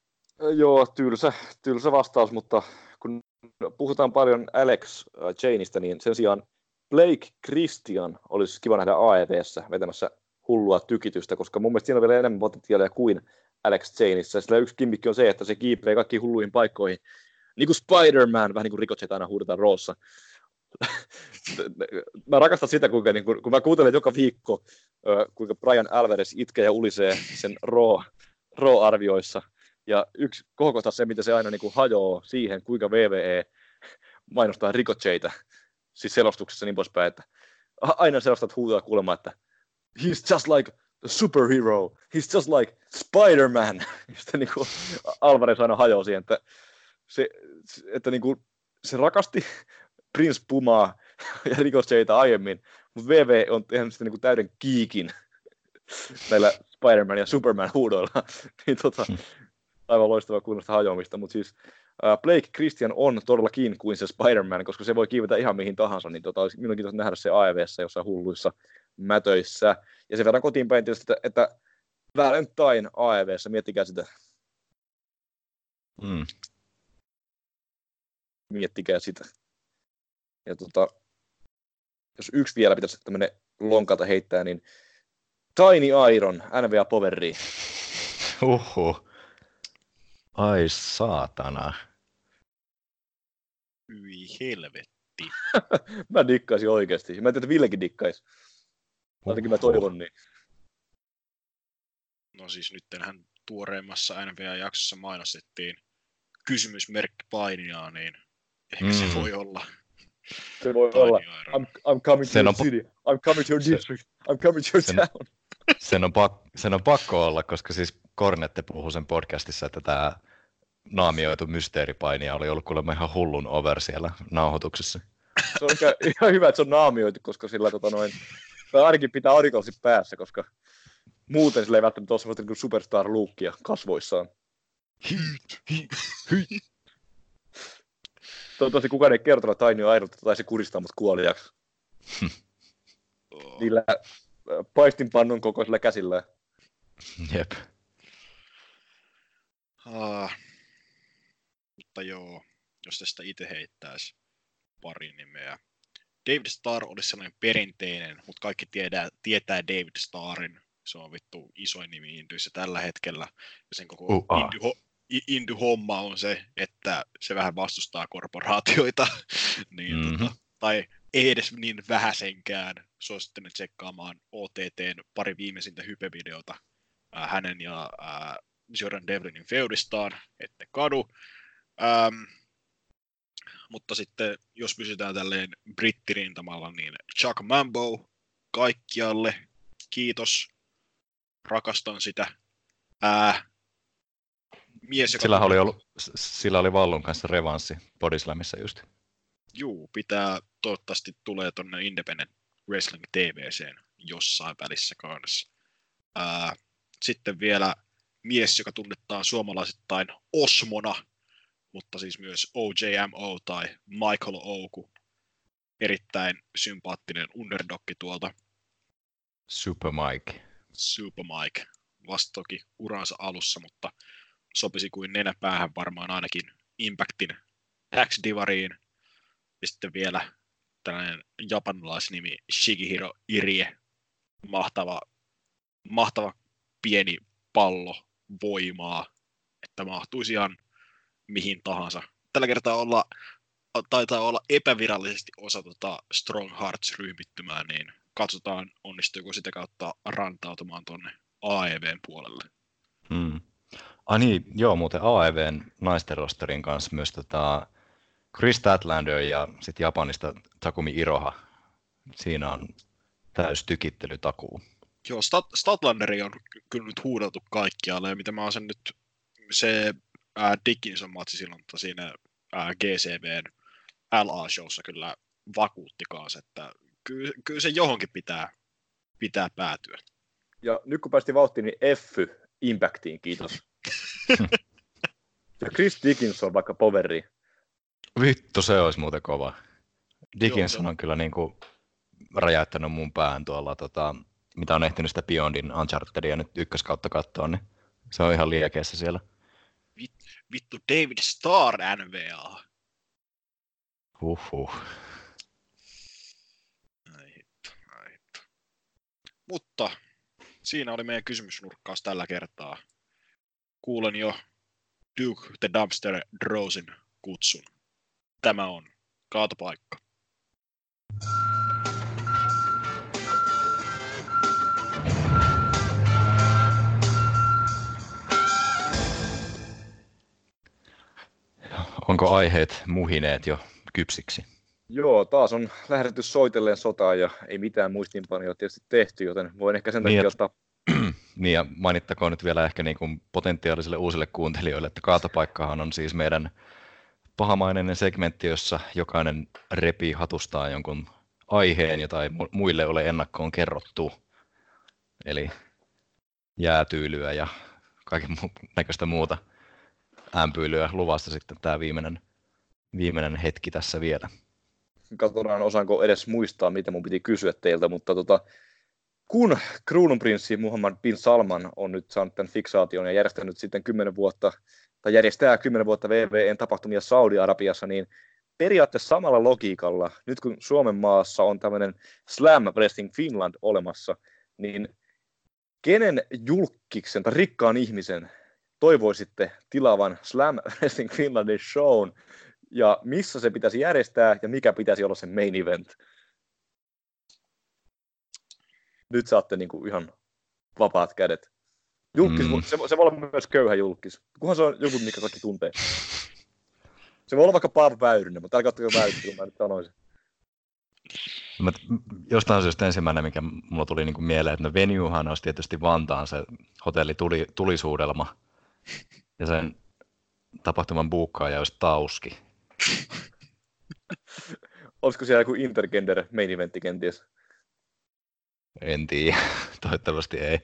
Joo, tylsä, tylsä vastaus, mutta kun puhutaan paljon Alex Chainista, niin sen sijaan Blake Christian olisi kiva nähdä AEVssä vetämässä hullua tykitystä, koska mun mielestä siinä on vielä enemmän potentiaalia kuin Alex Chainissa. Sillä yksi kimmikki on se, että se kiipee kaikki hulluihin paikkoihin. Niin kuin Spider-Man, vähän niin kuin Ricochet aina huudetaan roossa. Mä rakastan sitä, kuinka, niin kun, kun mä kuuntelen joka viikko, kuinka Brian Alvarez itkee ja ulisee sen Raw, Raw-arvioissa. Ja yksi kohokohta se, miten se aina niin kuin hajoaa siihen, kuinka VVE mainostaa Ricocheita, siis selostuksessa niin poispäin, että aina selostat huutaa kuulemma, että he's just like a superhero, he's just like Spider-Man. [laughs] Sitten niin kuin Alvarez aina hajoaa siihen, että se, että niin kuin, se rakasti Prince Pumaa [laughs] ja Ricocheita aiemmin, mutta VV on tehnyt sitä niin kuin täyden kiikin [laughs] näillä Spider-Man ja Superman huudoilla. [laughs] niin tota, aivan loistava kunnosta hajoamista, mutta siis Blake Christian on todellakin kuin se Spider-Man, koska se voi kiivetä ihan mihin tahansa, niin tota, olisi mielenkiintoista nähdä se AEVssä jossain hulluissa mätöissä. Ja sen verran kotiin päin tietysti, että, että Valentine AEVssä, miettikää sitä. Mm. Miettikää sitä. Ja tota, jos yksi vielä pitäisi tämmöinen lonkalta heittää, niin Tiny Iron, NVA Poveri. Uhu. Ai saatana. Hyi helvetti. [laughs] mä dikkaisin oikeasti. Mä en tiedä, että Villekin dikkaisi. Ainakin mä toivon niin. No siis nyttenhän tuoreimmassa NVA-jaksossa mainostettiin kysymysmerkki painia, niin ehkä mm. se voi olla. Se voi olla. I'm, I'm coming to sen your city. I'm coming to your district. I'm coming to your sen, town. Sen on, pak- sen on pakko olla, koska siis Kornette puhui sen podcastissa, että tämä naamioitu mysteeripainija oli ollut kuulemma ihan hullun over siellä nauhoituksessa. Se on ihan hyvä, että se on naamioitu, koska sillä tota noin, tai ainakin pitää aurinkolasi päässä, koska muuten sillä ei välttämättä ole sellaista niin superstar-luukkia kasvoissaan. Toivottavasti kukaan ei kertonut Tiny Ironilta tai se kuristaa mut kuoliaksi. [laughs] Oh. Niillä äh, paistinpannun kokoisilla käsillä. Jep. Ah. Mutta joo, jos tästä itse heittäisi pari nimeä. David Starr olisi sellainen perinteinen, mutta kaikki tiedää, tietää David Starrin. Se on vittu isoin nimi Indyissä tällä hetkellä. Ja sen koko Uh, ah. Indy, Indy-homma on se, että se vähän vastustaa korporaatioita. [laughs] niin, Mhm. tota, tai ei edes niin vähäsenkään. Suosittelen tsekkaamaan OTTn pari viimeisintä hypevideota äh, hänen ja äh, Jordan Devlinin feudistaan, ette kadu. Ähm, mutta sitten jos pysytään tälleen brittirintamalla, niin Chuck Mambo kaikkialle, kiitos, rakastan sitä. Ää, mies, joka Sillä oli, ollut, sillä oli Vallun kanssa revanssi Bodyslamissa just. Juu, pitää toivottavasti tulee tonne Independent Wrestling TVCen jossain välissä kanssa. Ää, sitten vielä mies, joka tunnetaan suomalaisittain Osmona, mutta siis myös OJMO tai Michael Ouku. Erittäin sympaattinen underdogki tuolta Super Mike. Super Mike. Vasta toki uransa alussa, mutta sopisi kuin nenäpäähän varmaan ainakin Impactin X-divariin. Ja sitten vielä tällainen japanilaisnimi Shigihiro Irie. Mahtava, mahtava pieni pallo voimaa, että mahtuisi ihan mihin tahansa. Tällä kertaa olla, taitaa olla epävirallisesti osa tota Strong Hearts-ryhmittymää, niin katsotaan onnistuuko sitä kautta rantautumaan tuonne AEVn puolelle. Mm. Ai niin, joo, muuten AEVn naisten rosterin kanssa myös tota Chris Statlander ja sitten Japanista Takumi Iroha. Siinä on täys tykittelytakuu. Joo, Stat- Statlanderi on ky- kyllä nyt huudeltu kaikkialle, ja mitä mä oon sen nyt, se ää, Dickinson matsi silloin tota siinä ää, GCVn LA-showssa kyllä vakuutti kanssa, että kyllä, kyllä se johonkin pitää, pitää päätyä. Ja nyt kun päästiin vauhtiin, niin F Impactiin, kiitos. Ja Chris Dickinson vaikka poveri. Vittu, se olisi muuten kova. Dickinson Joo, on kyllä niin kuin räjäyttänyt mun pään tuolla, tota, mitä on ehtinyt sitä Beyondin Unchartedia nyt ykköskautta katsoa, niin se on ihan liekeessä siellä. Vittu David Starr NVA. Huhhuh. Ai hitto, ai hitto. Mutta siinä oli meidän kysymysnurkkaus tällä kertaa. Kuulen jo Duke the Dumpster Drosin kutsun. Tämä on kaatopaikka. Onko aiheet muhineet jo kypsiksi? Joo, taas on lähdetty soitelleen sotaan ja ei mitään muistiinpanoja tietysti tehty, joten voin ehkä sen Niin, takia et- ottaa Niin ja mainittakoon nyt vielä ehkä niin kuin potentiaalisille uusille kuuntelijoille, että kaatopaikkahan on siis meidän pahamainen segmentti, jossa jokainen repii hatustaan jonkun aiheen, jota ei mu- muille ole ennakkoon kerrottu. Eli jäätyylyä ja kaiken näköistä muuta ämpyilyä luvasta sitten tämä viimeinen, viimeinen hetki tässä vielä. katsotaan osaanko edes muistaa, mitä mun piti kysyä teiltä, mutta tota, kun kruununprinssi Muhammad bin Salman on nyt saanut tämän fiksaation ja järjestänyt sitten 10 vuotta, tai järjestää 10 vuotta VVN tapahtumia Saudi-Arabiassa, niin periaatteessa samalla logiikalla, nyt kun Suomen maassa on tämmöinen Slam Wrestling Finland olemassa, niin kenen julkiksen tai rikkaan ihmisen toivoisitte tilaavan Slam Wrestling Finlandin shown, ja missä se pitäisi järjestää ja mikä pitäisi olla se main event. Nyt saatte niinku ihan vapaat kädet. Julkis, Mm. mm. se, se voi olla myös köyhä julkis. Kunhan se on joku, mikä kaikki tuntee. Se voi olla vaikka Paavo Väyrynen, mutta älkää ottako Väyrynen, kun mä nyt sanoisin. Mä, jostain syystä ensimmäinen, mikä mulla tuli niin kuin mieleen, että no venuehan olisi tietysti Vantaan se hotelli tuli, tulisuudelma. Ja sen tapahtuman buukkaaja olisi Tauski. Olisiko siellä joku intergender main eventti kenties? En tiedä, [laughs] toivottavasti ei.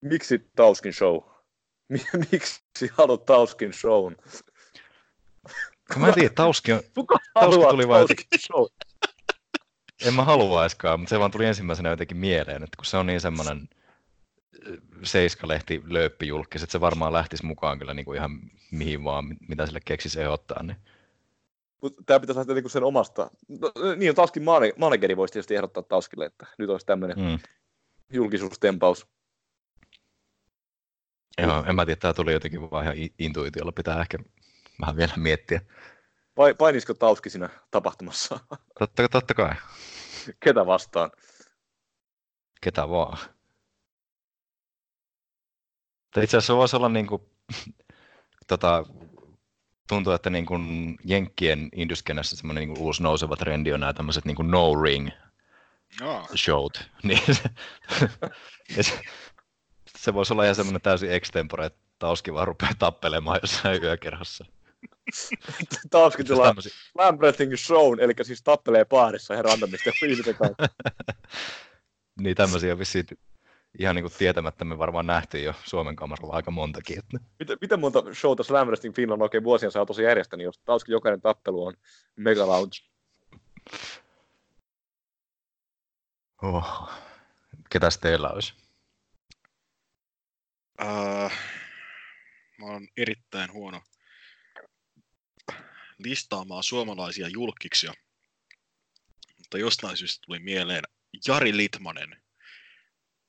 Miksi Tauskin show? Mi- [laughs] Miksi haluat Tauskin shown? Mä en tiedä, Tauski on, [laughs] Kuka Tauski haluaa tuli vaan Tauskin show? en mä haluaiskaan, mutta se vaan tuli ensimmäisenä jotenkin mieleen, että kun se on niin semmoinen Seiska-lehti lööppijulkis, että se varmaan lähtisi mukaan kyllä niin kuin ihan mihin vaan, mitä sille keksisi ehdottaa. Niin. Tää pitäisi lähteä niinku sen omasta. No, niin mane- manageri voisi tietysti ehdottaa Tauskille, että nyt olisi tämmöinen Mm. julkisuustempaus. Joo, en mä tiedä, tämä tuli jotenkin vaan ihan intuitiolla, pitää ehkä vähän vielä miettiä. Vai, painisiko Tauski siinä tapahtumassa? [laughs] Totta, totta kai, Ketä vastaan? ketä vaan. Itse asiassa voisi olla niin kuin, [laughs] tota, tuntuu, että niin kuin Jenkkien indyskenessä semmoinen niin kuin uusi nouseva trendi on nämä tämmöiset niin kuin no ring Joo. showt. [laughs] Niin se, ja se, se voisi olla ihan semmoinen täysin extempore, että Tauski vaan rupeaa tappelemaan jossain yökerhossa. [laughs] Tauskin tilaa tämmöisiä- Slam Wrestling Shown, eli siis tappelee baarissa ihan randomisti kanssa. [laughs] niin tämmöisiä on vissiin ihan niin kuin tietämättä me varmaan nähtiin jo Suomen kamaralla aika montakin. Että Miten, miten monta showta Slam Wrestling Finland on oikein vuosien saatossa järjestänyt, jos Tauskin jokainen tappelu on mega lounge? oh. Ketäs teillä olisi? Uh, mä oon erittäin huono listaamaan suomalaisia julkkiksia. Mutta jostain syystä tuli mieleen Jari Litmanen,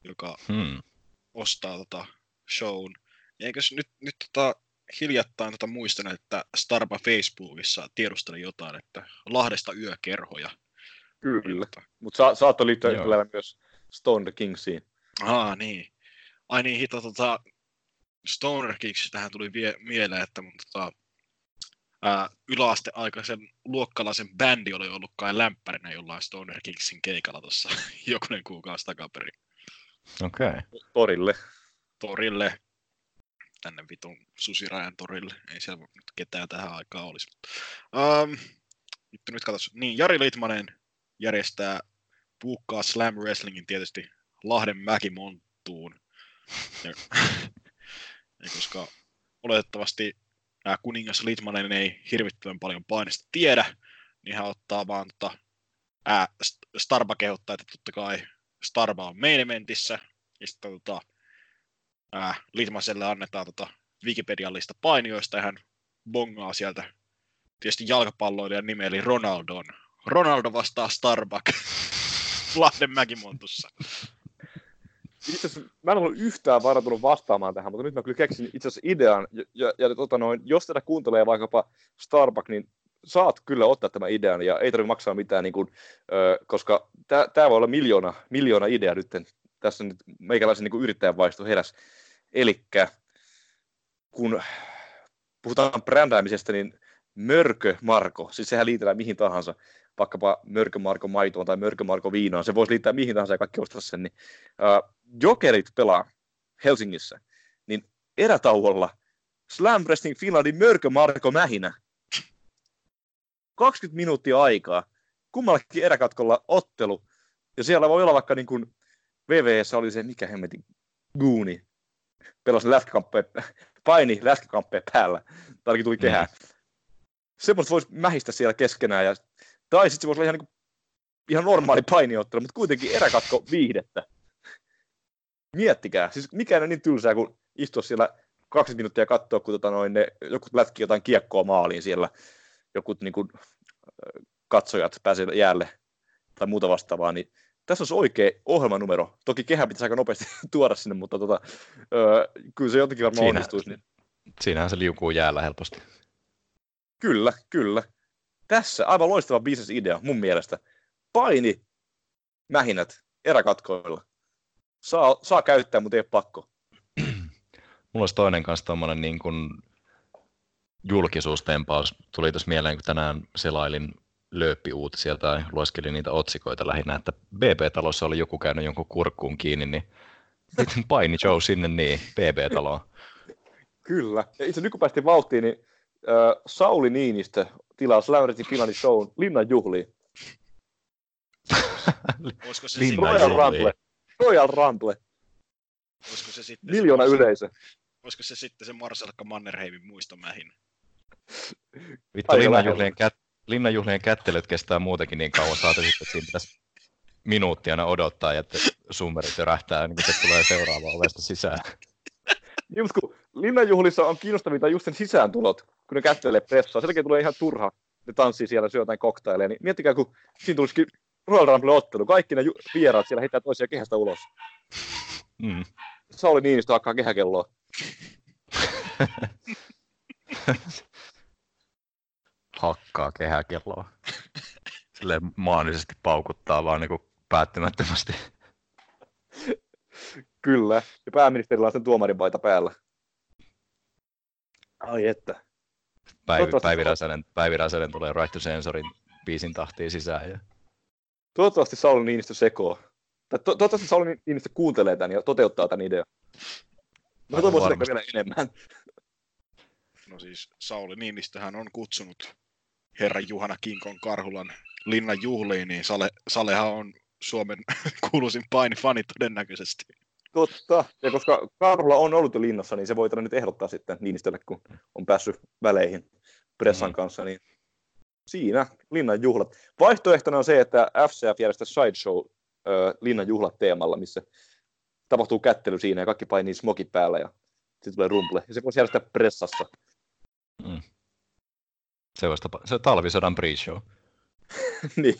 joka Hmm. ostaa tota shown. Ja eikös nyt, nyt tota, hiljattain tota muistan, että Starba Facebookissa tiedusteli jotain, että Lahdesta yökerhoja. Kyllä. Tota, Mutta sa- saattoi liittyä myös Stone the Kingsiin. Aa, niin. Ai niin, hito, tota, Stoner tähän tuli vie, mieleen, että mun tota, ää, yläasteaikaisen luokkalaisen bändi oli ollut kai lämpärinä jollain Stoner Kingsin keikalla tuossa [laughs] jokunen kuukausi takaperin Okei. Okay. Torille. torille, tänne vitun Susirajan torille. Ei siellä nyt ketään tähän aikaan olisi. Um, nyt, nyt katos. Niin, Jari Litmanen järjestää puukkaa Slam Wrestlingin tietysti Lahden Mäkimonttuun. Ja, [laughs] ja koska oletettavasti nämä kuningas Litmanen ei hirvittävän paljon painista tiedä, niin hän ottaa vaan tota, ää, St- Starba kehottaa, että totta kai Starba on main eventissä, ja sitten tota, ää, Litmaselle annetaan tota Wikipediallista painijoista, ja hän bongaa sieltä tietysti jalkapalloilijan nimi, eli Ronaldon. Ronaldo vastaa Starbuck [laughs] Lahden Mäkimontussa. Itse asiassa mä en ollut yhtään varautunut vastaamaan tähän, mutta nyt mä kyllä keksin itse asiassa idean. Ja, ja, ja tota noin, jos tätä kuuntelee vaikkapa Starbuck, niin saat kyllä ottaa tämän idean ja ei tarvitse maksaa mitään, niin kuin, ö, koska tämä voi olla miljoona, miljoona idea nyt. Tässä nyt meikäläisen niin yrittäjän vaisto heräs. Eli kun puhutaan brändäämisestä, niin Mörkö Marko, siis sehän liitellään mihin tahansa, vaikkapa Mörkö Marko maitoon tai Mörkö Marko viinaan, se voisi liittää mihin tahansa ja kaikki ostaa sen, niin Jokerit pelaa Helsingissä, niin erätauolla Slam Wrestling Finlandin Mörkö Marko Mähinä. 20 minuuttia aikaa, kummallakin eräkatkolla ottelu, ja siellä voi olla vaikka niin kuin VVS oli se, mikä hemmetin, Gooni, pelasi lätkäkamppeen, paini lätkäkamppeen päällä, tai ainakin tuli kehään. Mm. Semmoista voisi mähistä siellä keskenään, ja, tai sitten se voisi olla ihan, niin kuin, ihan normaali painiottelu, mutta kuitenkin eräkatko viihdettä. Miettikää, siis mikä on niin tylsää, kun istua siellä 20 minuuttia ja katsoa, kun tota noin, ne, joku lätki jotain kiekkoa maaliin siellä, joku niin kuin, katsojat pääsee jäälle tai muuta vastaavaa, niin tässä olisi oikea ohjelmanumero. Toki kehä pitäisi aika nopeasti [laughs] tuoda sinne, mutta tota, öö, kyllä se jotenkin varmaan Siinä- onnistuisi. Niin. Siinähän se liukuu jäällä helposti. Kyllä, kyllä. Tässä aivan loistava bisnesidea mun mielestä. Paini mähinät eräkatkoilla. Saa, saa käyttää, mutta ei ole pakko. Mulla olisi toinen kanssa tommonen niin kuin julkisuustempaus. Tuli tuossa mieleen, kun tänään selailin lööppiuutisia tai lueskelin niitä otsikoita lähinnä, että BB-talossa oli joku käynyt jonkun kurkkuun kiinni, niin sitten [laughs] paini Joe sinne niin, BB-taloon. Kyllä. Ja itse nyt kun päästiin vauhtiin, niin äh, Sauli Niinistö tilaa Slamretin Finlandin shown Linnan juhliin. [laughs] Olisiko se Linnan sitten- Royal juhliin. Rumble. Royal Rumble. Olisiko se sitten Miljoona se, yleisö. Olisiko se sitten se Marsalkka Mannerheimin muistomähin? Vittu, linnanjuhlien, kät, linnanjuhlien kättelyt kestää muutenkin niin kauan, saati sitten, että siinä pitäisi minuuttia aina odottaa, että summerit törähtää, niin kun se tulee seuraava ovesta sisään. Just kun linnanjuhlissa on kiinnostavinta just sen sisääntulot, kun ne kättelee pressaa. Sen tulee ihan turha. Ne tanssii siellä, syö jotain koktaileja. Niin miettikää, kun siinä tulisikin Royal Rumble-ottelu. Kaikki ne ju- vieraat siellä heittää toisia kehästä ulos. Mm. Sauli Niinistö hakkaa kehäkelloa. [laughs] Hakkaa kehäkelloa. Silleen maanisesti paukuttaa vaan niin päättymättömästi. Kyllä. Ja pääministerillä on sen tuomaripaita päällä. Ai että. Päivi, Päivi, Räsänen, Päivi Räsänen tulee Right to Sensorin biisin tahtiin sisään. Ja... Toivottavasti Sauli Niinistö sekoo. Tai to- toivottavasti Sauli Niinistö kuuntelee tämän ja toteuttaa tämän idean. Mä ehkä vielä enemmän. No siis Sauli Niinistöhän on kutsunut herran Juhana Kinkon Karhulan linnan juhliin, niin Sale, Salehan on Suomen [laughs] kuuluisin painifani todennäköisesti. Totta. Ja koska Karhula on ollut jo linnassa, niin se voi nyt ehdottaa sitten Niinistölle, kun on päässyt väleihin pressan Mm. kanssa. Niin siinä linnan juhlat. Vaihtoehtona on se, että FCF järjestää sideshow ö, linnan juhlat teemalla, missä tapahtuu kättely siinä ja kaikki painii smokit päällä ja sitten tulee rumple. Ja se voisi järjestää pressassa. Se olisi tapa, se talvisodan pre-show. [laughs] niin.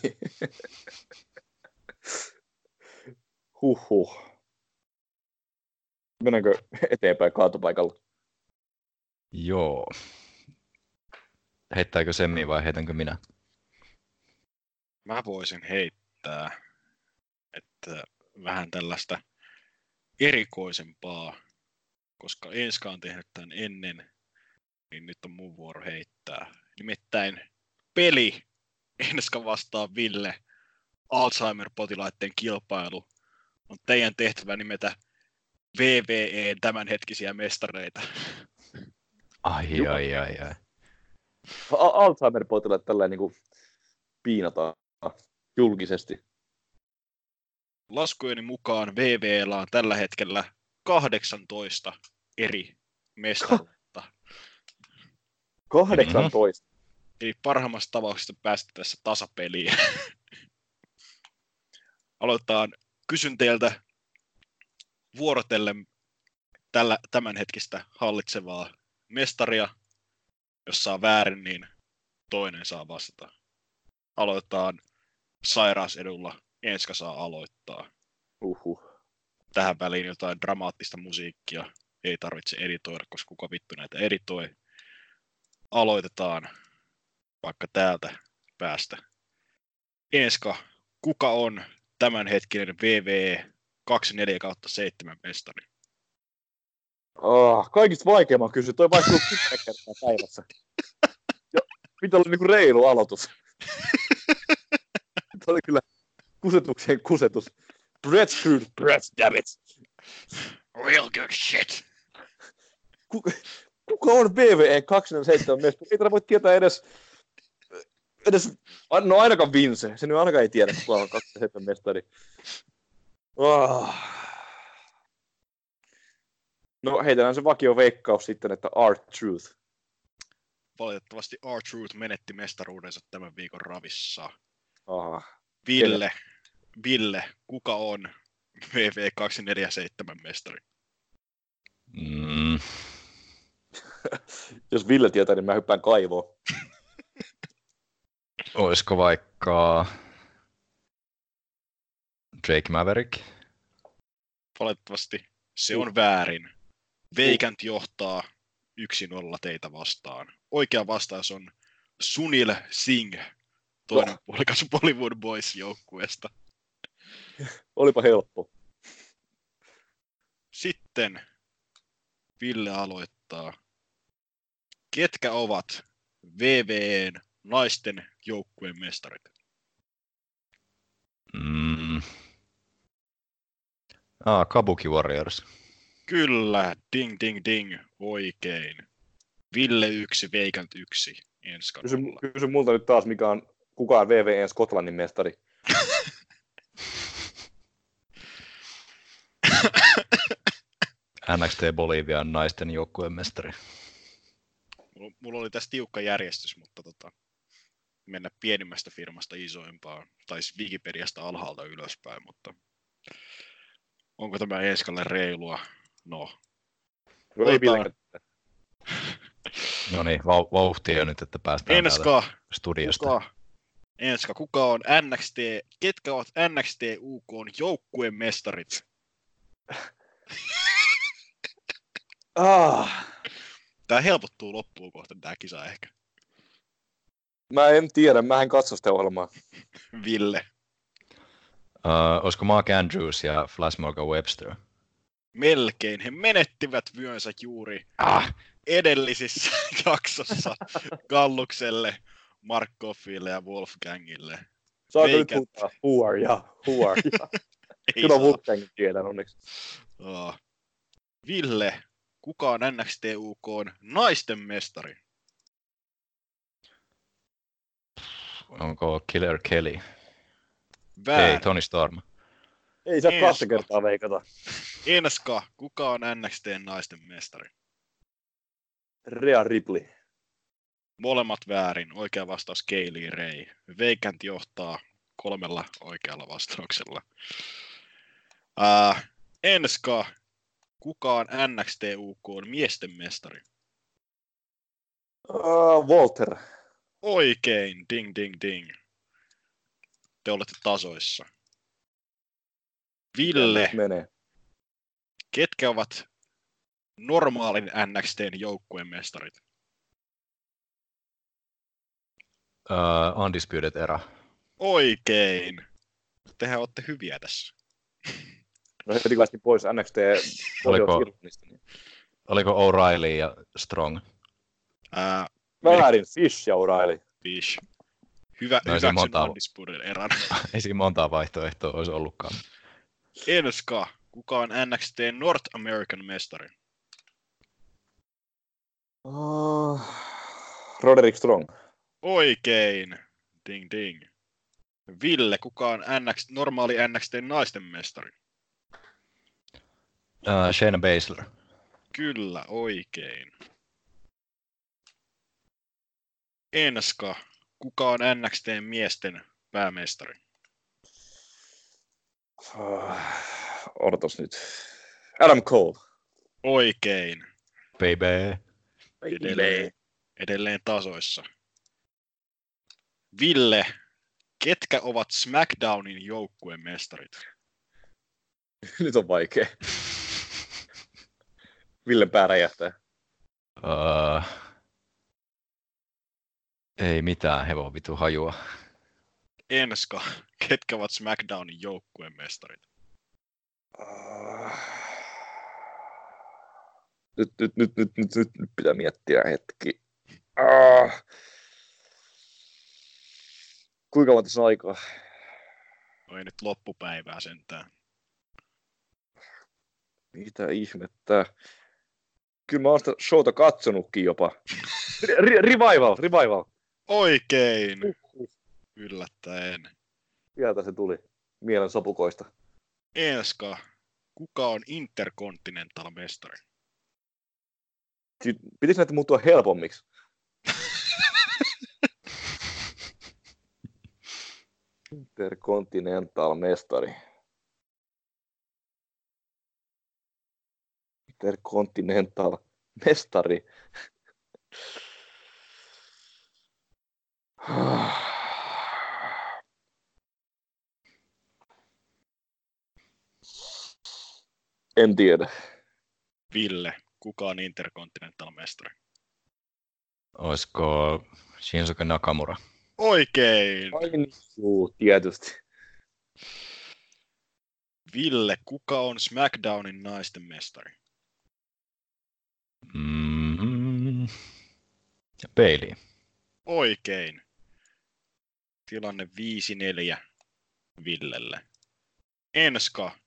Huhhuh. Mennäänkö eteenpäin kaatopaikalla? Joo. Heittääkö Semmi vai heitänkö minä? Mä voisin heittää, että vähän tällaista erikoisempaa, koska Enska on tehnyt tämän ennen, niin nyt on mun vuoro heittää. Nimittäin peli Enska vastaa Ville Alzheimer-potilaiden kilpailu on teidän tehtävä nimetä VVE tämänhetkisiä mestareita. Ai, ai, ai, ai. Alzheimer-potilaat tällä niin kuin piinataan julkisesti. Laskujeni mukaan VVllä on tällä hetkellä 18 eri mestaruutta. 18. Eli parhaimmassa tapauksessa päästä tässä tasapeliin. [laughs] Aloitetaan. Kysyn teiltä vuorotellen tällä, tämänhetkistä hallitsevaa mestaria. Jos saa väärin, niin toinen saa vastata. Aloitetaan sairausedulla. Enska saa aloittaa. Uhuh. Tähän väliin jotain dramaattista musiikkia ei tarvitse editoida, koska kuka vittu näitä editoi. Aloitetaan vaikka täältä päästä. Enska, kuka on tämänhetkinen VVE 24 kautta 7 mestari? Oh, kaikista vaikeimman kysy. Toi vaihtuu [laughs] kymmenen kertaa päivässä. Ja pitää olla niinku reilu aloitus. [laughs] Tämä oli kyllä kusetukseen kusetus. Breadfruit, bread, damn it. Real good shit! Ku, kuka on VVE 27 mestari? Ei tätä voi tietää edes, edes no ainakaan Vince. Se nyt ainakaan ei tiedä, kuka on 27 mestari. Oh. No heitellään se vakio veikkaus sitten, että Art Truth. Valitettavasti R-Truth menetti mestaruudensa tämän viikon ravissa. Aha. Ville, Ville, kuka on VV 247 mestari? Mm, [laughs] Jos Ville tietää, niin mä hyppään kaivoon. [laughs] olisiko vaikka Drake Maverick? Valitettavasti se on väärin. Veikant johtaa 1-0 teitä vastaan. Oikea vastaus on Sunil Singh, toinen puolikas Bollywood Boys joukkueesta. [laughs] Olipa helppo. Sitten Ville aloittaa. Ketkä ovat VVN naisten joukkueen mestarit? Mm. Ah, Kabuki Warriors. Kyllä, ding ding ding, oikein. Ville 1, Veikant 1, Enska Kysy, kysy multa nyt taas, mikä on kukaan VVN Skotlannin mestari. [laughs] NXT Bolivian naisten joukkueen mestari. Mulla, mulla oli tässä tiukka järjestys, mutta tota, mennä pienimmästä firmasta isoimpaan, tai siis Wikipediasta alhaalta ylöspäin, mutta onko tämä Eeskalle reilua? No, No, ei Tota-. No niin, vau- vauhtia nyt, että päästään Enska, studiosta. kuka, Enska, kuka on NXT, ketkä ovat NXT UK joukkueen mestarit? Ah, Tää helpottuu loppuun kohta tää kisa ehkä. mä en tiedä, mä en katso sitä ohjelmaa. [laughs] Ville. Uh, olisiko Mark Andrews ja Flash Morgan Webster? Melkein. He menettivät vyönsä juuri Ah, edellisissä [laughs] jaksossa Gallukselle, Markoffille ja Wolfgangille. Saako nyt huutaa? Who are ya? Who are ya? [laughs] Ei Kyllä. Wolfgangin tiedän onneksi. Aa. Ville, kuka on NXT UK naisten mestari? onko Killer Kelly? Ei, Väärin. Tony Storm. Ei saa kahta kertaa veikata. Enska, kuka on NXT naisten mestari? Rhea Ripley. Molemmat väärin. Oikea vastaus Kaylee Ray. Veikant johtaa kolmella oikealla vastauksella. Ää, Enska, kuka on NXT UK miesten mestari? Uh, Walter. Oikein, ding ding ding. Te olette tasoissa. Ville, Menee. ketkä ovat normaalin NXTn joukkueen mestarit? Uh, Undisputed Era. Oikein. Tehän olette hyviä tässä. No heti päästiin pois NXT Oliko-. Niin. Oliko O'Reilly ja Strong? Ää, Väärin, Fish ja O'Reilly. Fish. Hyvä, No hyväksyn montaa- eran. [laughs] Ei siinä montaa vaihtoehtoa olisi ollutkaan. Enska, kuka on NXT North American mestari? Uh, Roderick Strong. Oikein. Ding ding. Ville, kuka on NXT, normaali NXT naisten mestari? Uh, Shayna Baszler. Kyllä, oikein. Enska, kuka on NXT miesten päämestari? Uh, odotas nyt. Adam Cole. Oikein. Baby. Edelleen, edelleen tasoissa. Ville, ketkä ovat SmackDownin joukkueen mestarit? [laughs] Nyt on vaikea. Ville pää räjähtää. Uh, ei mitään hevon vitu hajua. Enska, ketkä ovat SmackDownin joukkueen mestarit? Uh, nyt, nyt, nyt, nyt, nyt, nyt, nyt pitää miettiä hetki. Uh, kuinka monta tässä on aikaa? No ei nyt loppupäivää sentään. Mitä ihmettä? Kyllä mä oon sitä showta katsonutkin jopa. Revival, revival. Oikein! Yllättäen. Sieltä se tuli. Mielen sopukoista. Enska, kuka on Intercontinental mestari? Pitäisi näitä muuttua helpommiksi. [laughs] Intercontinental mestari. Intercontinental mestari. En tiedä. Ville, kuka on Intercontinental mestari? Olisiko Shinsuke Nakamura? Oikein! Ai niin, juu, tietysti. Ville, kuka on SmackDownin naisten mestari? Mm-hmm. Bailey. Oikein. Tilanne 5-4 Villelle. Enska,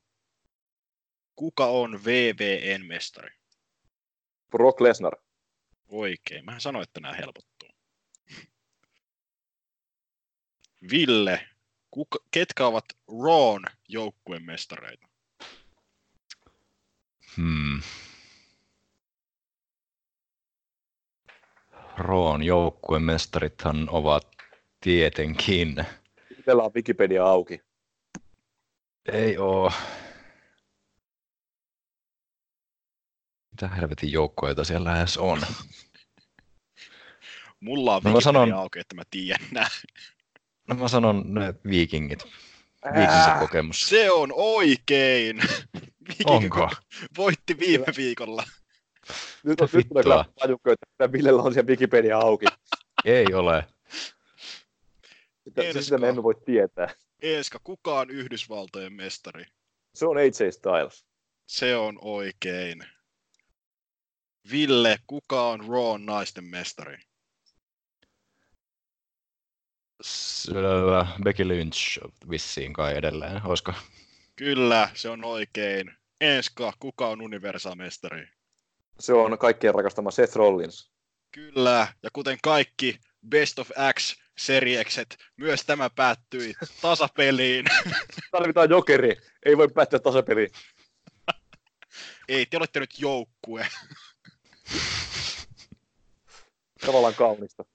kuka on VVN mestari? Brock Lesnar. Oikein. Mähän sanoin, että nämä helpottuu. Ville, kuka, ketkä ovat Rawn joukkueen mestareita? Hmm. Roon joukkueen mestarithan ovat tietenkin. Itsellä on Wikipedia auki. Ei oo. Mitä helvetin joukkoja siellä edes on? Mulla on No Wikipedia sanon- auki, että mä tiedän nää. No mä sanon ne viikingit. Viikingin kokemus. Se on oikein! Viking Onko? voitti viime viikolla. Nyt, on, nyt tulee kyllä että Villellä on siellä Wikipedia auki. Ei ole. Sitä, Esko. sitä me emme voi tietää. Eeska, kuka on Yhdysvaltojen mestari? Se on AJ Styles. Se on oikein. Ville, kuka on Raw naisten mestari? Selvä. Becky Lynch vissiin kai edelleen, olisiko? Kyllä, se on oikein. Enska, kuka on Universa-mestari? Se on kaikkien rakastama Seth Rollins. Kyllä, ja kuten kaikki Best of X seriekset, myös tämä päättyi [laughs] tasapeliin. Tarvitaan jokeri. Ei voi päättää tasapeliin. [laughs] Ei, te olette nyt joukkue. [laughs] Tavallaan kaunista.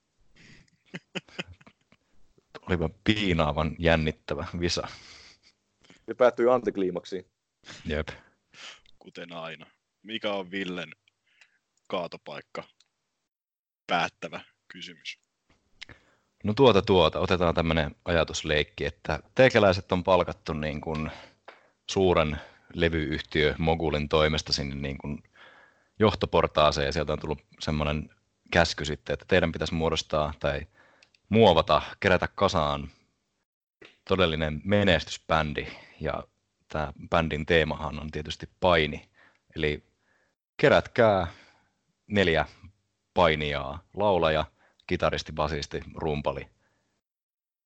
Olipa piinaavan jännittävä visa. Se päättyi antikliimaksiin. Jep. Kuten aina. Mikä on Villen kaatopaikka? Päättävä kysymys. No tuota tuota, otetaan tämmöinen ajatusleikki, että teikäläiset on palkattu niin kuin suuren levyyhtiö Mogulin toimesta sinne niin kuin johtoportaaseen ja sieltä on tullut semmoinen käsky sitten, että teidän pitäisi muodostaa tai muovata, kerätä kasaan todellinen menestysbändi ja tämä bändin teemahan on tietysti paini. Eli kerätkää neljä painijaa, laulaja, kitaristi, basisti, rumpali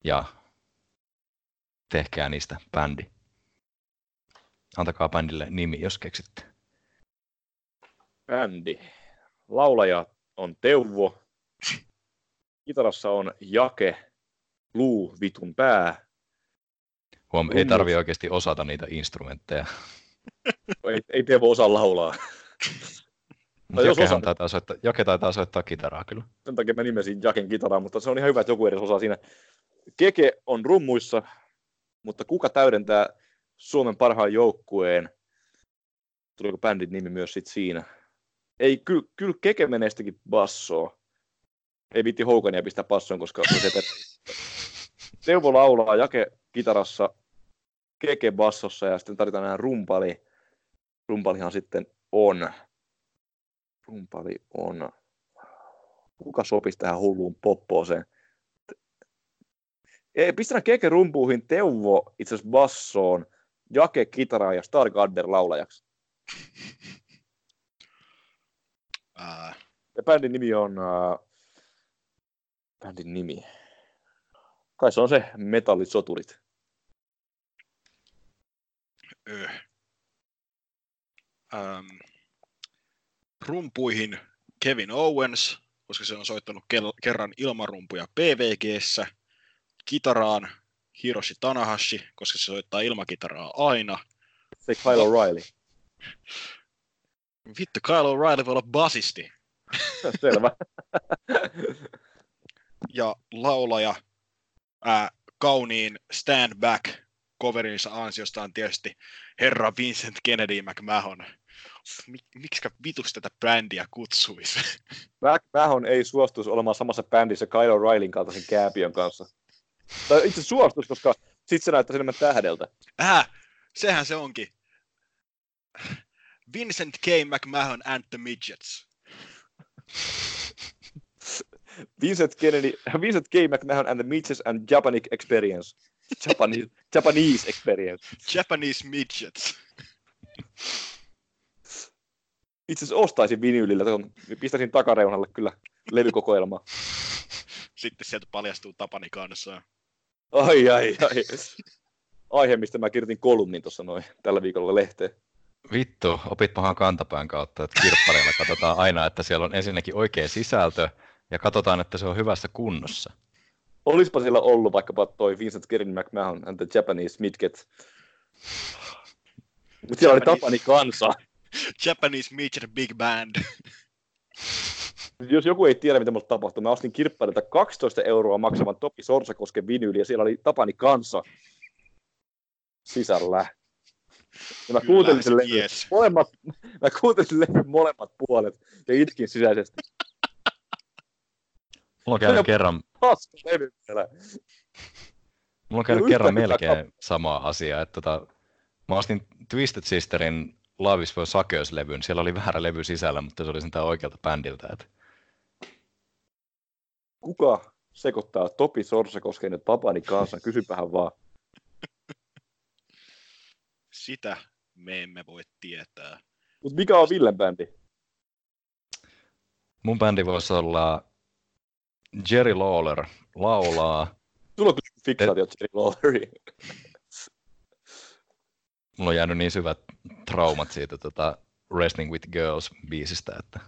ja tehkää niistä bändi. Antakaa bändille nimi, jos keksitte. Bändi. Laulaja on Teuvo. Kitarassa on Jake. Luu vitun pää. Huom, ei tarvi oikeasti osata niitä instrumentteja. Ei, ei Teuvo osaa laulaa. Mutta jos Jakehan taitaa soittaa, Jake taitaa soittaa kitaraa kyllä. Sen takia mä nimesin Jaken kitaraa, mutta se on ihan hyvä, että joku edes osaa siinä. Keke on rummuissa, mutta kuka täydentää Suomen parhaan joukkueen? Tuliko bändin nimi myös sit siinä? Ei, kyllä, kyllä Keke menee sitäkin bassoa. Ei viitti Hougania pistää bassoon, koska se te... [laughs] Teuvo laulaa Jake kitarassa, Keke bassossa ja sitten tarvitaan enää rumpali. Rumpalihan sitten on. Rumpali on kuka sopisi tähän hulluun poppooseen? Ei, Pistetään Keke rumpuihin, Teuvo itse asiassa bassoon, Jake kitaraan ja Stargadder laulajaksi. [laughs] Ää, Ja bändin nimi on... Äh, bändin nimi. Kai se on se Metallisoturit. ö. Ähm, rumpuihin Kevin Owens, koska se on soittanut kel- kerran ilmarumpuja PVGssä. Kitaraan Hiroshi Tanahashi, koska se soittaa ilmakitaraa aina. Se Kyle O'Reilly. Vittu, Kyle O'Reilly voi olla basisti. [laughs] Selvä. Ja laulaja ää, kauniin Stand Back coverinsa ansiostaan tietysti herra Vincent Kennedy McMahon. Mik, miksikä vitus tätä brändiä kutsuisi? Mac Mahon ei suostuisi olemaan samassa bändissä Kyle O'Reillyn kaltaisen kääpiön kanssa. Tai itse suostuisi, koska sit se näyttäisi enemmän tähdeltä. Äh, sehän se onkin. Vincent K. McMahon and the Midgets. Vincent Kennedy, Vincent K. McMahon and the Midgets and Japanese Experience. Japanese, Japanese Experience. Japanese Midgets. Itse asiassa ostaisin vinyylillä, pistäisin takareunalle kyllä levykokoelmaa. Sitten sieltä paljastuu Tapani kanssa. Ai, ai, ai. Aihe, mistä mä kirjoitin kolumnin tuossa noin tällä viikolla lehteen. Vittu, opitpahan kantapään kautta, että kirppareilla katsotaan aina, että siellä on ensinnäkin oikea sisältö ja katsotaan, että se on hyvässä kunnossa. Olispa siellä ollut vaikkapa toi Vincent Kennedy McMahon and the Japanese Midget. Mutta siellä oli Tapani kansa. Japanese Major Big Band. Jos joku ei tiedä, mitä mulle tapahtui, mä ostin kirpparilta 12 euroa maksavan Topi Sorsakosken vinyyli, ja siellä oli Tapani kanssa sisällä. Ja mä Kyllä, kuuntelin sen levyn, yes. molemmat, mä kuuntelin sen levyn molemmat puolet ja itkin sisäisesti. Mulla on käynyt kerran, Paska levy vielä. mulla on käynyt kerran melkein sama asia. Että tota, mä ostin Twisted Sisterin Love is for Suckers-levyn. Siellä oli väärä levy sisällä, mutta se oli sentään oikealta bändiltä. Että Kuka sekoittaa Topi Sorsakosken ja Tapani kanssa? Kysypähän vaan. Sitä me emme voi tietää. Mut mikä on Villen bändi? mun bändi voisi olla Jerry Lawler laulaa. Sulla on kyllä fiksaatio Jerry Lawleriin. [laughs] Mulla on jäänyt niin syvät traumat siitä tota Wrestling with Girls-biisistä, että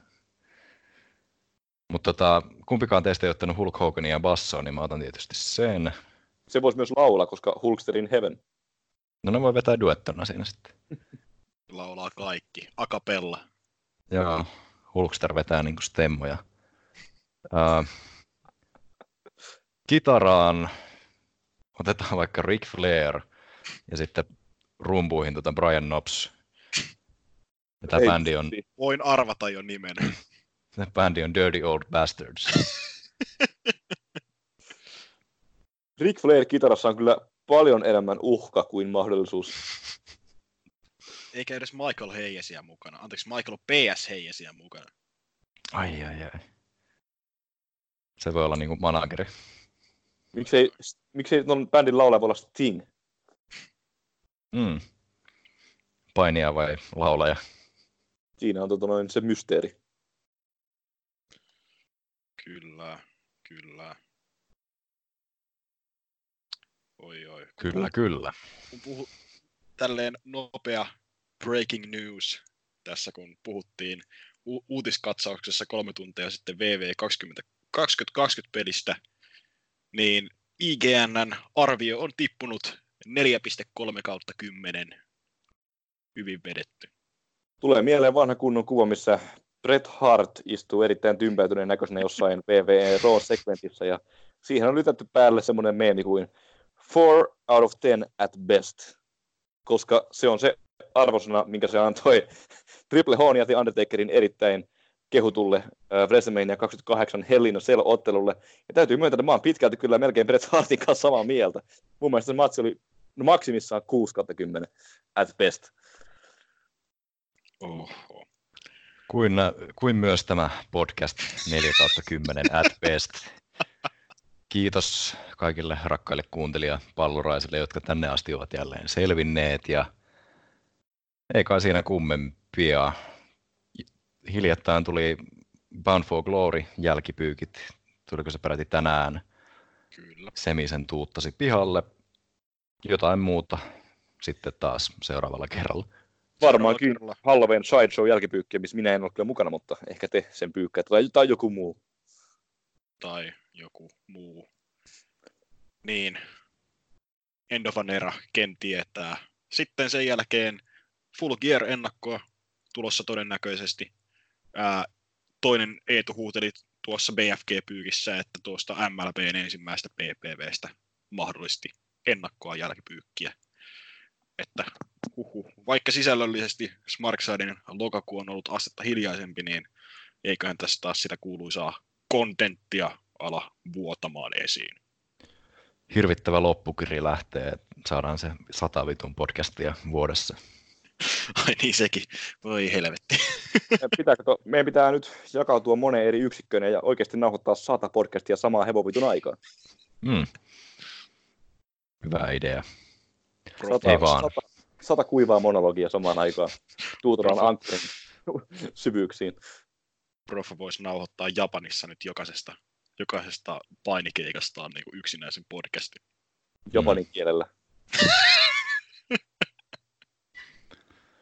mutta tota, kumpikaan teistä ei ottanut Hulk Hogania bassoon, niin mä otan tietysti sen. Se voisi myös laulaa, koska Hulksterin Heaven. No ne voi vetää duettona siinä sitten. [laughs] Laulaa kaikki. Akapella. Joo, Hulkster vetää niinku stemmoja. Uh, kitaraan otetaan vaikka Ric Flair ja sitten rumpuihin tota Brian Knobs. Ja tämä Ei bändi on. Voin arvata jo nimen. [clears throat] tää bändi on Dirty Old Bastards. [laughs] Ric Flair kitarassa on kyllä paljon enemmän uhka kuin mahdollisuus. Eikä edes Michael Heijesiä mukana. Anteeksi, Michael P.S. Heijesiä mukana. Ai ai ai. Se voi olla niinku manageri. Miksei, miksei ton bändin laulaja voi olla Sting? Mm. Painija vai laulaja? Siinä on tota noin se mysteeri. Kyllä, kyllä. Oi oi. Kyllä, kyllä. Kun puhu tälleen nopea breaking news tässä, kun puhuttiin u- uutiskatsauksessa kolme tuntia sitten VV 20, 2020 pelistä, niin IGNn arvio on tippunut 4,3 kautta 10. Hyvin vedetty. Tulee mieleen vanha kunnon kuva, missä Bret Hart istuu erittäin tympäytyneen näköisenä jossain WWE Raw-segmentissä, ja siihen on lytätty päälle semmoinen meemi kuin 4 out of 10 at best, koska se on se arvosana, minkä se antoi Triple H ja The Undertakerin erittäin kehutulle äh, WrestleMania 28 Hell in a Cell-ottelulle. Ja täytyy myöntää, että mä oon pitkälti kyllä melkein Bret Hartin kanssa samaa mieltä. Mun mielestä se matsi oli no maksimissaan 6 10 at best. Oho. Kuin, kuin myös tämä podcast 4 kautta 10 at best. Kiitos kaikille rakkaille kuuntelijapalluraisille, jotka tänne asti ovat jälleen selvinneet. Ja ei kai siinä kummempia. Hiljattain tuli Bound for Glory jälkipyykit. Tuliko se peräti tänään? Kyllä. Semisen tuuttasi pihalle. Jotain muuta sitten taas seuraavalla kerralla. Varmaankin. Halloween Sideshow jälkipyykkiä, missä minä en ole kyllä mukana, mutta ehkä te sen pyykkäätte tai, tai joku muu. Tai joku muu. Niin. End of an era, ken tietää. Sitten sen jälkeen Full Gear-ennakkoa tulossa todennäköisesti. Ää, toinen Eetu huuteli tuossa BFG-pyykissä, että tuosta MLBn ensimmäistä PPVstä mahdollisesti ennakkoa jälkipyykkiä. Että huhu. Vaikka sisällöllisesti Smarksidin lokakuu on ollut astetta hiljaisempi, niin eiköhän tässä taas sitä kuuluisaa kontenttia ala vuotamaan esiin. Hirvittävä loppukiri lähtee, että saadaan se sata vitun podcastia vuodessa. [laughs] Ai niin sekin. Voi helvetti. Meidän pitää, kato, meidän pitää nyt jakautua moneen eri yksikköön ja oikeasti nauhoittaa sata podcastia samaan hevovitun aikaan. Mm. Hyvä idea. Sata, Ei vaan. Sata, sata kuivaa monologia samaan aikaan. Tuutoraan ankkurin [laughs] syvyyksiin. Profa voisi nauhoittaa Japanissa nyt jokaisesta, jokaisesta painikeikastaan niin kuin yksinäisen podcastin. japanin kielellä. [laughs]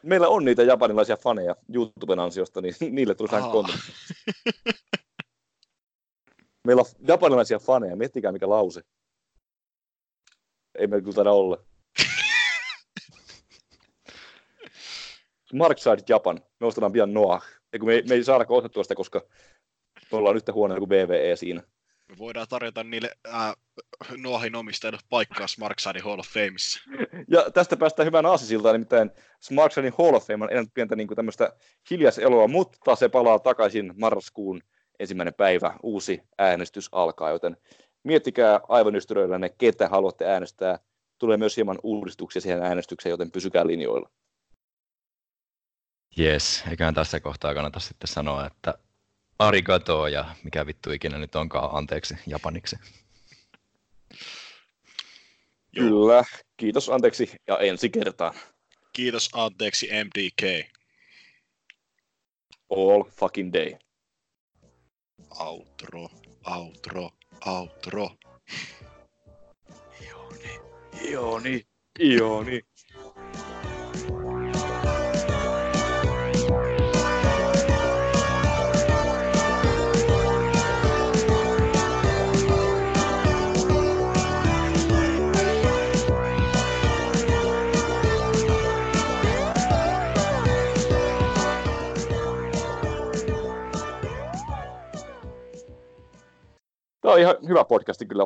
Meillä on niitä japanilaisia faneja YouTuben ansiosta, niin [laughs] niille tulisi vähän Aa. kontentti. Meillä on japanilaisia faneja, miettikää mikä lause. Ei meillä kyllä taida olla. Markside Japan. Me ostetaan pian Noah. Kun me, ei- me ei saada ostettua sitä, koska me ollaan nyt huono kuin VVE siinä. Me voidaan tarjota niille ää, Noahin omistajille paikkaa Smarksidin Hall of Fameissa. Ja tästä päästään hyvän aasisiltaan, nimittäin Smartsidin Hall of Fame on enää pientä niin kuin tämmöistä hiljaiseloa, mutta se palaa takaisin marraskuun ensimmäinen päivä, uusi äänestys alkaa, joten miettikää aivan ystyröillänne, ketä haluatte äänestää. Tulee myös hieman uudistuksia siihen äänestykseen, joten pysykää linjoilla. Jes, eiköhän tässä kohtaa kannata sitten sanoa, että arigato ja mikä vittu ikinä nyt onkaan anteeksi japaniksi. Joo. Kyllä, kiitos, anteeksi ja ensi kertaan. Kiitos anteeksi MDK. All fucking day. Outro, outro, outro. Ioni, Ioni, Ioni. On ihan hyvä podcasti kyllä